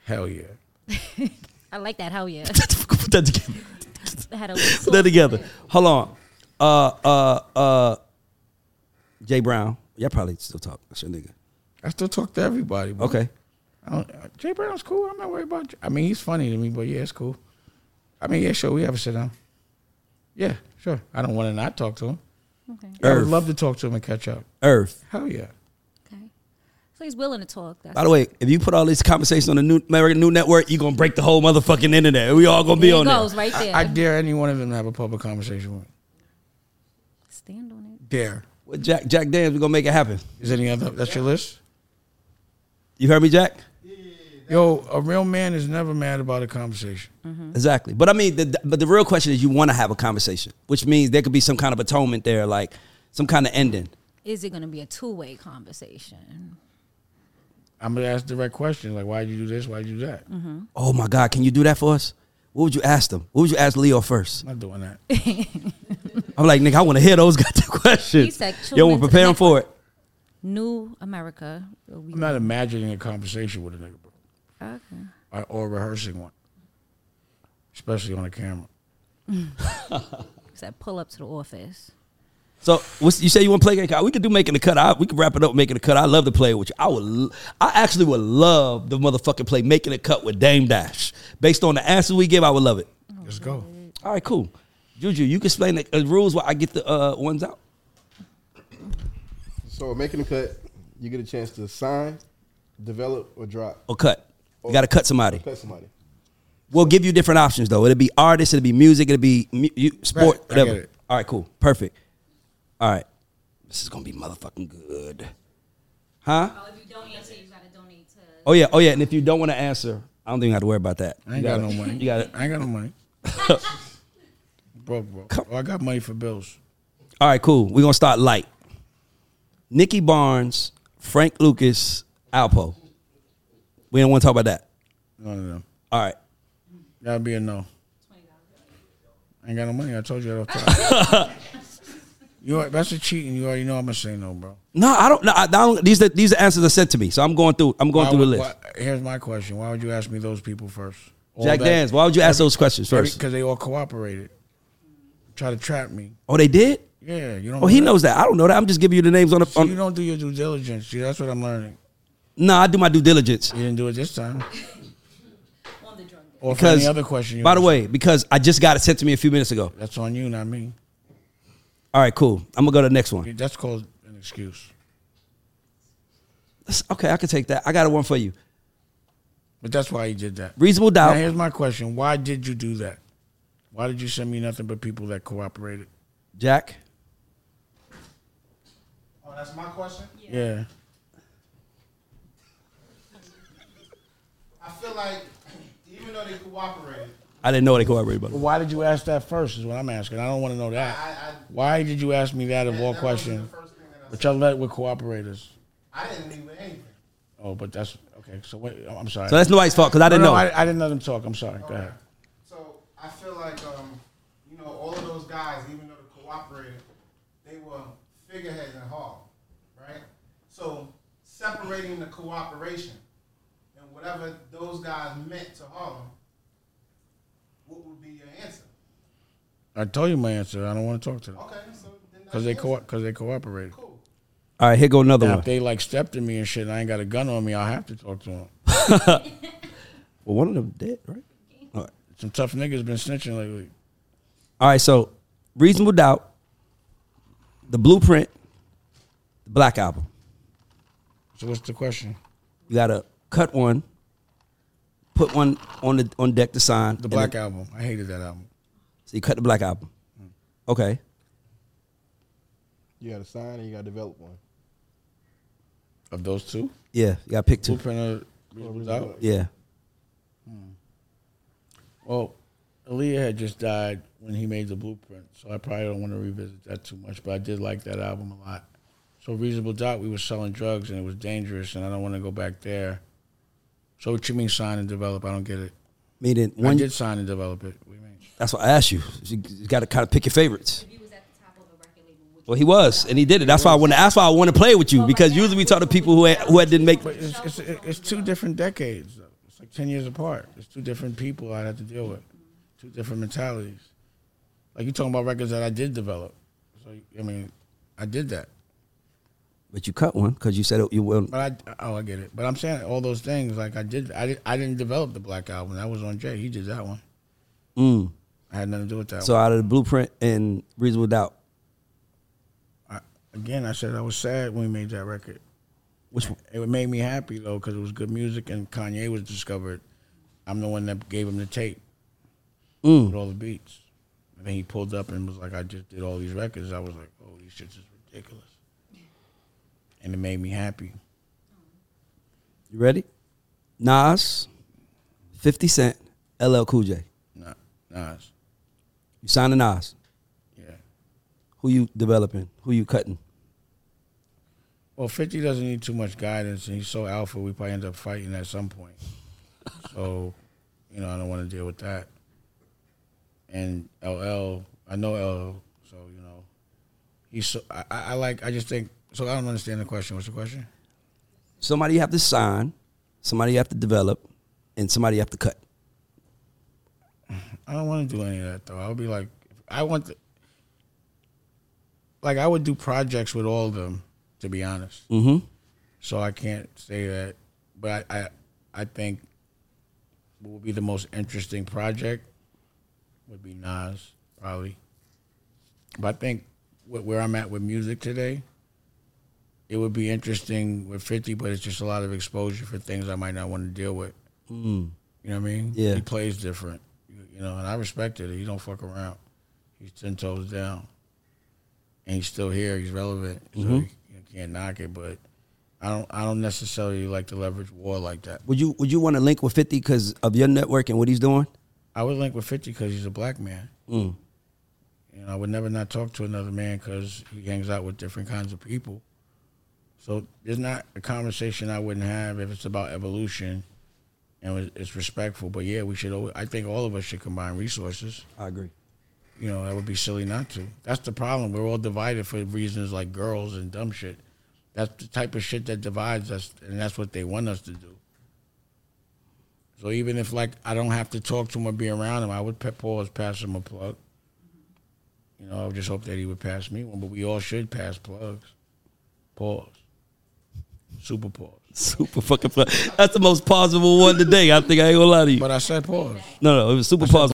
C: Hell yeah.
B: I like that. Hell yeah.
A: Put that together.
B: Had a
A: Put that together. Hold on. Uh, uh, uh, Jay Brown. Y'all probably still talk. That's your nigga.
C: I still talk to everybody. bro.
A: Okay.
C: I don't, uh, Jay Brown's cool. I'm not worried about. Jay. I mean, he's funny to me, but yeah, it's cool. I mean, yeah, sure. We have a sit down. Yeah, sure. I don't want to not talk to him.
B: Okay.
C: Yeah, I would
A: Earth.
C: love to talk to him and catch up.
A: Earth.
C: Hell yeah.
B: Okay. So he's willing to talk. That's
A: By the way, if you put all these conversations on the new American Nu Network, you're gonna break the whole motherfucking internet. We all gonna be
B: there
A: on
B: it
A: there.
B: goes right there.
C: I dare any one of them to have a public conversation with.
B: Stand on it.
C: Dare.
A: With Jack Jack Daniels, we gonna make it happen.
C: Is any other? That's your list.
A: You heard me, Jack?
C: Yo, a real man is never mad about a conversation. Mm-hmm.
A: Exactly. But I mean, the, but the real question is, you want to have a conversation, which means there could be some kind of atonement there, like some kind of ending.
B: Is it going to be a two way conversation?
C: I'm gonna ask direct questions like, "Why'd you do this? Why'd you do that?" Mm-hmm.
A: Oh my God, can you do that for us? What would you ask them? What would you ask Lyor first?
C: I'm not doing that.
A: I'm like, nigga, I want to hear those goddamn questions.
B: He said,
A: Yo, we're preparing for it.
B: New America.
C: I'm not imagining a conversation with a nigga, bro,
B: Okay.
C: or, or rehearsing one, especially on a camera.
B: He said, pull up to the office.
A: So what's, you say you want to play game? We could do making the cut. I, we could wrap it up making the cut. I love to play with you. I would. l- I actually would love the motherfucking play making the cut with Dame Dash. Based on the answers we give, I would love it.
C: Let's go.
A: All right, cool. Juju, you can explain the uh, rules while I get the uh, ones out.
D: So making the cut, you get a chance to sign, develop, or drop.
A: Or cut. You got to cut somebody.
D: Cut somebody.
A: We'll give you different options though. It'll be artists, it'll be music, it'll be mu- you, sport,
C: Right, I get
A: whatever.
C: it.
A: All right, cool, perfect. All right. This is gonna be motherfucking good. Huh?
B: Oh, if you don't answer, you gotta donate to.
A: Oh yeah, oh yeah. And if you don't want to answer, I don't think you have to worry about that.
C: I ain't
A: You
C: got
A: gotta-
C: no money.
A: You got it.
C: I ain't got no money. broke, bro. Oh, I got money for bills.
A: All right, cool. We're gonna start light. Nicky Barnes, Frank Lucas, Alpo. We don't want to talk about that.
C: Of them.
A: All right.
C: That'd be a no. I ain't got no money. I told you that off top. you are- that's a cheating. You already know I'm gonna say no, bro.
A: No, I don't. No, I, I don't. These are these are answers are sent to me, so I'm going through. I'm going
C: Why
A: through the list.
C: why- here's my question: Why would you ask me those people first? All
A: Jack
C: that-
A: Daniels. Why would you ask those questions first?
C: Because they all cooperated. Try to trap me.
A: Oh, they did.
C: Yeah, you don't.
A: Oh,
C: know
A: he
C: that?
A: knows that. I don't know that. I'm just giving you the names on the.
C: See, you don't do your due diligence. See, that's what I'm learning.
A: No, I do my due diligence.
C: You didn't do it this time.
B: On the drug.
C: Or for any other question. You
A: by the
C: want-
A: way, because I just got it sent to me a few minutes ago.
C: that's on you, not me.
A: All right, cool. I'm gonna go to the next one.
C: That's called an excuse.
A: That's- Okay, I can take that. I got a one for you.
C: But that's why he did that.
A: Reasonable
C: Now,
A: doubt.
C: here's my question: Why did you do that? Why did you send me nothing but people that cooperated?
A: Jack.
H: Oh, that's my question.
C: Yeah.
H: I feel like even though they cooperated,
A: I didn't know they cooperated, but
C: But why did you ask that first? Is what I'm asking. I don't want to know that.
H: I, I
C: Why did you ask me that of all
H: that
C: questions?
H: the first thing that I
C: But y'all let with cooperators.
H: I didn't leave with anything.
C: Oh, but that's okay. So wait, I'm sorry.
A: so that's nobody's fault because I didn't
C: no,
A: know.
C: I, I didn't let them talk. I'm sorry. Go ahead.
H: So I feel like um, you know, all of those guys, even though they cooperated, they were figureheads in hall, right? So separating the cooperation and whatever those guys meant to Harlem, what would be your answer?
C: I told you my answer. I don't want to talk to them
H: Okay, so then
C: because they co because they cooperated.
H: Cool.
A: All right, here go another
C: Now,
A: one.
C: if they like stepped in me and shit, and I ain't got a gun on me, I'll have to talk to them.
A: Well, one of them dead, right? All right.
C: Some tough niggas been snitching lately.
A: All right, so reasonable doubt, the blueprint, the Black Album.
C: So what's the question?
A: You gotta cut one, put one on the on deck to sign.
C: The Black
A: then-
C: Album. I hated that album.
A: So you cut the Black Album. Mm. Okay.
D: You got to sign and you got to develop one.
C: Of those two,
A: Yeah, you gotta pick two.
C: Blueprint of Reasonable Doubt.
A: Yeah. Hmm.
C: Well, Aaliyah had just died when he made the Blueprint, so I probably don't want to revisit that too much. But I did like that album a lot. So Reasonable Doubt, we were selling drugs and it was dangerous, and I don't want to go back there. So what you mean sign and develop? I don't get it.
A: Meaning
C: I
A: one.
C: did sign and develop it. What do you mean?
A: That's what I asked you. You got to kind of pick your favorites.
B: If you was at the top of a record label, would
A: Well, he was, and he did it. That's why I want to. That's why I want to play with you because usually we talk to people who had, who had didn't make.
C: But it's, it's, it's two different decades. Though. It's like ten years apart. It's two different people I had to deal with, two different mentalities. Like you talking about records that I did develop. So I mean, I did that.
A: But you cut one because you said it, you will.
C: But I oh I get it. But I'm saying all those things like I did. I did, I didn't develop the Black album. That was on Jay. He did that one.
A: Mm.
C: I had nothing to do with that.
A: So
C: one.
A: out of the blueprint and reasonable doubt,
C: I, again, I said I was sad when we made that record.
A: which one?
C: It made me happy though because it was good music and Kanye was discovered. I'm the one that gave him the tape
A: Mm.
C: with all the beats. And then he pulled up and was like, "I just did all these records." I was like, "Oh, these shits is ridiculous," and it made me happy.
A: You ready? Nas, Fifty Cent, LL Cool J.
C: Nah, Nas,
A: You signed to Nas.
C: yeah.
A: Who you developing? Who you cutting?
C: Well, Fifty doesn't need too much guidance, and he's so alpha. We probably end up fighting at some point. So, you know, I don't want to deal with that. And LL, I know LL, so you know, he's so. I I like. I just think. So I don't understand the question. What's the question?
A: Somebody you have to sign, somebody you have to develop, and somebody you have to cut.
C: I don't want to do any of that though. I would be like, I want to, like I would do projects with all of them, to be honest.
A: Mm-hmm.
C: So I can't say that, but I, I, I think what would be the most interesting project would be Nas, probably. But I think wh- where I'm at with music today, it would be interesting with 50, but it's just a lot of exposure for things I might not want to deal with.
A: Mm.
C: You know what I mean?
A: Yeah.
C: He plays different, you, know, and I respected it. He don't fuck around. He's ten toes down. and he's still here. He's relevant, so
A: Mhm.
C: you, you can't knock it. But I don't I don't necessarily like to leverage war like that.
A: Would you Would you want to link with Fifty because of your network and what he's doing?
C: I would link with Fifty because he's a black man.
A: Mm.
C: Know, I would never not talk to another man because he hangs out with different kinds of people. So it's not a conversation I wouldn't have if it's about evolution and it's respectful. But yeah, we should. Always, I think all of us should combine resources.
A: I agree.
C: You know, that would be silly not to. That's the problem. We're all divided for reasons like girls and dumb shit. That's the type of shit that divides us, and that's what they want us to do. So even if like I don't have to talk to him or be around him, I would pause, pass him a plug. You know, I would just hope that he would pass me one, but we all should pass plugs. Pause. Super pause.
A: Super fucking. Fun. That's the most plausible one today. I think I ain't gonna lie to you.
C: But I said pause.
A: No, no, it was super plausible.